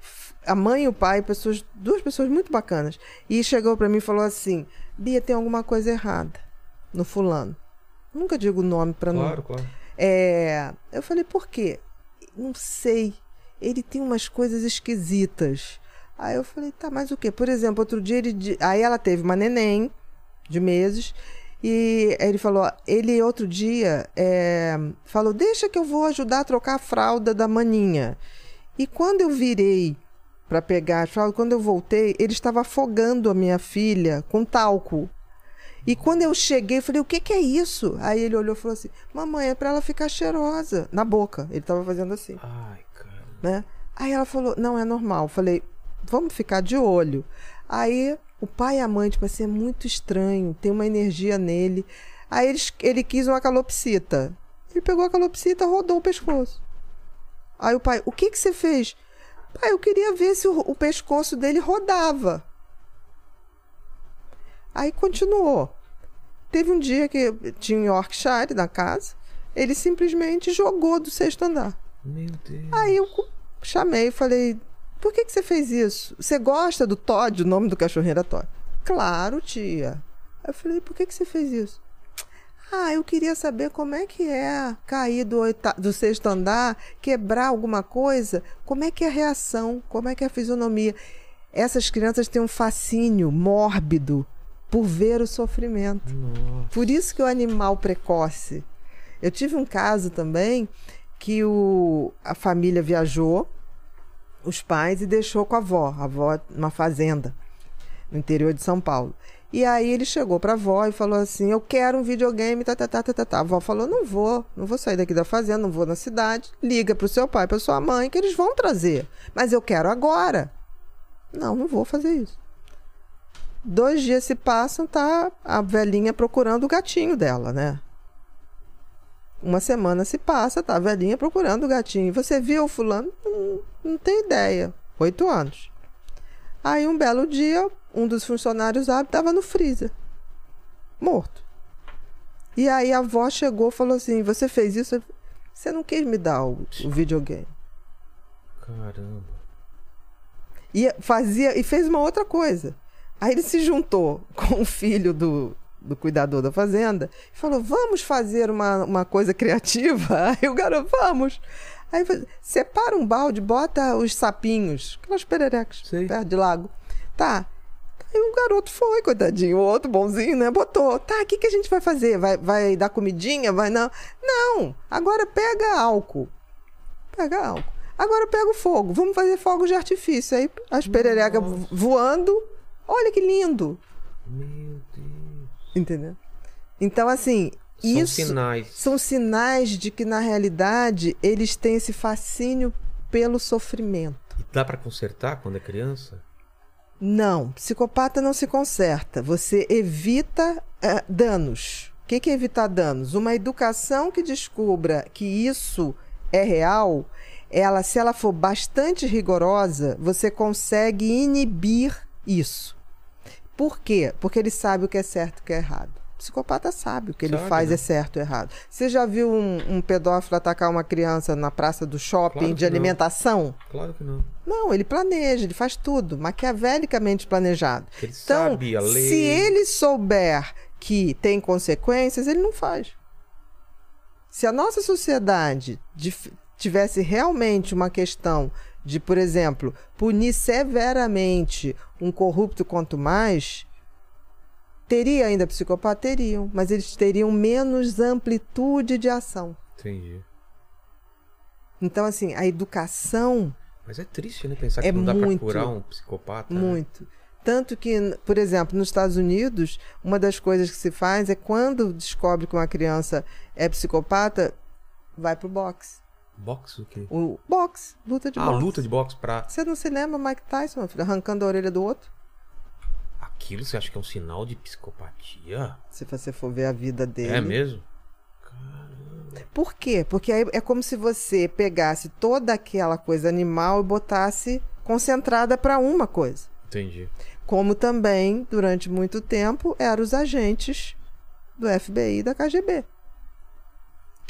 a mãe e o pai, pessoas, duas pessoas muito bacanas, e chegou para mim e falou assim: Bia, tem alguma coisa errada no fulano. Nunca digo o nome para não. Claro, claro. É, eu falei, por quê? Não sei. Ele tem umas coisas esquisitas. Aí eu falei, tá, mas o quê? Por exemplo, outro dia ele. Aí ela teve uma neném de meses. E ele falou, ele outro dia é, falou, deixa que eu vou ajudar a trocar a fralda da maninha. E quando eu virei para pegar a fralda, quando eu voltei, ele estava afogando a minha filha com talco. E quando eu cheguei, eu falei, o que, que é isso? Aí ele olhou e falou assim, mamãe, é pra ela ficar cheirosa. Na boca. Ele tava fazendo assim, Ai, cara. né? Aí ela falou, não, é normal. Eu falei, vamos ficar de olho. Aí o pai e a mãe, tipo assim, é muito estranho, tem uma energia nele. Aí eles, ele quis uma calopsita. Ele pegou a calopsita, rodou o pescoço. Aí o pai, o que que você fez? Pai, eu queria ver se o, o pescoço dele rodava. Aí continuou. Teve um dia que tinha um Yorkshire na casa, ele simplesmente jogou do sexto andar. Meu Deus. Aí eu chamei e falei: por que, que você fez isso? Você gosta do Todd? O nome do cachorrinho era Todd. Claro, tia. Eu falei: por que, que você fez isso? Ah, eu queria saber como é que é cair do, oita- do sexto andar, quebrar alguma coisa, como é que é a reação, como é que é a fisionomia. Essas crianças têm um fascínio mórbido por ver o sofrimento. Nossa. Por isso que o animal precoce. Eu tive um caso também que o, a família viajou, os pais, e deixou com a avó, a avó numa fazenda no interior de São Paulo. E aí ele chegou para a avó e falou assim: Eu quero um videogame, tá, tá, tá, tá, tá, tá. A avó falou: Não vou, não vou sair daqui da fazenda, não vou na cidade. Liga pro seu pai, pra sua mãe, que eles vão trazer. Mas eu quero agora. Não, não vou fazer isso. Dois dias se passam, tá a velhinha procurando o gatinho dela, né? Uma semana se passa, tá a velhinha procurando o gatinho. Você viu o fulano? Não, não tem ideia. Oito anos. Aí um belo dia, um dos funcionários abre, estava no freezer. Morto. E aí a avó chegou e falou assim: Você fez isso? Você não quis me dar o, o videogame. Caramba. E fazia e fez uma outra coisa. Aí ele se juntou com o filho do, do cuidador da fazenda e falou: Vamos fazer uma, uma coisa criativa? Aí o garoto, vamos. Aí separa um balde, bota os sapinhos, aquelas pererecas Sei. perto de lago. Tá. Aí o garoto foi, coitadinho, o outro bonzinho, né? Botou. Tá, o que, que a gente vai fazer? Vai, vai dar comidinha? Vai não? Não, agora pega álcool. Pega álcool. Agora pega o fogo. Vamos fazer fogos de artifício. Aí as pererecas vo- voando. Olha que lindo. Meu. Entendeu? Então, assim, São isso sinais. são sinais de que, na realidade, eles têm esse fascínio pelo sofrimento. E dá pra consertar quando é criança? Não, psicopata não se conserta. Você evita eh, danos. O que, que é evitar danos? Uma educação que descubra que isso é real, ela, se ela for bastante rigorosa, você consegue inibir isso. Por quê? Porque ele sabe o que é certo e o que é errado. O psicopata sabe o que ele Sabe, faz né? é certo ou errado. Você já viu um, um pedófilo atacar uma criança na praça do shopping Claro de que não. alimentação? Claro que não. Não, ele planeja, ele faz tudo, maquiavelicamente planejado. Ele Então, sabe a lei. se ele souber que tem consequências, ele não faz. Se a nossa sociedade tivesse realmente uma questão de, por exemplo, punir severamente um corrupto quanto mais, teria ainda psicopata? Teriam, mas eles teriam menos amplitude de ação. Entendi. Então, assim, a educação Mas é triste, né? Pensar que É não dá muito, pra curar um psicopata. né? Muito. Tanto que, por exemplo, nos Estados Unidos, uma das coisas que se faz é quando descobre que uma criança é psicopata, vai pro boxe. Boxe o quê? O boxe, luta de ah, boxe. luta de boxe pra. Você não se lembra Mike Tyson, meu filho, arrancando a orelha do outro? Aquilo você acha que é um sinal de psicopatia? Se você for ver a vida dele. É mesmo? Por quê? Porque aí é como se você pegasse toda aquela coisa animal e botasse concentrada para uma coisa. Entendi. Como também, durante muito tempo, eram os agentes do FBI e da KGB.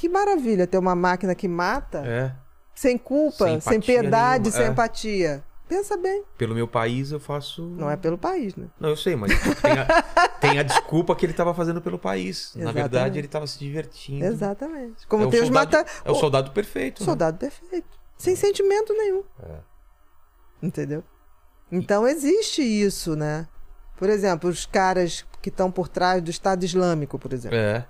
Que maravilha ter uma máquina que mata É. sem culpa, Sem sem, piedade, nenhuma, sem é. empatia. Pensa bem, Pelo meu país eu faço. não é pelo país, né? Não, eu sei, mas tem a, tem a desculpa que ele tava fazendo pelo país. Na Exatamente. verdade, ele tava se divertindo. Exatamente. Como é o tem os mata... É o soldado perfeito. né? Soldado perfeito. Sem sentimento nenhum. É. Entendeu? Então existe isso, né? Por exemplo, os caras que estão por trás do Estado Islâmico, por exemplo. É.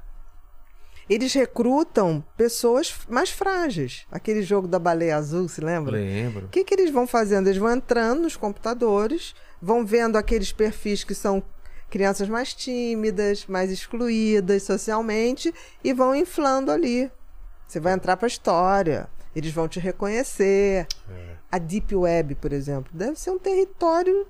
Eles recrutam pessoas mais frágeis. Aquele jogo da baleia azul, se lembra? Lembro. O que, que eles vão fazendo? Eles vão entrando nos computadores, vão vendo aqueles perfis que são crianças mais tímidas, mais excluídas socialmente e vão inflando ali. Você vai entrar para a história, eles vão te reconhecer. É. A Deep Web, por exemplo, deve ser um território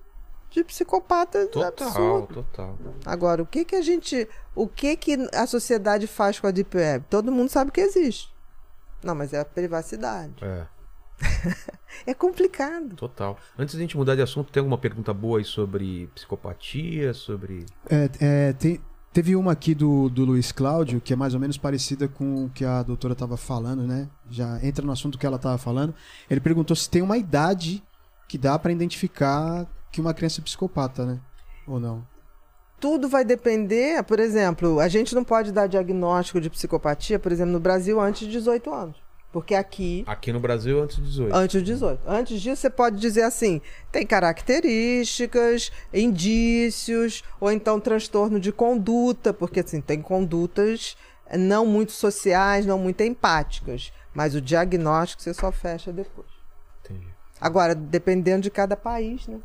de psicopatas Total, absurdo. total. Agora, o que que a gente, o que que a sociedade faz com a Deep Web? Todo mundo sabe que existe. Não, mas é a privacidade. É, É complicado. total. Antes de a gente mudar de assunto, tem alguma pergunta boa aí sobre psicopatia, sobre. É, é, tem- teve uma aqui do, do Luiz Cláudio, que é mais ou menos parecida com o que a doutora estava falando, né? Já entra no assunto que ela estava falando. Ele perguntou se tem uma idade que dá para identificar que uma criança é psicopata, né? Ou não? Tudo vai depender, por exemplo, a gente não pode dar diagnóstico de psicopatia, por exemplo, no Brasil antes de 18 anos. Porque aqui Aqui no Brasil, antes de 18. Antes de 18. Antes disso, você pode dizer assim: tem características, indícios, ou então transtorno de conduta, porque assim, tem condutas não muito sociais, não muito empáticas. Mas o diagnóstico você só fecha depois. Entendi. Agora, dependendo de cada país, né?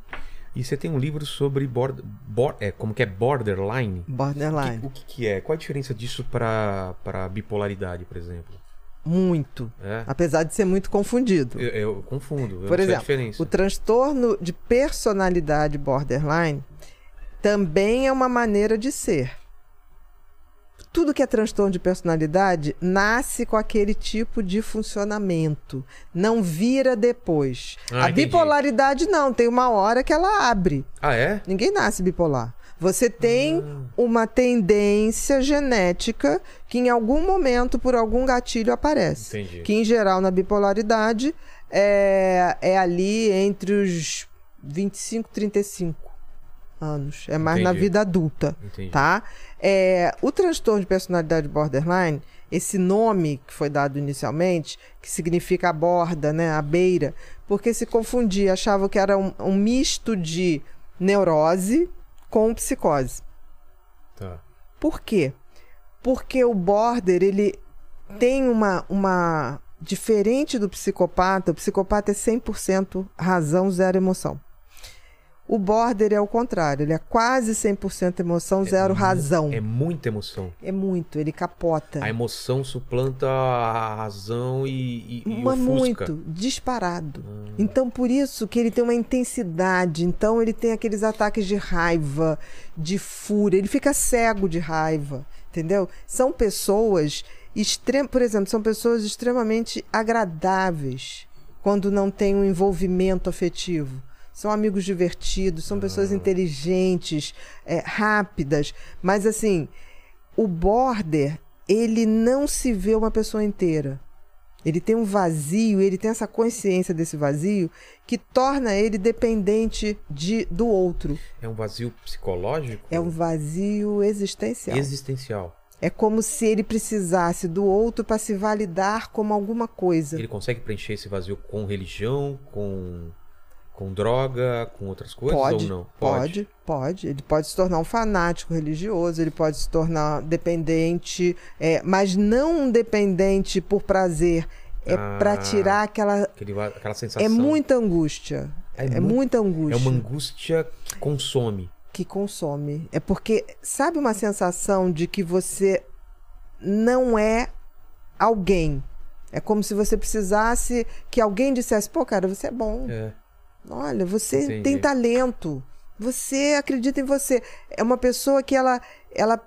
E você tem um livro sobre border, é, como que é borderline? Borderline. O que, que é? Qual a diferença disso para bipolaridade, por exemplo? Muito. É? Apesar de ser muito confundido. Eu, eu confundo. Eu Por exemplo, o transtorno de personalidade borderline também é uma maneira de ser. Tudo que é transtorno de personalidade nasce com aquele tipo de funcionamento. Não vira depois. Ah, a entendi. bipolaridade não, tem uma hora que ela abre. Ah, é? Ninguém nasce bipolar. Você tem uma tendência genética que em algum momento, por algum gatilho, aparece. Entendi. Que em geral na bipolaridade é, é ali entre os 25 e 35 anos. É mais na Entendi. vida adulta Entendi. tá? É, o transtorno de personalidade borderline, esse nome que foi dado inicialmente, que significa a borda, né, a beira, porque se confundia, achava que era um, um misto de neurose com psicose. Tá. Por quê? Porque o border, ele tem uma, uma diferente do psicopata, o psicopata é 100% razão, zero emoção. O border é o contrário, ele é quase 100% emoção, zero mu- razão. É muita emoção. É muito, ele capota. A emoção suplanta a razão e, e, e Mas muito, disparado. Então, por isso que ele tem uma intensidade. Então, ele tem aqueles ataques de raiva, de fúria. Ele fica cego de raiva, entendeu? São pessoas, extrem... por exemplo, são pessoas extremamente agradáveis quando não tem um envolvimento afetivo. São amigos divertidos, são pessoas inteligentes, é, rápidas. Mas, assim, o border, ele não se vê uma pessoa inteira. Ele tem um vazio, ele tem essa consciência desse vazio que torna ele dependente de, do outro. É um vazio psicológico? É um vazio existencial. existencial. É como se ele precisasse do outro para se validar como alguma coisa. Ele consegue preencher esse vazio com religião, com, com droga, com outras coisas Pode, ou não? pode, pode. Ele pode se tornar um fanático religioso, ele pode se tornar dependente, é, mas não um dependente por prazer. É Ah. para tirar aquela. Aquele aquela sensação. É muita angústia. É É, mu- muita angústia. É uma angústia que consome. que consome. É porque, sabe uma sensação de que você não é alguém? É como se você precisasse que alguém dissesse: pô, cara, você é bom. É. Olha, você Entendi. tem talento. Você acredita em você. É uma pessoa que ela, ela,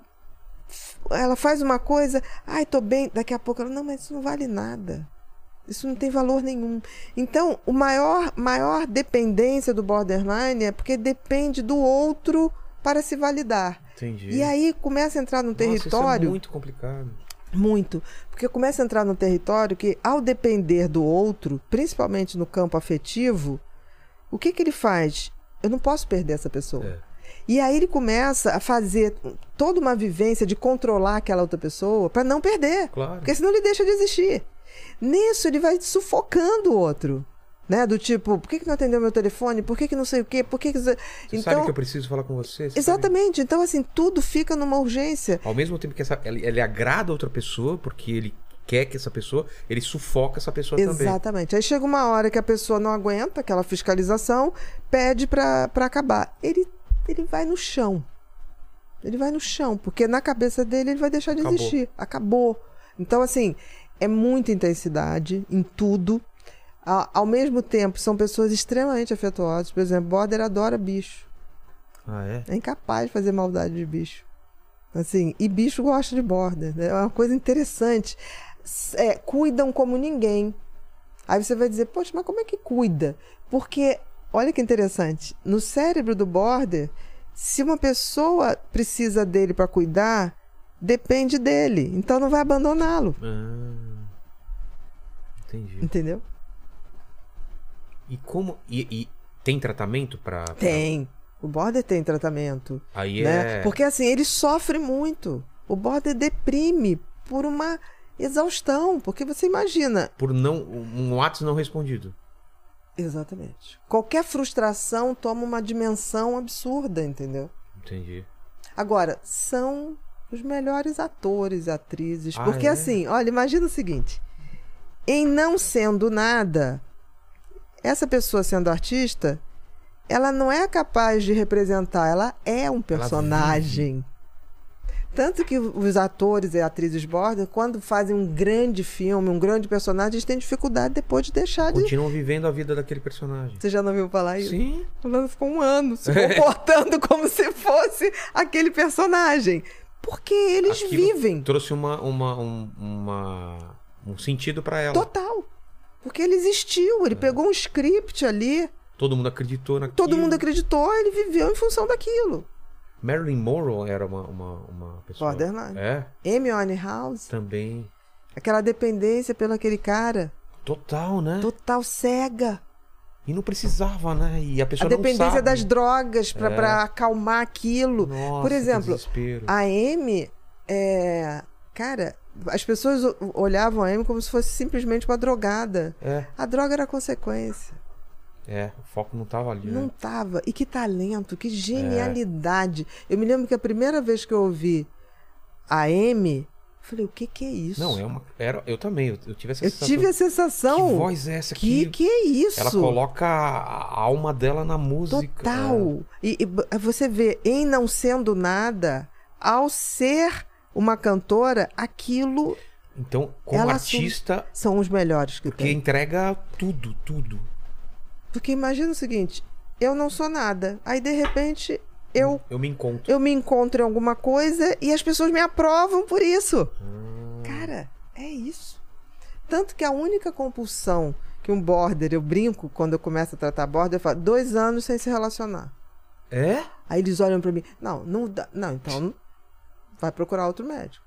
ela faz uma coisa, ai, tô bem. Daqui a pouco ela, não, mas isso não vale nada. Isso não tem valor nenhum. Então, o maior, maior dependência do borderline é porque depende do outro para se validar. Entendi. E aí começa a entrar Nossa, isso é território. muito complicado. Muito. Porque começa a entrar no território que, ao depender do outro, principalmente no campo afetivo, o que, que ele faz? Eu não posso perder essa pessoa. É. E aí ele começa a fazer toda uma vivência de controlar aquela outra pessoa para não perder. Claro. Porque senão ele deixa de existir. Nisso ele vai sufocando o outro. Né? Do tipo, por que, que não atendeu meu telefone? Por que, que não sei o quê? Por que, que... Você Então, sabe que eu preciso falar com você? Você exatamente. Então, assim, tudo fica numa urgência. sabe? Ao mesmo tempo que essa, ele, ele agrada outra pessoa, porque ele quer que essa pessoa, ele sufoca essa pessoa também. Exatamente. Aí chega uma hora que a pessoa não aguenta aquela fiscalização, pede pra pra acabar. Ele, ele vai no chão. Ele vai no chão, porque na cabeça dele ele vai deixar de Acabou. existir. Acabou. Então, assim, é muita intensidade em tudo. Ao mesmo tempo, são pessoas extremamente afetuosas. Por exemplo, Border adora bicho. Ah, é? É incapaz de fazer maldade de bicho. Assim, e bicho gosta de border. né? É uma coisa interessante. É, cuidam como ninguém. Aí você vai dizer, poxa, mas como é que cuida? Porque, olha que interessante, no cérebro do border, se uma pessoa precisa dele para cuidar, depende dele. Então não vai abandoná-lo. Ah, entendi. Entendeu? E como. E, e tem tratamento pra. pra- Tem. O border tem tratamento. Aí né? é. Porque assim, ele sofre muito. O border deprime por uma exaustão, porque você imagina. Por não. Um WhatsApp não respondido. Exatamente. Qualquer frustração toma uma dimensão absurda, entendeu? Entendi. Agora, são os melhores atores atrizes. Ah, porque é? assim, olha, imagina o seguinte: em não sendo nada, essa pessoa sendo artista, ela não é capaz de representar, ela é um personagem. Tanto que os atores e atrizes border, quando fazem um grande filme, um grande personagem, eles têm dificuldade depois de deixar de. Continuam vivendo a vida daquele personagem. Você já não ouviu falar isso? Sim. Fulano ficou um ano se comportando como se fosse aquele personagem. Porque eles Aquilo vivem. Trouxe uma, uma, um, uma, um sentido pra ela. Total. Porque ele existiu, É. ele pegou um script ali, Todo mundo acreditou naquilo. todo mundo acreditou, ele viveu em função daquilo. Marilyn Monroe era uma, uma, uma pessoa. Borderline. É, Amy Winehouse, também. aquela dependência pelo aquele cara, Total, né? total cega. E não precisava, né? E a A pessoa não dependência das drogas pra É. pra acalmar aquilo. Nossa, Por exemplo. A Amy, é... cara, as pessoas olhavam a Amy como se fosse simplesmente uma drogada. É, A droga era consequência. É, o foco não tava ali, Não né? tava. E que talento, É. que genialidade. Eu me lembro que a primeira vez que eu ouvi a Amy, eu falei, o que que é isso? Não, é uma. Era, eu também, eu, eu tive essa Eu sensação. tive a Que sensação. voz é essa que, que, que é isso? ela coloca a alma dela na música. Total. E, e b- você vê, em não sendo nada, ao ser uma cantora, aquilo É. Então, como Ela artista, são os melhores que porque tem. entrega tudo, tudo. Porque imagina o seguinte, eu não sou nada. Aí, de repente, eu, Eu me encontro. eu me encontro em alguma coisa e as pessoas me aprovam por isso. Ah, Cara, é isso. Tanto que a única compulsão que um border, eu brinco quando eu começo a tratar border, eu falo, dois anos sem se relacionar. É? Aí eles olham pra mim, não, não dá. Não, então vai procurar outro médico.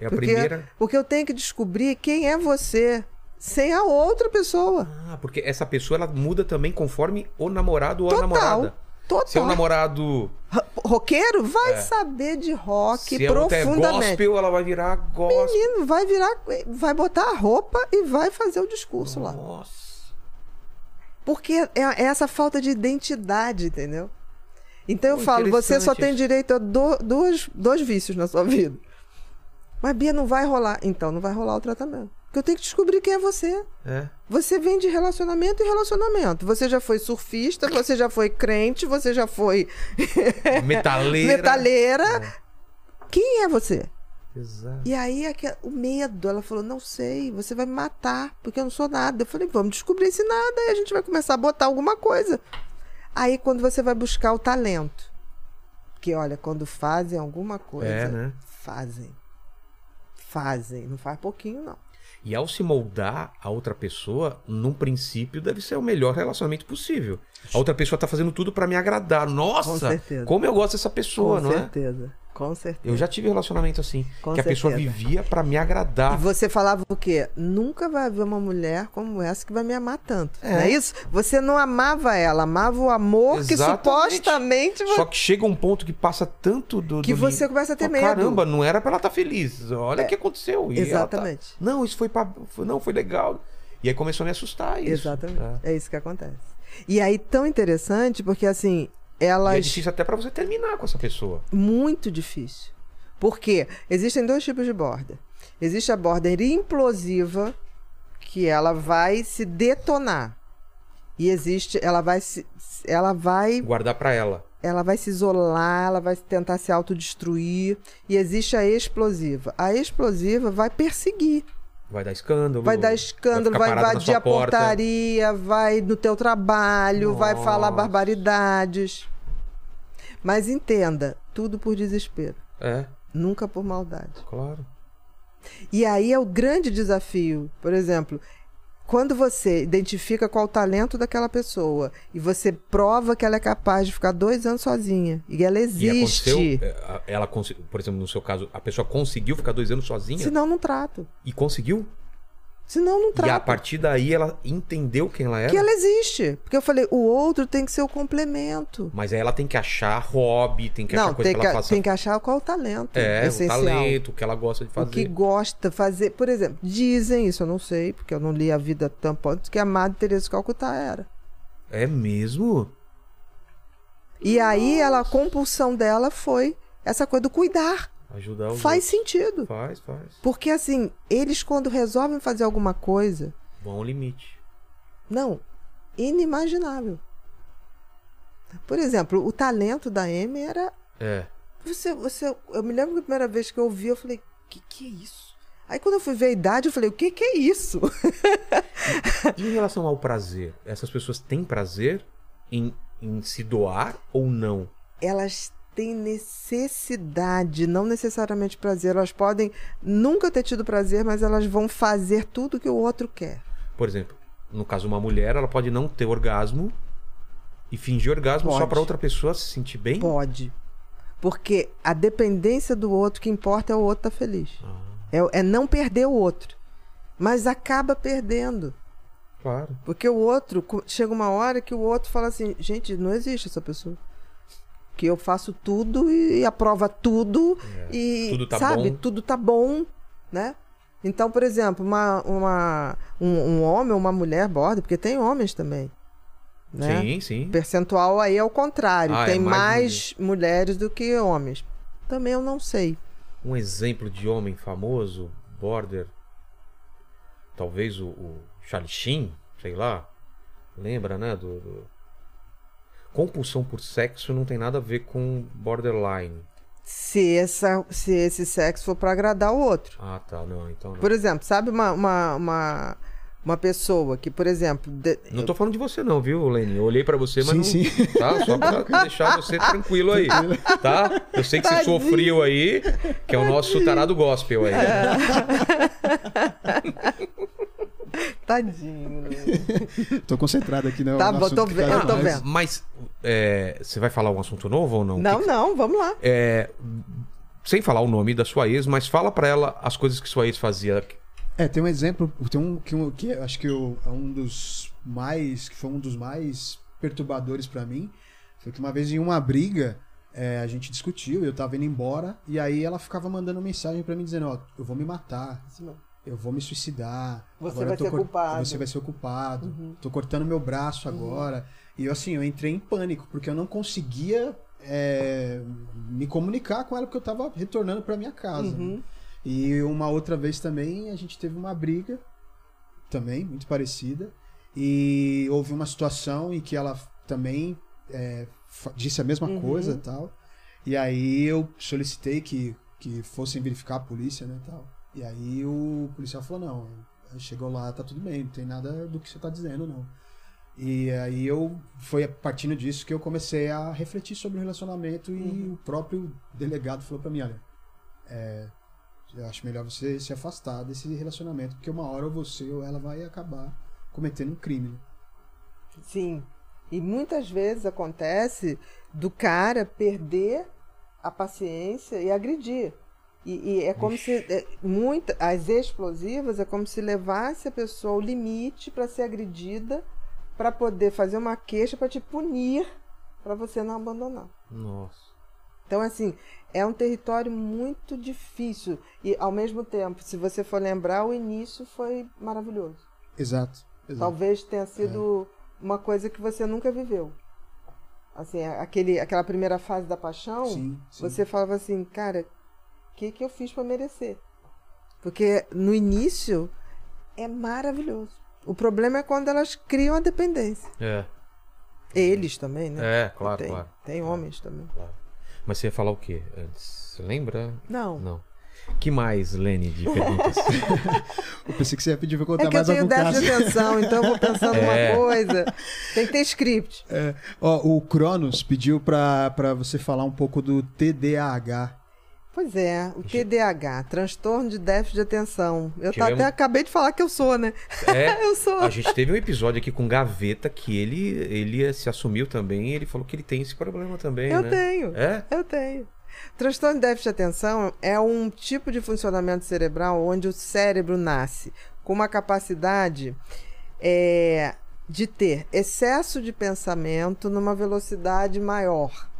É a Porque, primeira. porque eu tenho que descobrir quem é você sem a outra pessoa. Ah, porque essa pessoa ela muda também conforme o namorado ou a namorada. Total. Se é um namorado. Ro- Roqueiro vai saber de rock se outra é profundamente. gospel, ela vai virar gospel. Menino, vai virar, vai botar a roupa e vai fazer o discurso lá. Nossa. Porque é, é essa falta de identidade, entendeu? Então eu Pô, falo, você só tem direito a do- dois, dois vícios na sua vida. Mas Bia, não vai rolar. Então não vai rolar o tratamento. Porque eu tenho que descobrir quem é você. É. Você vem de relacionamento em relacionamento. Você já foi surfista, você já foi crente, você já foi Metaleira. metaleira. Quem é você? Exato. E aí o medo, ela falou, não sei, você vai me matar, porque eu não sou nada. Eu falei, vamos descobrir esse nada, aí a gente vai começar a botar alguma coisa. Aí quando você vai buscar o talento, que olha, quando fazem alguma coisa, É, né? fazem. Fazem, não faz pouquinho não. E ao se moldar a outra pessoa, num princípio, deve ser o melhor relacionamento possível. A outra pessoa tá fazendo tudo pra me agradar. Nossa, Com certeza. como eu gosto dessa pessoa, com não é? certeza, com certeza. Eu já tive relacionamento assim, Com que a pessoa certeza. vivia pra me agradar. E você falava o quê? Nunca vai haver uma mulher como essa que vai me amar tanto. É. Não é isso? Você não amava ela, amava o amor que Exatamente. supostamente você Só que chega um ponto que passa tanto do. Que do você começa a ter Oh, medo. É. Caramba, não era pra ela estar feliz. Olha o que aconteceu. E tá- Exatamente. Não, isso foi pra. Não, foi legal. E aí começou a me assustar isso. Exatamente. É. É isso que acontece. E aí, tão interessante, porque assim, E é elas. difícil até pra você terminar com essa pessoa. Muito difícil. Porque existem dois tipos de border. Existe a border implosiva, que ela vai se detonar. E existe, ela vai se. Ela vai Guardar pra ela. ela vai se isolar, ela vai tentar se autodestruir. E existe a explosiva. A explosiva vai perseguir. Vai dar escândalo. Vai dar escândalo, vai, na invadir a porta. portaria, vai no teu trabalho, vai falar Nossa. barbaridades. Mas entenda, tudo por desespero, É, nunca por maldade. claro. E aí é o grande desafio. Por exemplo, quando você identifica qual o talento daquela pessoa e você prova que ela é capaz de ficar dois anos sozinha e ela E existe, aconteceu, é, ela, por exemplo, no seu caso, a pessoa conseguiu ficar dois anos sozinha senão não trato. e conseguiu. Senão não E a partir daí ela entendeu quem ela era. Que ela existe. Porque eu falei, o outro tem que ser o complemento. Mas aí ela tem que achar hobby, tem que achar Não, coisa tem que que, ela faça. tem que achar qual o talento É, essencial. o talento, o que ela gosta de O fazer. que gosta fazer. Por exemplo, dizem, isso eu não sei, porque eu não li a vida tão ponto, que a Madre Teresa de Calcutá era. É mesmo? E aí ela, a compulsão dela foi essa coisa do cuidar. Ajudar Faz sentido. Faz, faz. Porque assim, eles quando resolvem fazer alguma coisa, Bom ao limite. não, inimaginável. Por exemplo, o talento da Amy era É. Você, você, eu me lembro que a primeira vez que eu ouvi, eu falei, que que é isso? Aí quando eu fui ver a idade, eu falei, o que que é isso? E em relação ao prazer? Essas pessoas têm prazer em, em se doar ou não? Elas têm necessidade, não necessariamente prazer. Elas podem nunca ter tido prazer, mas elas vão fazer tudo que o outro quer. Por exemplo, no caso uma mulher, ela pode não ter orgasmo e fingir orgasmo só Pode. pra outra pessoa se sentir bem? Pode. Porque a dependência do outro, o que importa é o outro estar feliz. Ah. É, é não perder o outro. Mas acaba perdendo. Claro. Porque o outro, chega uma hora que o outro fala assim: gente, não existe essa pessoa. Que eu faço tudo e aprova tudo e É. Tudo tá sabe, bom. tudo tá bom, né? Então, por exemplo, uma, uma, um, um homem ou uma mulher borda, porque tem homens também. Né? Sim, sim. O percentual aí é o contrário. Ah, é tem mais mais mulheres do que homens. Também eu não sei. Um exemplo de homem famoso, border. Talvez o, o Charlie Sheen, sei lá. Lembra, né? Do, do- Compulsão por sexo não tem nada a ver com borderline. Se, essa, se esse sexo for para agradar o outro. Ah, tá. Não, então não. Por exemplo, sabe uma, uma, uma, uma pessoa que, por exemplo. de- Não tô falando de você não, viu, Lenny? Eu olhei pra você, mas Sim, não... sim. Tá? Só pra deixar você tranquilo aí, tá? Eu sei que você Tadinho. sofreu aí, que é o nosso tarado gospel aí. Tadinho. né? Tô concentrado aqui no Tá bom, assunto tô vendo, tá eu tô vendo. Mas é, você vai falar um assunto novo ou não? Não, Que- não, vamos lá. É, sem falar o nome da sua ex, mas fala pra ela as coisas que sua ex fazia. É, tem um exemplo, tem um que, um, que acho que eu- é um dos mais, que foi um dos mais perturbadores pra mim, foi que uma vez em uma briga é, a gente discutiu, eu tava indo embora e aí ela ficava mandando mensagem pra mim dizendo, ó, eu vou me matar, eu vou me suicidar, Você agora vai ser cor- culpado. Uhum. Você vai ser o culpado. Tô cortando meu braço agora. E eu, assim, eu entrei em pânico, porque eu não conseguia é, me comunicar com ela, porque eu tava retornando pra minha casa. Uhum. né? E uma outra vez também a gente teve uma briga, também, muito parecida. E houve uma situação em que ela também é, disse a mesma Uhum. coisa e tal. E aí eu solicitei que, que fossem verificar a polícia, né, tal. E aí o policial falou, não, chegou lá, tá tudo bem, não tem nada do que você tá dizendo, não. E aí eu, foi partindo disso que eu comecei a refletir sobre o relacionamento e o próprio delegado falou pra mim, olha, é, acho melhor você se afastar desse relacionamento, porque uma hora ou você ou ela vai acabar cometendo um crime. né? Sim. E muitas vezes acontece do cara perder a paciência e agredir. E, e é como se é, muita, as explosivas é como se levasse a pessoa ao limite para ser agredida, para poder fazer uma queixa para te punir, para você não abandonar. Nossa. Então, assim, é um território muito difícil. E, ao mesmo tempo, se você for lembrar, o início foi maravilhoso. Exato. exato. Talvez tenha sido uma coisa que você nunca viveu. Assim, aquele, aquela primeira fase da paixão, Sim, sim. você falava assim, cara, o que, que eu fiz para merecer? Porque no início é maravilhoso. O problema é quando elas criam a dependência. É, Eles também, né? é, claro, tem, claro. tem homens também. Mas você ia falar o quê antes? Você lembra? Não. Não. que mais, Lene, de perguntas? Eu pensei que você ia pedir pra eu contar É que eu mais tenho algum caso. de atenção, então eu vou pensando É. numa coisa. Tem que ter script. É, ó, o Cronos pediu pra, pra você falar um pouco do TDAH. Pois é, o TDAH, transtorno de déficit de atenção. Eu tá- Tivemos- até acabei de falar que eu sou, né? É, Eu sou. a gente teve um episódio aqui com Gaveta que ele, ele se assumiu também e ele falou que ele tem esse problema também, Eu né? tenho. É? Eu tenho. Transtorno de déficit de atenção é um tipo de funcionamento cerebral onde o cérebro nasce com uma capacidade é, de ter excesso de pensamento numa velocidade maior.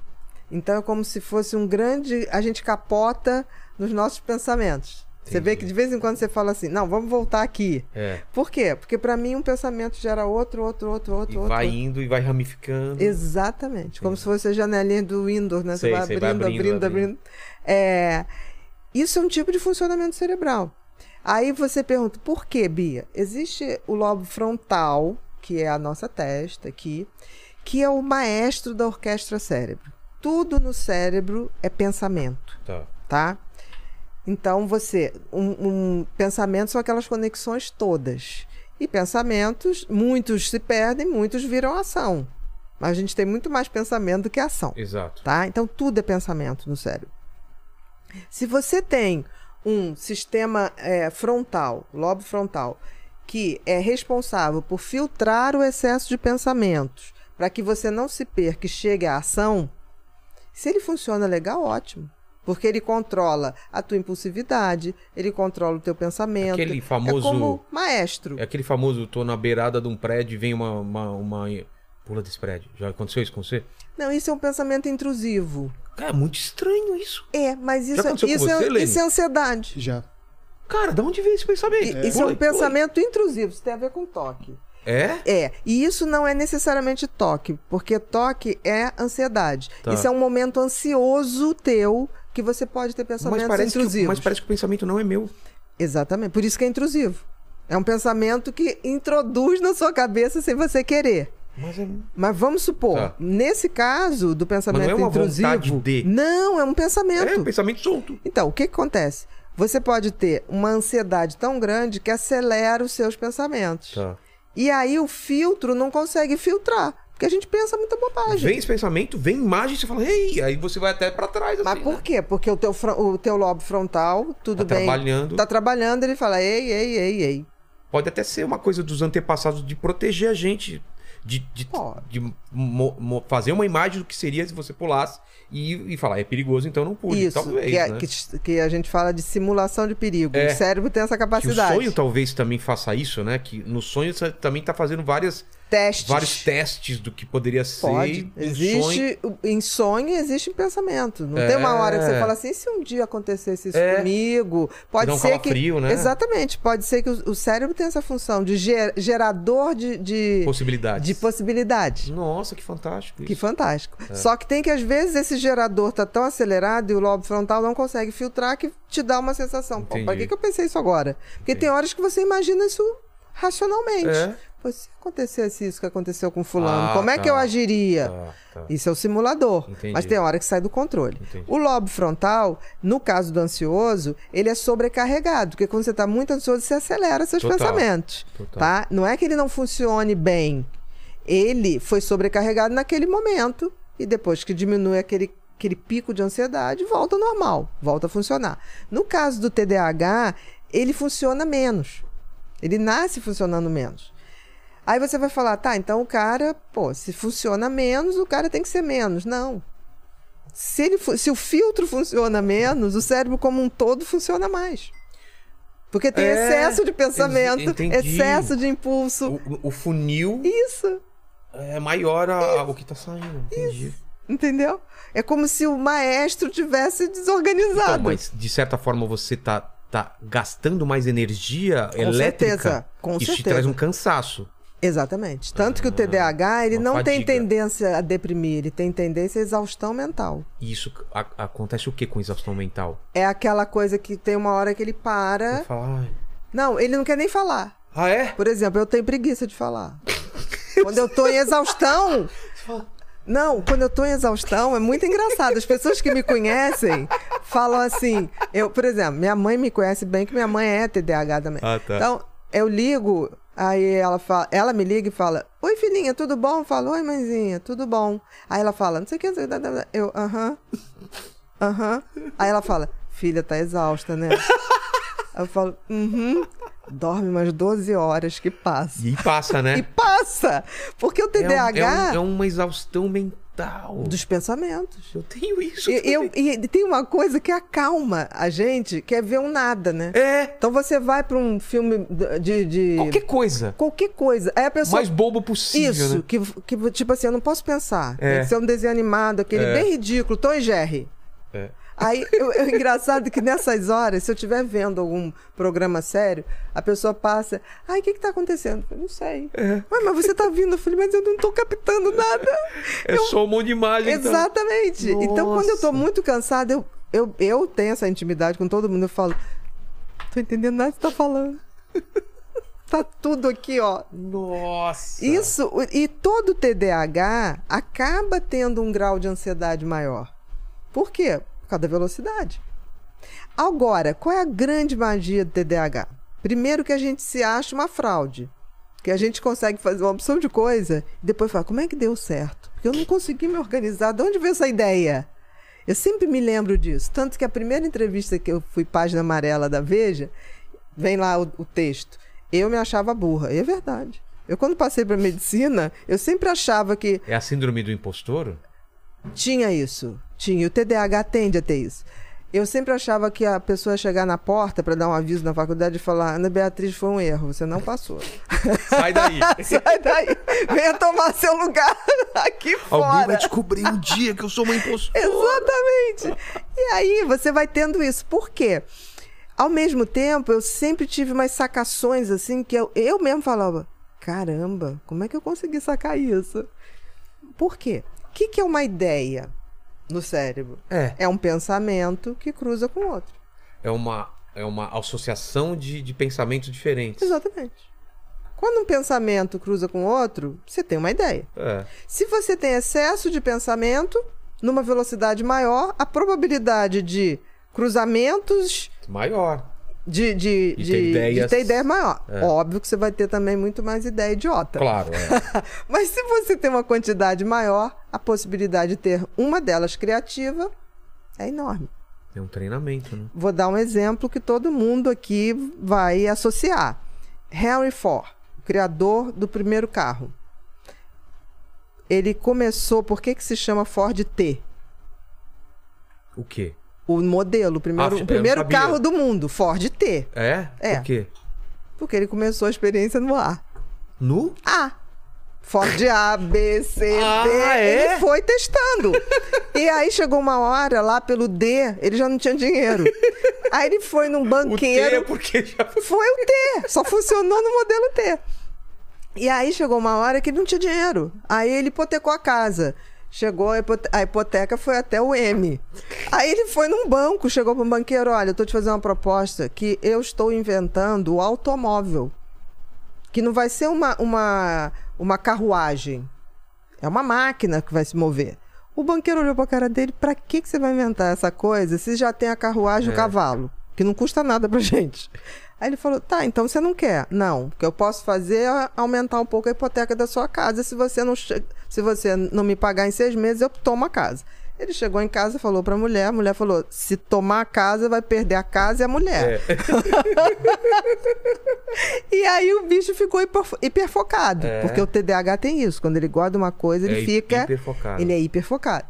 Então é como se fosse um grande. A gente capota nos nossos pensamentos. Você vê Entendi. que de vez em quando você fala assim: não, vamos voltar aqui. É. Por quê? Porque para mim um pensamento gera outro, outro, outro, outro, E outro. vai indo e vai ramificando. Exatamente. Como se fosse a janelinha do Windows, né? Sei, você vai sei, abrindo, vai abrindo, abrindo, abrindo. abrindo. É, Isso é um tipo de funcionamento cerebral. Aí você pergunta, por que, Bia? Existe o lobo frontal, que é a nossa testa aqui, que é o maestro da orquestra cérebro. Tudo no cérebro é pensamento Tá. tá? Então você, um, um pensamento são aquelas conexões todas. E pensamentos, muitos se perdem, muitos viram ação. Mas a gente tem muito mais pensamento do que ação, Exato. tá? Então tudo é pensamento no cérebro. Se você tem um sistema é, frontal, lobo frontal, que é responsável por filtrar o excesso de pensamentos para que você não se perca e chegue à ação, Se ele funciona legal, ótimo. Porque ele controla a tua impulsividade, ele controla o teu pensamento. Aquele famoso- É como maestro. É aquele famoso, tô na beirada de um prédio e vem uma, uma, uma- Pula desse prédio. Já aconteceu isso com você? Não, isso é um pensamento intrusivo. Cara, é muito estranho isso. É, mas isso, com isso, você, é, isso é ansiedade. Já. Cara, da onde vem esse pensamento? E- Isso é um pula. pensamento intrusivo, isso tem a ver com toque. É? É, e isso não é necessariamente toque, porque toque é ansiedade. Tá. Isso é um momento ansioso teu que você pode ter Mas pensamentos que, intrusivos. mas parece que o pensamento não é meu. Exatamente, por isso que é intrusivo. É um pensamento que introduz na sua cabeça sem você querer. Mas é... Mas vamos supor, Tá. nesse caso do pensamento Mas não é uma intrusivo, vontade de. não, é um É pensamento. um pensamento solto. Então, o que, que acontece? Você pode ter uma ansiedade tão grande que acelera os seus pensamentos. Tá. E aí o filtro não consegue filtrar. Porque a gente pensa muita bobagem. Vem esse pensamento, vem imagem, você fala, ei, aí você vai até pra trás, assim, Mas por né? quê? Porque o teu, o teu lobo frontal, tudo Tá bem. trabalhando. Tá trabalhando, ele fala, ei, ei, ei, ei. Pode até ser uma coisa dos antepassados de proteger a gente. De, de, de mo- mo- fazer uma imagem do que seria se você pulasse e, e falar, é perigoso, então não pule. Isso, Talvez, que, é- né? que, que a gente fala de simulação de perigo. É. O cérebro tem essa Que o capacidade. sonho talvez também faça isso, né? Que no sonho você também tá fazendo várias, Testes. vários testes do que poderia ser. Pode. em sonho. Existe, em sonho existe em pensamento. Não É. tem uma hora que você fala assim, e se um dia acontecesse isso É. comigo, pode um ser que calafrio, né? exatamente, pode ser que o, cérebro tenha essa função de ger- gerador de de, Possibilidades. de possibilidades. Nossa, que fantástico. Que isso. fantástico. É. Só que tem que, às vezes, esse gerador tá tão acelerado e o lobo frontal não consegue filtrar que te dá uma sensação. Pô, Entendi. pra que, que eu pensei isso agora? Porque tem horas que você imagina isso racionalmente. É. Se acontecesse isso que aconteceu com fulano, Ah, como é tá. que eu agiria? Tá, tá. Isso é o simulador. Entendi. Mas tem hora que sai do controle. Entendi. O lobo frontal, no caso do ansioso, ele é sobrecarregado. Porque quando você está muito ansioso, você acelera seus Total. pensamentos. Total. Tá? Não é que ele não funcione bem. Ele foi sobrecarregado naquele momento. E depois que diminui aquele, aquele pico de ansiedade, volta ao normal. Volta a funcionar. No caso do TDAH, ele funciona menos. Ele nasce funcionando menos. Aí você vai falar, tá, então o cara, pô, se funciona menos, o cara tem que ser menos. Não. Se, ele, se o filtro funciona menos, o cérebro como um todo funciona mais. Porque tem É, excesso de pensamento, entendi. excesso de impulso. O, o funil Isso, é maior a, o que tá saindo. Entendi. entendeu? É como se o maestro tivesse desorganizado. Então, mas de certa forma você tá, tá gastando mais energia Com elétrica. certeza, com Isso te certeza. traz um cansaço. Exatamente. Tanto que o TDAH, ele não tem fadiga. tendência a deprimir, ele tem tendência à exaustão mental. E isso a- acontece o que com exaustão mental? É aquela coisa que tem uma hora que ele para. Você fala, "Ai." Não, ele não quer nem falar. Ah, é? Por exemplo, eu tenho preguiça de falar. Quando eu tô em exaustão. Não, quando eu tô em exaustão, é muito engraçado. As pessoas que me conhecem falam assim. Eu, por exemplo, minha mãe me conhece bem, que minha mãe é TDAH também. Ah, tá. Então, eu ligo, aí ela fala, ela me liga e fala: Oi, filhinha, tudo bom? Eu falo, oi, mãezinha, tudo bom. Aí ela fala, não sei o que, não sei o que, blá, blá, blá. eu, aham. Aham. Aí ela fala, filha, tá exausta, né? Eu falo, uhum. Dorme umas 12 horas que passa. E passa, né? E passa! Porque o É um- TDAH É, um- é uma exaustão mental. Dos pensamentos. Eu tenho isso. E, eu, também. e tem uma coisa que acalma a gente, que é ver um nada, né? É, Então você vai pra um filme de. de- qualquer coisa. qualquer coisa. Aí a pessoa. Mais bobo possível, Isso, né? que, que tipo assim, eu não posso pensar. É. Tem que ser um desenho animado, aquele É. bem ridículo, Tom e Jerry. Aí, eu, eu- engraçado que nessas horas, se eu estiver vendo algum programa sério, a pessoa passa, ai, o que que tá acontecendo? Eu não sei. É. Mas você tá vindo? Eu falei, mas eu não tô captando nada. É só um monte de imagem. então. Exatamente. Então, quando eu Nossa. muito cansada, eu, eu, eu tenho essa intimidade com todo mundo, eu falo, tô entendendo nada que você tá falando. tá tudo aqui, ó. Nossa. Isso, e todo TDAH acaba tendo um grau de ansiedade maior. Por quê? Causa da velocidade. Agora, qual é a grande magia do TDAH? Primeiro que a gente se acha uma fraude. Que a gente consegue fazer uma opção de coisa e depois fala, como é que deu certo? Porque eu não consegui me organizar. De onde veio essa ideia? Eu sempre me lembro disso. Tanto que a primeira entrevista que eu fui página amarela da Veja, vem lá o, o texto. Eu me achava burra. E é verdade. Eu, quando passei para medicina, eu sempre achava que É a síndrome do impostor? tinha isso. Tinha. E o TDAH tende a ter isso. Eu sempre achava que a pessoa ia chegar na porta para dar um aviso na faculdade e falar: Ana Beatriz, foi um erro, você não passou. Sai daí. Sai daí, venha tomar seu lugar aqui fora. Alguém vai descobrir um dia que eu sou uma impostora. Exatamente. E aí você vai tendo isso. Por quê? Ao mesmo tempo, eu sempre tive umas sacações assim que eu, eu mesmo falava: caramba, como é que eu consegui sacar isso? Por quê? O que, que é uma ideia no cérebro? É. É um pensamento que cruza com outro. É uma, é uma associação de, de pensamentos diferentes. Exatamente. Quando um pensamento cruza com outro, você tem uma ideia. É. Se você tem excesso de pensamento, numa velocidade maior, a probabilidade de cruzamentos Maior. De, de, De ter ideias. de ter ideia maior. É. Óbvio que você vai ter também muito mais ideia idiota. Claro, é. Mas se você tem uma quantidade maior, a possibilidade de ter uma delas criativa é enorme. É um treinamento, né? Vou dar um exemplo que todo mundo aqui vai associar. Henry Ford, o criador do primeiro carro. Ele começou, por que, que se chama Ford T? O quê? O modelo, o primeiro, Ah, o primeiro não sabia. carro do mundo, Ford T. É? É. Por quê? Porque ele começou a experiência no A. Nu? A. Ford A, B, C, Ah, D. é? Ele foi testando. e aí chegou uma hora lá pelo D, ele já não tinha dinheiro. Aí ele foi num O T banqueiro. é porque já Foi o T, só funcionou no modelo T. E aí chegou uma hora que ele não tinha dinheiro. Aí ele hipotecou a casa. Chegou, a hipote- a hipoteca foi até o M. Aí ele foi num banco, chegou para um banqueiro: olha, eu tô te fazendo uma proposta que eu estou inventando o automóvel. Que não vai ser uma, uma, uma carruagem. É uma máquina que vai se mover. O banqueiro olhou pra cara dele: pra que, que você vai inventar essa coisa se já tem a carruagem e É. o cavalo? Que não custa nada pra gente. Aí ele falou: tá, então você não quer. Não, o que eu posso fazer é aumentar um pouco a hipoteca da sua casa. Se você não, che- se você não me pagar em seis meses, eu tomo a casa. Ele chegou em casa e falou pra mulher: a mulher falou: se tomar a casa, vai perder a casa e a mulher. É. E aí o bicho ficou hiper, hiperfocado. É. Porque o TDAH tem isso. Quando ele guarda uma coisa, ele É fica. hiperfocado. Ele é hiperfocado.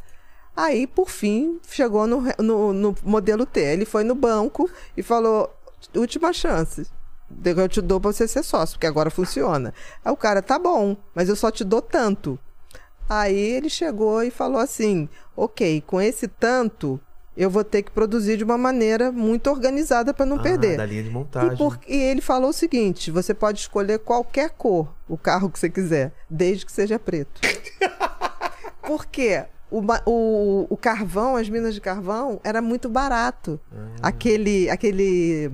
Aí, por fim, chegou no, no, no modelo T. Ele foi no banco e falou: última chance. Eu te dou pra você ser sócio, porque agora funciona. Aí o cara, tá bom, mas eu só te dou tanto. Aí ele chegou e falou assim: ok, com esse tanto, eu vou ter que produzir de uma maneira muito organizada para não Ah, perder. Da linha de montagem. E, por- e ele falou o seguinte: você pode escolher qualquer cor, o carro que você quiser, desde que seja preto. Por quê? O, o, o carvão, as minas de carvão, era muito barato. Ah. Aquele. aquele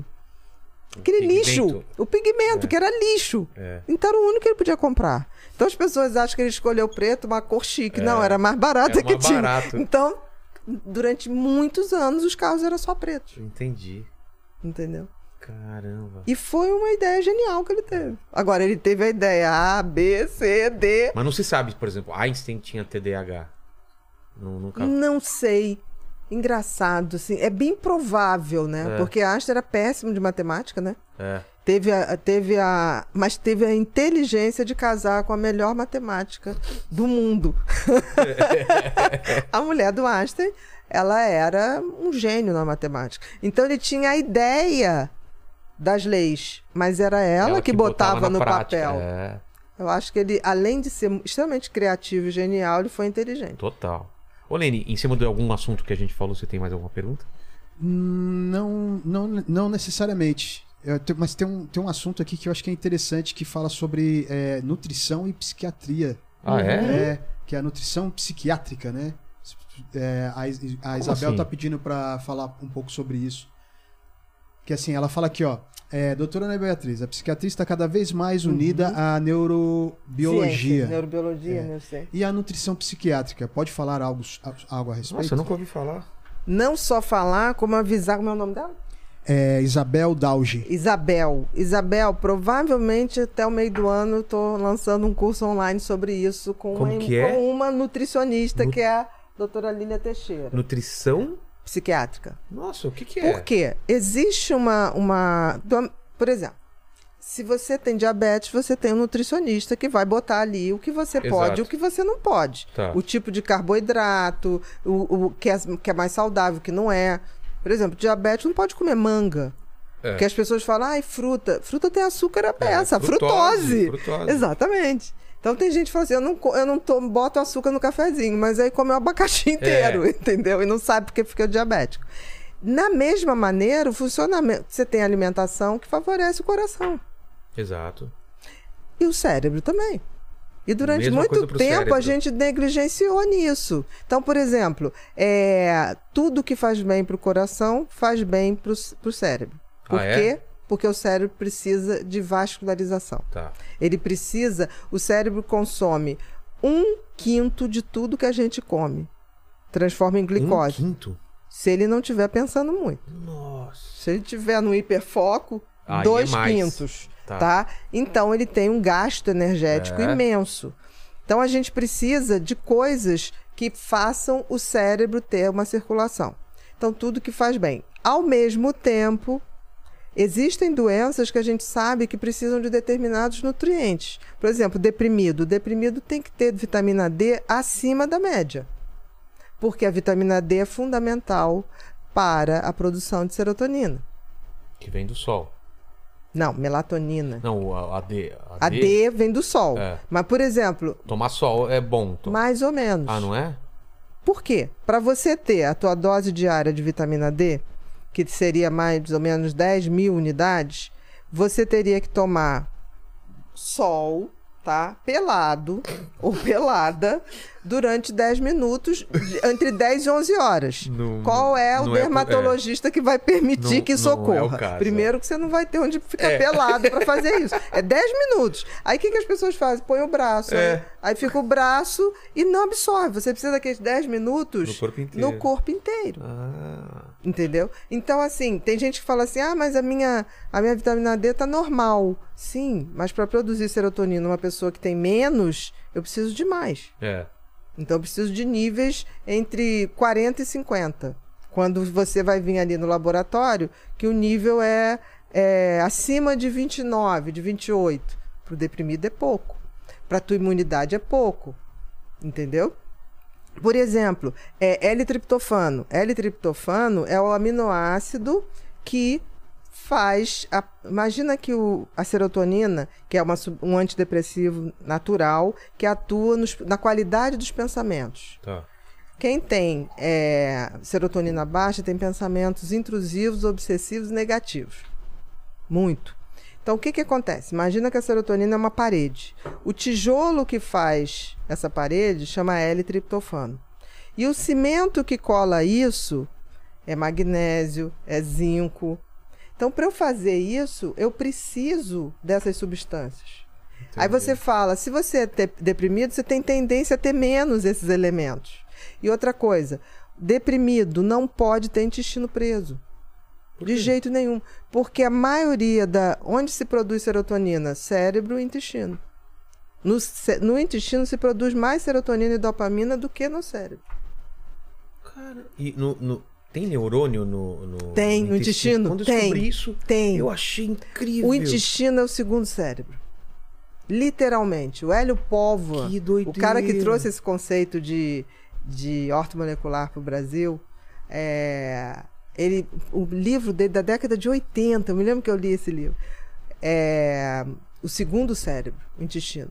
Aquele lixo, o pigmento, que era lixo. É. Então era o único que ele podia comprar. Então as pessoas acham que ele escolheu preto, uma cor chique. É. Não, era mais barato Era que mais tinha. barato. Então, durante muitos anos, os carros eram só pretos. Entendi. Entendeu? Caramba. E foi uma ideia genial que ele teve. Agora, ele teve a ideia A, B, C, D. Mas não se sabe, por exemplo, Einstein tinha TDAH. Não, nunca. Não sei. Engraçado, assim. É bem provável, né? É. Porque Einstein era péssimo de matemática, né? É. Teve a, teve a. Mas teve a inteligência de casar com a melhor matemática do mundo. a mulher do Einstein, ela era um gênio na matemática. Então ele tinha a ideia das leis, mas era ela, que, botava, na no prática. papel. É, Eu acho que ele, além de ser extremamente criativo e genial, ele foi inteligente. total. Ô, Lene, em cima de algum assunto que a gente falou, você tem mais alguma pergunta? Hum, Não, não, não necessariamente. Eu mas tem um, tem um assunto aqui que eu acho que é interessante que fala sobre é, nutrição e psiquiatria. Ah, é? É, que é a nutrição psiquiátrica, né? É, a, a Isabel assim? tá pedindo para falar um pouco sobre isso. Que assim, ela fala aqui, ó. É, doutora Ana Beatriz, a psiquiatria está cada vez mais unida à neurobiologia. Ciência, neurobiologia, É. sei. E a nutrição psiquiátrica? Pode falar algo, algo a respeito? Nossa, eu nunca ouvi falar. Não só falar, como avisar. Como é o nome dela? É, Isabel Dauge. Isabel. Isabel, provavelmente até o meio do ano eu tô lançando um curso online sobre isso com, uma, que é? com uma nutricionista, Nu- que é a doutora Lília Teixeira, Nutrição? psiquiátrica. Nossa, o que que é? Por quê? Existe uma. uma por exemplo, Se você tem diabetes, você tem um nutricionista que vai botar ali o que você Exato. pode e o que você não pode. Tá. O tipo de carboidrato, o, o que, é, que é mais saudável, o que não é. Por exemplo, diabetes não pode comer manga. É. Porque as pessoas falam, ai, fruta. Fruta tem açúcar a peça, É, frutose, frutose. frutose. Exatamente. Então tem gente que fala assim, eu não, eu não to- boto açúcar no cafezinho, mas aí come o abacaxi inteiro, É. entendeu? E não sabe porque fica diabético. Na mesma maneira, o funcionamento. Você tem alimentação que favorece o coração. Exato. E o cérebro também. E durante Mesma muito tempo cérebro. a gente negligenciou nisso. Então, por exemplo, é, tudo que faz bem para o coração faz bem para o cérebro. Por Ah, é? quê? Porque o cérebro precisa de vascularização. Tá. Ele precisa. O cérebro consome um quinto de tudo que a gente come. Transforma em Um glicose. quinto? Se ele não estiver pensando muito. Nossa. Se ele estiver no hiperfoco, Aí dois é quintos. Tá. Tá. Então ele tem um gasto energético É. imenso. Então a gente precisa de coisas que façam o cérebro ter uma circulação. Então tudo que faz bem. Ao mesmo tempo, existem doenças que a gente sabe que precisam de determinados nutrientes. Por exemplo, deprimido. O deprimido tem que ter vitamina D acima da média. Porque a vitamina D é fundamental para a produção de serotonina. Que vem do sol. Não, melatonina. Não, a, a D. A, A D vem do sol. É. Mas, por exemplo, Tomar sol é bom. To- mais ou menos. Ah, não é? Por quê? Para você ter a tua dose diária de vitamina D, que seria mais ou menos 10 mil unidades, você teria que tomar sol, tá? Pelado ou pelada durante 10 minutos, entre 10 e 11 horas. Não- Qual é o não é- dermatologista que vai permitir Não- que é socorra? caso, Primeiro que você não vai ter onde ficar É. pelado para fazer isso. É 10 minutos. Aí o que, que as pessoas fazem? Põe o braço. É. né? Aí fica o braço e não absorve. Você precisa daqueles 10 minutos No corpo inteiro. no corpo inteiro. Ah. Entendeu? Então, assim, tem gente que fala assim: ah, mas a minha, a minha vitamina D tá normal. Sim, mas para produzir serotonina uma pessoa que tem menos, eu preciso de mais. É. Então, eu preciso de níveis entre 40 e 50. Quando você vai vir ali no laboratório, que o nível é, é acima de 29, de 28. Para o deprimido é pouco. Para tua imunidade é pouco. Entendeu? Por exemplo, é L-triptofano. L-triptofano é o aminoácido que faz. a- imagina que o- a serotonina, que é uma um antidepressivo natural, que atua nos- na qualidade dos pensamentos. Tá. Quem tem é, serotonina baixa tem pensamentos intrusivos, obsessivos e negativos. Muito. Então, o que, que acontece? Imagina que a serotonina é uma parede. O tijolo que faz essa parede chama L-triptofano. E o cimento que cola isso é magnésio, é zinco. Então, para eu fazer isso, eu preciso dessas substâncias. Aí você fala, se você é deprimido, você tem tendência a ter menos esses elementos. E outra coisa, deprimido não pode ter intestino preso. De jeito nenhum. Porque a maioria da. Onde se produz serotonina? Cérebro e intestino. No, no intestino se produz mais serotonina e dopamina do que no cérebro. Cara, e no, no- tem neurônio no, no Tem, no intestino? Quando eu Tem. descobri isso, Tem. eu achei incrível. O intestino é o segundo cérebro. Literalmente. O Hélio Que o cara que trouxe esse conceito de, de ortomolecular para o Brasil, é, ele, o livro dele da década de 80, eu me lembro que eu li esse livro, é o segundo cérebro, o intestino.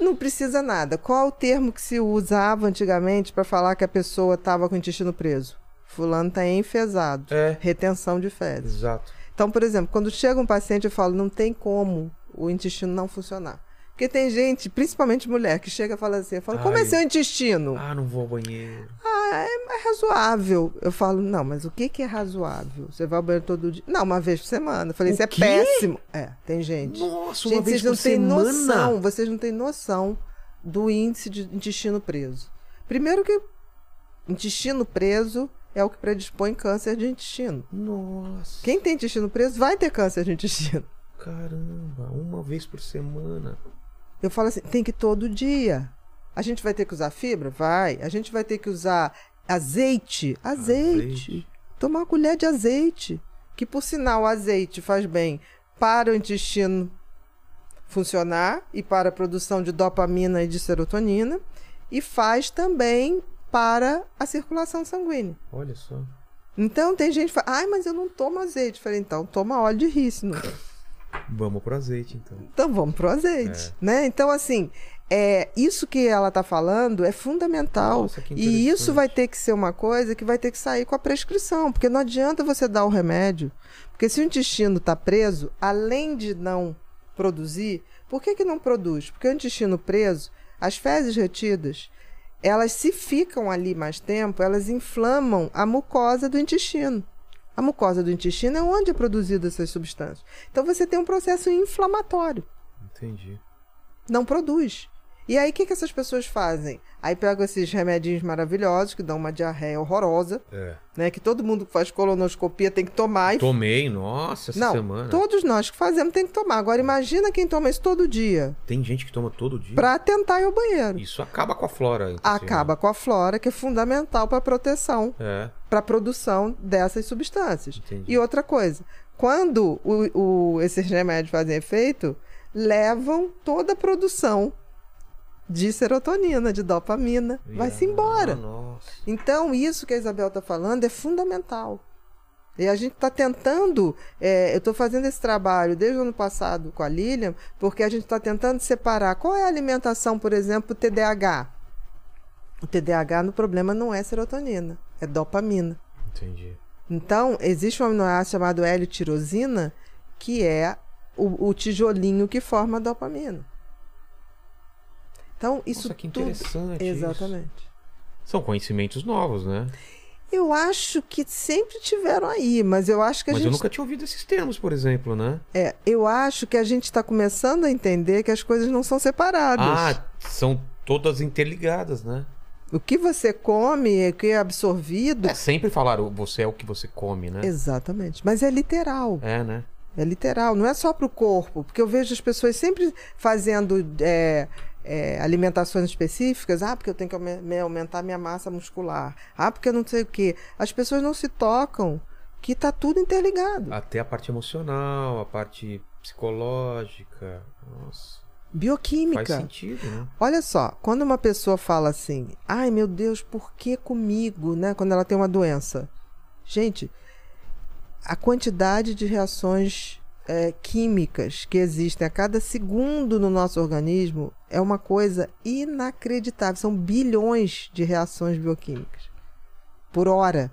Não precisa nada. Qual o termo que se usava antigamente para falar que a pessoa estava com o intestino preso? Fulano está enfesado. É. Retenção de fezes. Exato. Então, por exemplo, quando chega um paciente, eu falo, não tem como o intestino não funcionar. Porque tem gente, principalmente mulher, que chega e fala assim, eu falo, como é seu intestino? Ah, não vou ao banheiro. Ah, é, é razoável. Eu falo, não, mas o que, que é razoável? Você vai ao banheiro todo dia? Não, uma vez por semana. Eu falei, O isso é péssimo. É, tem gente. Nossa, uma gente, vez vocês não por têm semana? noção, vocês não têm noção do índice de intestino preso. Primeiro que intestino preso é o que predispõe câncer de intestino. Nossa. Quem tem intestino preso vai ter câncer de intestino. Caramba, uma vez por semana. Eu falo assim, tem que ir todo dia. A gente vai ter que usar fibra? Vai. A gente vai ter que usar azeite? Azeite. Azeite. Tomar uma colher de azeite. Que, por sinal, o azeite faz bem para o intestino funcionar e para a produção de dopamina e de serotonina e faz também para a circulação sanguínea. Olha só. Então tem gente que fala, ai, mas eu não tomo azeite. Eu falei, então toma óleo de rícino. Vamos pro azeite, então. Então vamos pro azeite, né? Então assim, é isso que ela está falando é fundamental Nossa, que e isso vai ter que ser uma coisa que vai ter que sair com a prescrição, porque não adianta você dar o remédio, porque se o intestino está preso, além de não produzir, por que que não produz? Porque o intestino preso, as fezes retidas, elas se ficam ali mais tempo, elas inflamam a mucosa do intestino. A mucosa do intestino é onde é produzida essas substâncias. Então você tem um processo inflamatório Entendi. não produz. E aí, o que, que essas pessoas fazem? Aí pegam esses remedinhos maravilhosos que dão uma diarreia horrorosa, É. né? Que todo mundo que faz colonoscopia tem que tomar. E... Tomei, nossa, essa Não, semana. todos nós que fazemos tem que tomar. Agora, imagina quem toma isso todo dia Tem gente que toma todo dia. para tentar ir ao banheiro. Isso acaba com a flora. intestinal. Acaba com a flora, que é fundamental para proteção, É. para produção dessas substâncias. Entendi. E outra coisa, quando o, o- esses remédios fazem efeito, levam toda a produção de serotonina, de dopamina, vai-se embora. Nossa. Então, isso que a Isabel está falando é fundamental. E a gente está tentando, é, eu estou fazendo esse trabalho desde o ano passado com a Lilian, porque a gente está tentando separar qual é a alimentação, por exemplo, TDAH. O TDAH no problema não é serotonina, é dopamina. Entendi. Então, existe um aminoácido chamado L-tirosina, que é o, o tijolinho que forma a dopamina. Então, isso Nossa, que tudo... interessante. isso. Exatamente. São conhecimentos novos, né? Eu acho que sempre tiveram aí, mas eu acho que a Mas eu gente nunca tinha ouvido esses termos, por exemplo, né? é, eu acho que a gente está começando a entender que as coisas não são separadas. Ah, são todas interligadas, né? O que você come, o que é absorvido, É sempre falar, o- você é o que você come, né? exatamente. Mas é literal. É, né? É literal, não é só para o corpo, porque eu vejo as pessoas sempre fazendo é, é, alimentações específicas. Ah, porque eu tenho que aume- me- aumentar minha massa muscular. Ah, porque eu não sei o quê. As pessoas não se tocam que tá tudo interligado. Até a parte emocional, a parte psicológica. Nossa, Bioquímica. faz sentido, né? Olha só, quando uma pessoa fala assim, ai meu Deus, por que comigo, né? Quando ela tem uma doença. Gente, a quantidade de reações é, químicas que existem a cada segundo no nosso organismo é uma coisa inacreditável. São bilhões de reações bioquímicas por hora.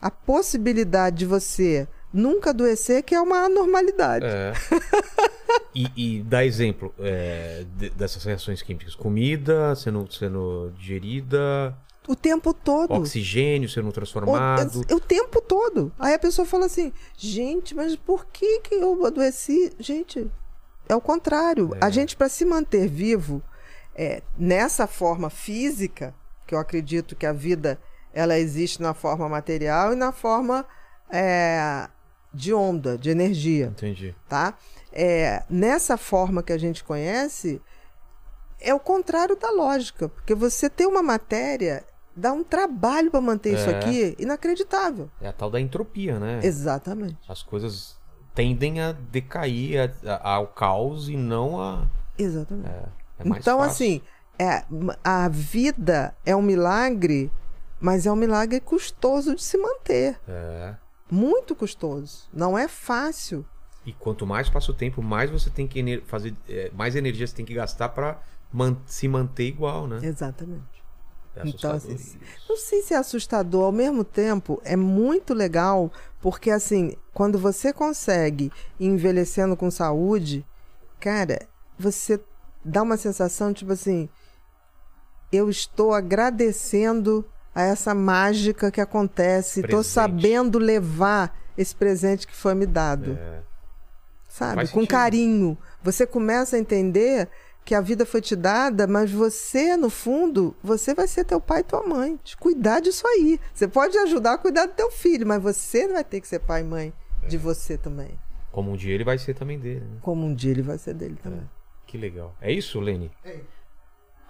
A possibilidade de você nunca adoecer que é uma anormalidade. É. E, e dá exemplo é, de- dessas reações químicas. Comida sendo, sendo digerida, O tempo todo. oxigênio sendo O, transformado. o tempo todo. Aí a pessoa fala assim: gente, mas por que, que eu adoeci? Gente, é o contrário. A gente, para se manter vivo é, nessa forma física, que eu acredito que a vida ela existe na forma material e na forma é, de onda, de energia Entendi. tá? É, nessa forma que a gente conhece, é o contrário da lógica, porque você ter uma matéria dá um trabalho para manter isso É. aqui inacreditável. É a tal da entropia, né? Exatamente. As coisas tendem a decair a- a- ao caos e não a. Exatamente. É mais então, fácil. assim, é, a vida é um milagre, mas é um milagre custoso de se manter. É. Muito custoso. Não é fácil. E quanto mais passa o tempo, mais você tem que fazer. é, mais energia você tem que gastar pra man- se manter igual, né? Exatamente. É Então, assim. Não sei se é assustador, ao mesmo tempo é muito legal, porque assim, quando você consegue ir envelhecendo com saúde, cara, você dá uma sensação tipo assim, eu estou agradecendo a essa mágica que acontece, estou sabendo levar esse presente que foi me dado, É. sabe? Faz Com sentido. carinho. Você começa a entender que a vida foi te dada, mas você, no fundo, você vai ser teu pai e tua mãe. Te cuidar disso aí. Você pode ajudar a cuidar do teu filho, mas você vai ter que ser pai e mãe É. de você também. Como um dia ele vai ser também dele, né? Como um dia ele vai ser dele também. Que legal. É isso, Lene?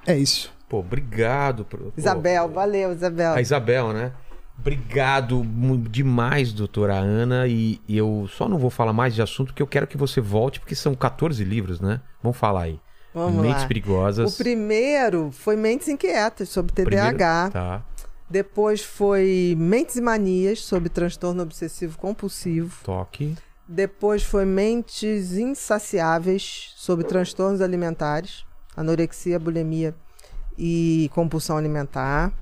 É isso. Pô, obrigado. Por, pô, Isabel, valeu, Isabel. A Isabel, né? Obrigado demais, doutora Ana. E, e eu só não vou falar mais de assunto porque eu quero que você volte, porque são 14 livros, né? Vamos falar aí. Vamos Mentes lá. Perigosas. O primeiro foi Mentes Inquietas, sobre TDAH. Tá, Depois foi Mentes e Manias, sobre transtorno obsessivo compulsivo. toque. Depois foi Mentes Insaciáveis, sobre transtornos alimentares, anorexia, bulimia e compulsão alimentar.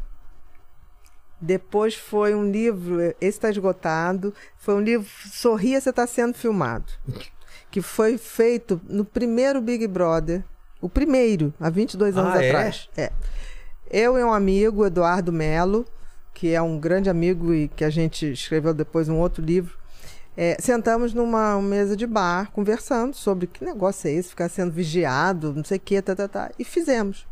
Depois foi um livro, esse está esgotado, foi um livro Sorria, você está sendo filmado, que foi feito no primeiro Big Brother, o primeiro, há 22 anos Ah, é? atrás. É. Eu e um amigo, Eduardo Melo, que é um grande amigo e que a gente escreveu depois um outro livro, é, sentamos numa mesa de bar conversando sobre que negócio é esse, ficar sendo vigiado, não sei o que, tá, tá, tá, e fizemos.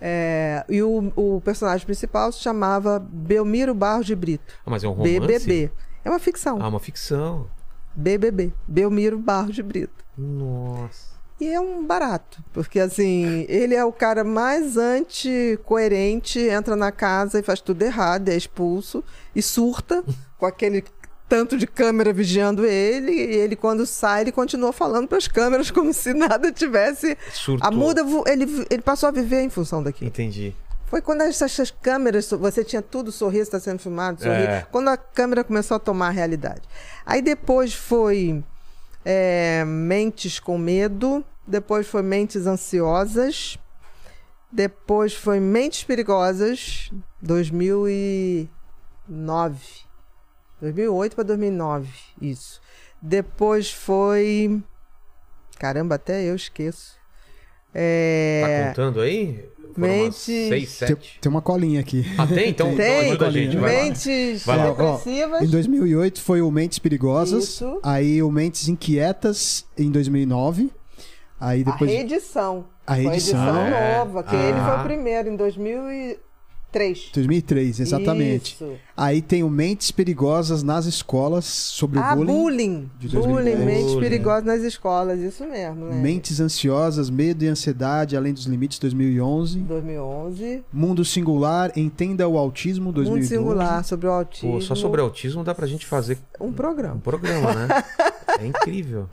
É, e o, o personagem principal se chamava Belmiro Barros de Brito, Ah, mas é um romance? BBB. É uma ficção, Ah, uma ficção. BBB, Belmiro Barros de Brito. Nossa. E é um barato, porque assim, ele é o cara mais anticoerente, entra na casa e faz tudo errado, é expulso e surta com aquele tanto de câmera vigiando ele, e ele quando sai, ele continua falando para as câmeras como se nada tivesse. Surtou. A muda, ele, ele passou a viver em função daquilo. Entendi. Foi quando essas, câmeras, você tinha tudo, sorrir, está sendo filmado, sorrir. É. Quando a câmera começou a tomar a realidade. Aí depois foi é, Mentes com Medo, depois foi Mentes Ansiosas, depois foi Mentes Perigosas, 2009. 2008 para 2009, isso. Depois foi. Caramba, até eu esqueço. É... Tá contando aí? Mentes- seis, Tem, sete. tem uma colinha aqui. Ah, tem? Então, então Tem. a gente. Vai lá. Mentes Vai lá. Ó. Em 2008 foi o Mentes Perigosas. Isso. Aí o Mentes Inquietas em 2009. Aí depois. A reedição. A Foi a reedição. edição É. nova, que Ah. ele foi o primeiro, em 2003. 2003, exatamente. Isso. Aí tem o Mentes Perigosas nas escolas sobre Ah, o bullying. bullying. de Bullying, 2010. mentes Bullying. perigosas nas escolas, isso mesmo, né? Mentes Ansiosas, Medo e Ansiedade, Além dos Limites, 2011. 2011. Mundo Singular, Entenda o Autismo, 2012. Mundo Singular, sobre o autismo. Pô, só sobre autismo dá pra gente fazer Um um programa. programa, né? É incrível.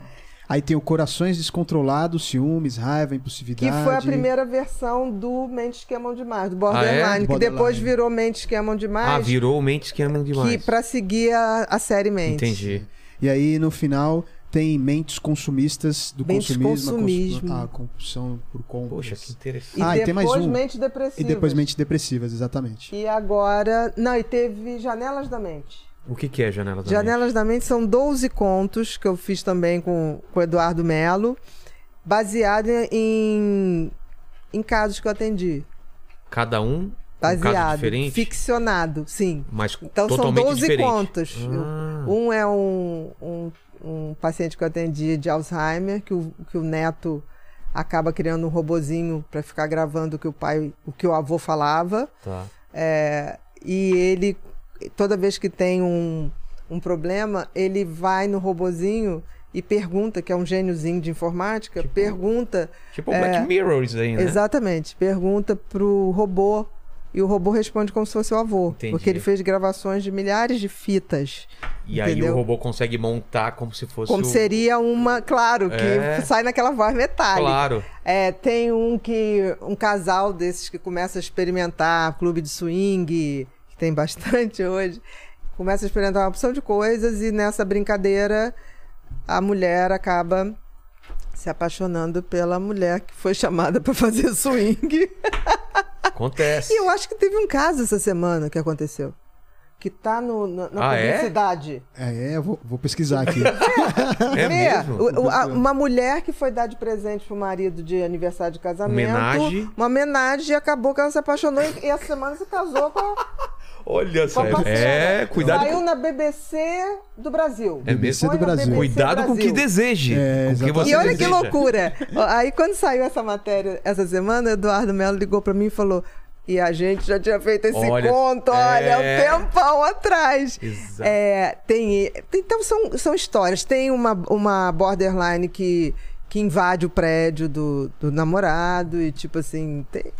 Aí tem o Corações Descontrolados, Ciúmes, Raiva, Que Impulsividade. foi a primeira versão do Mentes Queimam Demais, do Borderline, Ah, é? que Borderline. depois virou Mentes Queimam Demais, Ah, virou mentes que amam demais. que pra seguir a, a série Mentes. Entendi. E aí no final tem Mentes Consumistas do Mentes consumismo. consumismo. A compulsão por compras. Poxa, que interessante. E Ah, e depois tem mais um. Mentes Depressivas. E depois Mentes Depressivas, exatamente. E agora... Não, e teve Janelas da Mente. O que, que é Janela da Janelas da Mente são 12 contos que eu fiz também com com o Eduardo Melo, baseado em, em casos que eu atendi. Mente? Cada um um Baseado, diferente, ficcionado, sim. mas Então são totalmente 12 diferente. contos. Ah. Um é um, um, um paciente que eu atendi de Alzheimer, que o, que o neto acaba criando um robozinho para ficar gravando o que o pai, o que o avô falava. Tá. É, e ele, toda vez que tem um, um problema, ele vai no robozinho e pergunta, que é um gêniozinho de informática, pergunta, Tipo Black Mirror isso aí, né? exatamente, pergunta pro robô e o robô responde como se fosse o avô. Entendi. Porque ele fez gravações de milhares de fitas. E aí entendeu? o robô consegue montar como se fosse Como o... seria uma, claro, que É. sai naquela voz metálica. Claro. É, tem um que um casal desses que começa a experimentar clube de swing, que tem bastante hoje, começa a experimentar uma opção de coisas e nessa brincadeira a mulher acaba se apaixonando pela mulher que foi chamada para fazer swing. Acontece. E eu acho que teve um caso essa semana que aconteceu. Que tá no, na, na Ah, é? publicidade. É, é, eu vou, vou pesquisar aqui. É Vê, mesmo? o- o- a- uma mulher que foi dar de presente pro marido de aniversário de casamento. Homenagem. Uma homenagem e acabou que ela se apaixonou e, e essa semana se casou com a, Olha só. É, cuidado Saiu com... na BBC do Brasil. É BBC do Brasil. BBC Cuidado com o que Brasil. deseje. É, com que você E olha que deseja. loucura. Ó, Aí quando saiu essa matéria essa semana, Eduardo Melo ligou pra mim e falou: E a gente já tinha feito esse Olha, conto, olha, é. um tempão atrás. Exato. É, tem, então são, são histórias. Tem uma, uma borderline que, que invade o prédio do, do namorado e tipo assim. tem-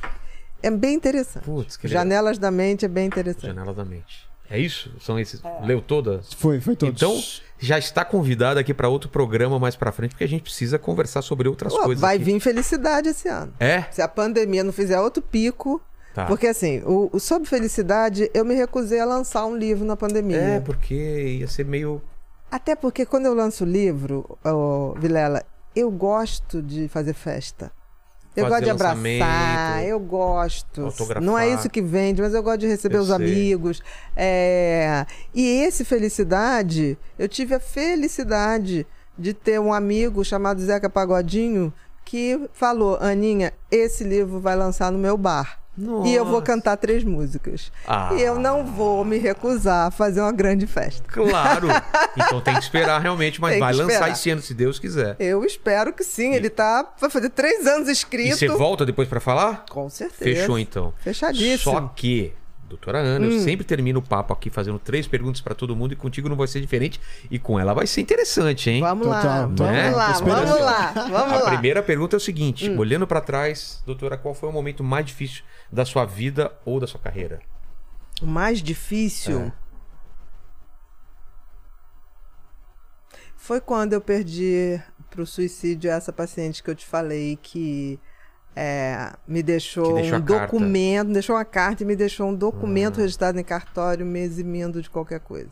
é bem interessante. Putz, que Janelas da Mente é bem interessante. Janela da mente. É isso? São esses. Leu todas? Foi, foi todos. Então, já está convidado aqui para outro programa mais para frente, porque a gente precisa conversar sobre outras Pô, coisas. vai aqui. vir felicidade esse ano. É? Se a pandemia não fizer outro pico. Tá. Porque assim, o, o Sobre Felicidade, eu me recusei a lançar um livro na pandemia. É, porque ia ser meio. Até porque quando eu lanço o livro, ô, Vilela, eu gosto de fazer festa. Eu gosto de abraçar, eu gosto. autografar. Não é isso que vende, mas eu gosto de receber Eu os sei. amigos. É, E esse Felicidade, eu tive a felicidade de ter um amigo chamado Zeca Pagodinho que falou: Aninha, esse livro vai lançar no meu bar. E eu vou Nossa. cantar três músicas. Ah. E eu não vou me recusar a fazer uma grande festa. Claro! então tem que esperar realmente, mas vai lançar esperar. esse ano, se Deus quiser. Eu espero que sim. Ele tá. Vai fazer três anos E escrito. você volta depois para falar? Com certeza. Fechou então. Fechadíssimo. Só que, doutora Ana, Hum. eu sempre termino o papo aqui fazendo três perguntas para todo mundo e contigo não vai ser diferente. E com ela vai ser interessante, hein? Vamos lá. Total, Vamos né? lá. Vamos lá. Vamos A lá. Hum. primeira pergunta é o seguinte: olhando para trás, doutora, qual foi o momento mais difícil da sua vida ou da sua carreira? O mais difícil É. foi quando eu perdi pro suicídio essa paciente que eu te falei que é, me deixou deixou um carta. documento, deixou uma carta e me deixou um documento Ah. registrado em cartório me eximindo de qualquer coisa.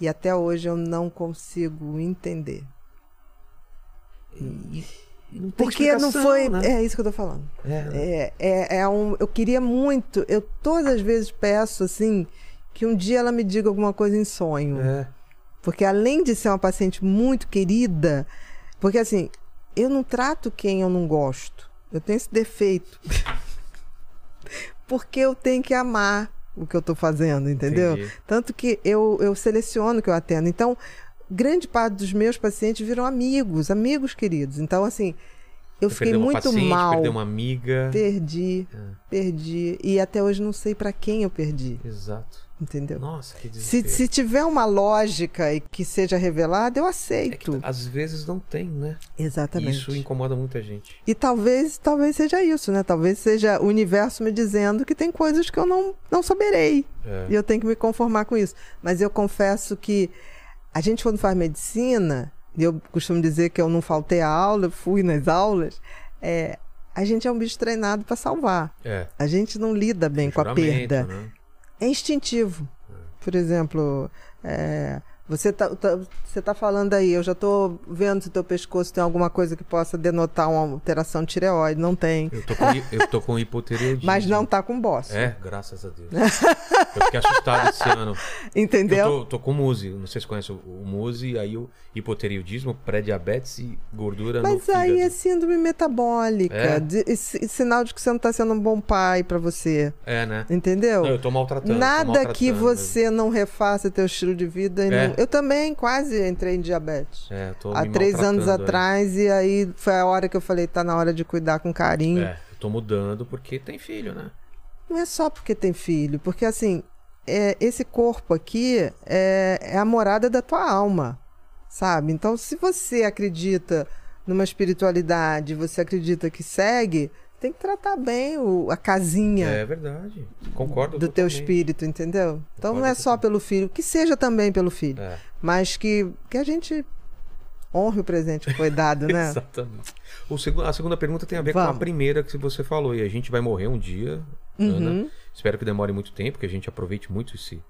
E até hoje eu não consigo entender. E- não tem Porque não foi. né? É isso que eu tô falando. É, né? É, é, é um, eu queria muito, eu todas as vezes peço assim, que um dia ela me diga alguma coisa em sonho. É. Porque além de ser uma paciente muito querida, porque assim, eu não trato quem eu não gosto. Eu tenho esse defeito. porque eu tenho que amar o que eu tô fazendo, entendeu? Entendi. Tanto que eu, eu seleciono o que eu atendo. Então, grande parte dos meus pacientes viram amigos, amigos queridos. Então, assim, eu Você fiquei muito paciente, mal. Perdeu uma amiga. Perdi, É. perdi. E até hoje não sei pra quem eu perdi, Exato. entendeu? Nossa, que Se, desespero. se tiver uma lógica e que seja revelada, eu É que aceito. às vezes não tem, né? Exatamente. Isso incomoda muita gente. E talvez, talvez seja isso, né? Talvez seja o universo me dizendo que tem coisas que eu não, não saberei. É. E eu tenho que me conformar com isso. Mas eu confesso que a gente, quando faz medicina, eu costumo dizer que eu não faltei a aula, fui nas aulas, é, a gente é um bicho treinado para salvar. É. A gente não lida bem com a perda. né? É instintivo. Por exemplo, é, você tá, tá- você tá falando aí, eu já tô vendo se teu pescoço tem alguma coisa que possa denotar uma alteração de tireoide. Não tem. Eu tô com, eu tô com hipotireoidismo. Mas não tá com boss. É, graças a Deus. eu fiquei assustado esse ano. Entendeu? Eu tô, tô com Muse. Não sei se conhece o, o Muse, aí o hipotireoidismo, pré-diabetes e gordura no Mas fígado. aí é síndrome metabólica. É? de- e si- sinal de que você não tá sendo um bom pai pra você. É, né? Entendeu? Não, eu tô maltratando. tô Nada que maltratando você não refaça teu estilo de vida. e É. não- Eu também quase entrei em diabetes. É, eu tô Há três anos atrás, e aí foi a hora que eu falei, tá na hora de cuidar com carinho. É, eu tô mudando porque tem filho, né? Não é só porque tem filho, porque assim, é, esse corpo aqui é, é a morada da tua alma, sabe? Então, se você acredita numa espiritualidade, você acredita que segue, tem que tratar bem o- a casinha É verdade. Concordo do teu totalmente. espírito, entendeu? Então não Concordo é só pelo filho, que seja também pelo filho, É, mas que, que a gente honre o presente que foi dado, né? exatamente. O segu- a segunda pergunta tem a ver com a Vamos. primeira que você falou. E a gente vai morrer um dia, Uhum. Ana. Espero que demore muito tempo, que a gente aproveite muito esse,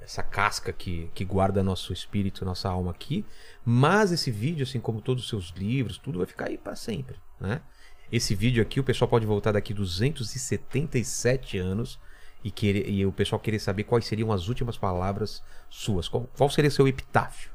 essa casca que, que guarda nosso espírito, nossa alma aqui. Mas esse vídeo, assim como todos os seus livros, tudo vai ficar aí para sempre, né? Esse vídeo aqui, o pessoal pode voltar daqui 277 anos e, querer, e o pessoal querer saber quais seriam as últimas palavras suas. Qual, qual seria seu epitáfio?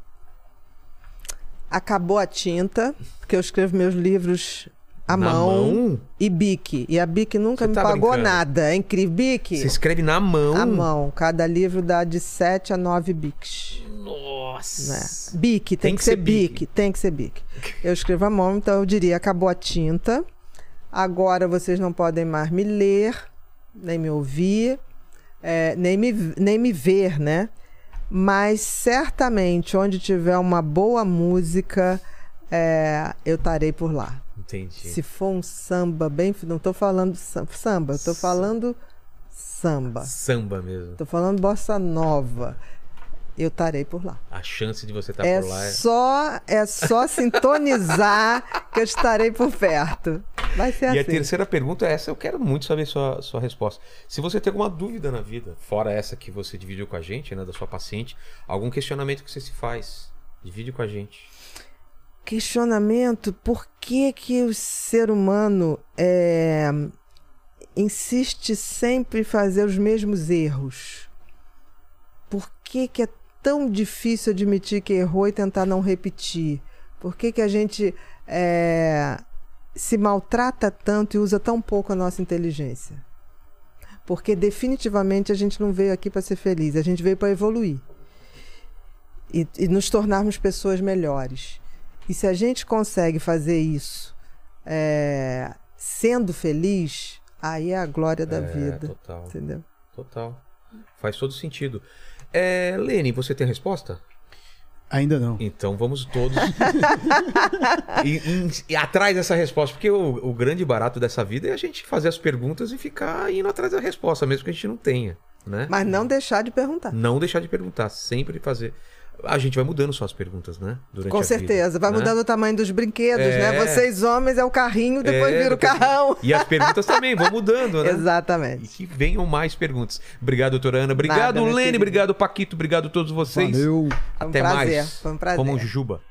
Acabou a tinta, porque eu escrevo meus livros à Na mão. mão? E Bic. E a Bic nunca Você me tá pagou brincando? nada. É incrível. Bic, Você escreve na mão? à mão. Cada livro dá de 7 a 9 Bics. Nossa! Né? Bic, tem, que, ser Bic. Tem que ser Bic. Eu escrevo à mão, então eu diria: acabou a tinta. Agora vocês não podem mais me ler, nem me ouvir, é, nem, me, nem me ver, né? Mas certamente, onde tiver uma boa música, é, eu estarei por lá. Entendi. Se for um samba bem. Não estou falando sam- samba, estou falando samba. Samba mesmo. Tô falando bossa nova. Eu estarei por lá. A chance de você estar é por lá é. só é só sintonizar que eu estarei por perto. Vai ser E assim. a terceira pergunta é essa, eu quero muito saber sua, sua resposta. Se você tem alguma dúvida na vida, fora essa que você dividiu com a gente, né, da sua paciente, algum questionamento que você se faz, divide com a gente. questionamento por que que o ser humano é, insiste sempre em fazer os mesmos erros? Por que que é tão difícil admitir que errou e tentar não repetir? Por que que a gente é, se maltrata tanto e usa tão pouco a nossa inteligência? Porque definitivamente a gente não veio aqui para ser feliz, a gente veio para evoluir e, e nos tornarmos pessoas melhores. E se a gente consegue fazer isso é, sendo feliz, aí é a glória da É, vida. total. Entendeu? Total. Faz todo sentido. É, Lene, você tem a resposta? Ainda não. Então vamos todos e, e- e atrás dessa resposta, porque o, o grande barato dessa vida é a gente fazer as perguntas e ficar indo atrás da resposta, mesmo que a gente não tenha, né? Mas não deixar de perguntar. Não deixar de perguntar, sempre fazer. A gente vai mudando suas perguntas, né? Durante Com a vida, certeza. Vai né? mudando o tamanho dos brinquedos, É. né? Vocês homens é o carrinho, depois É, vira o depois- carrão. E as perguntas também vão mudando, né? E Exatamente. que venham mais perguntas. Obrigado, doutora Ana. Obrigado, Nada, meu Lene. Obrigado, Paquito. Obrigado a todos vocês. Valeu. Um Até prazer, mais. foi um prazer. Como Juba.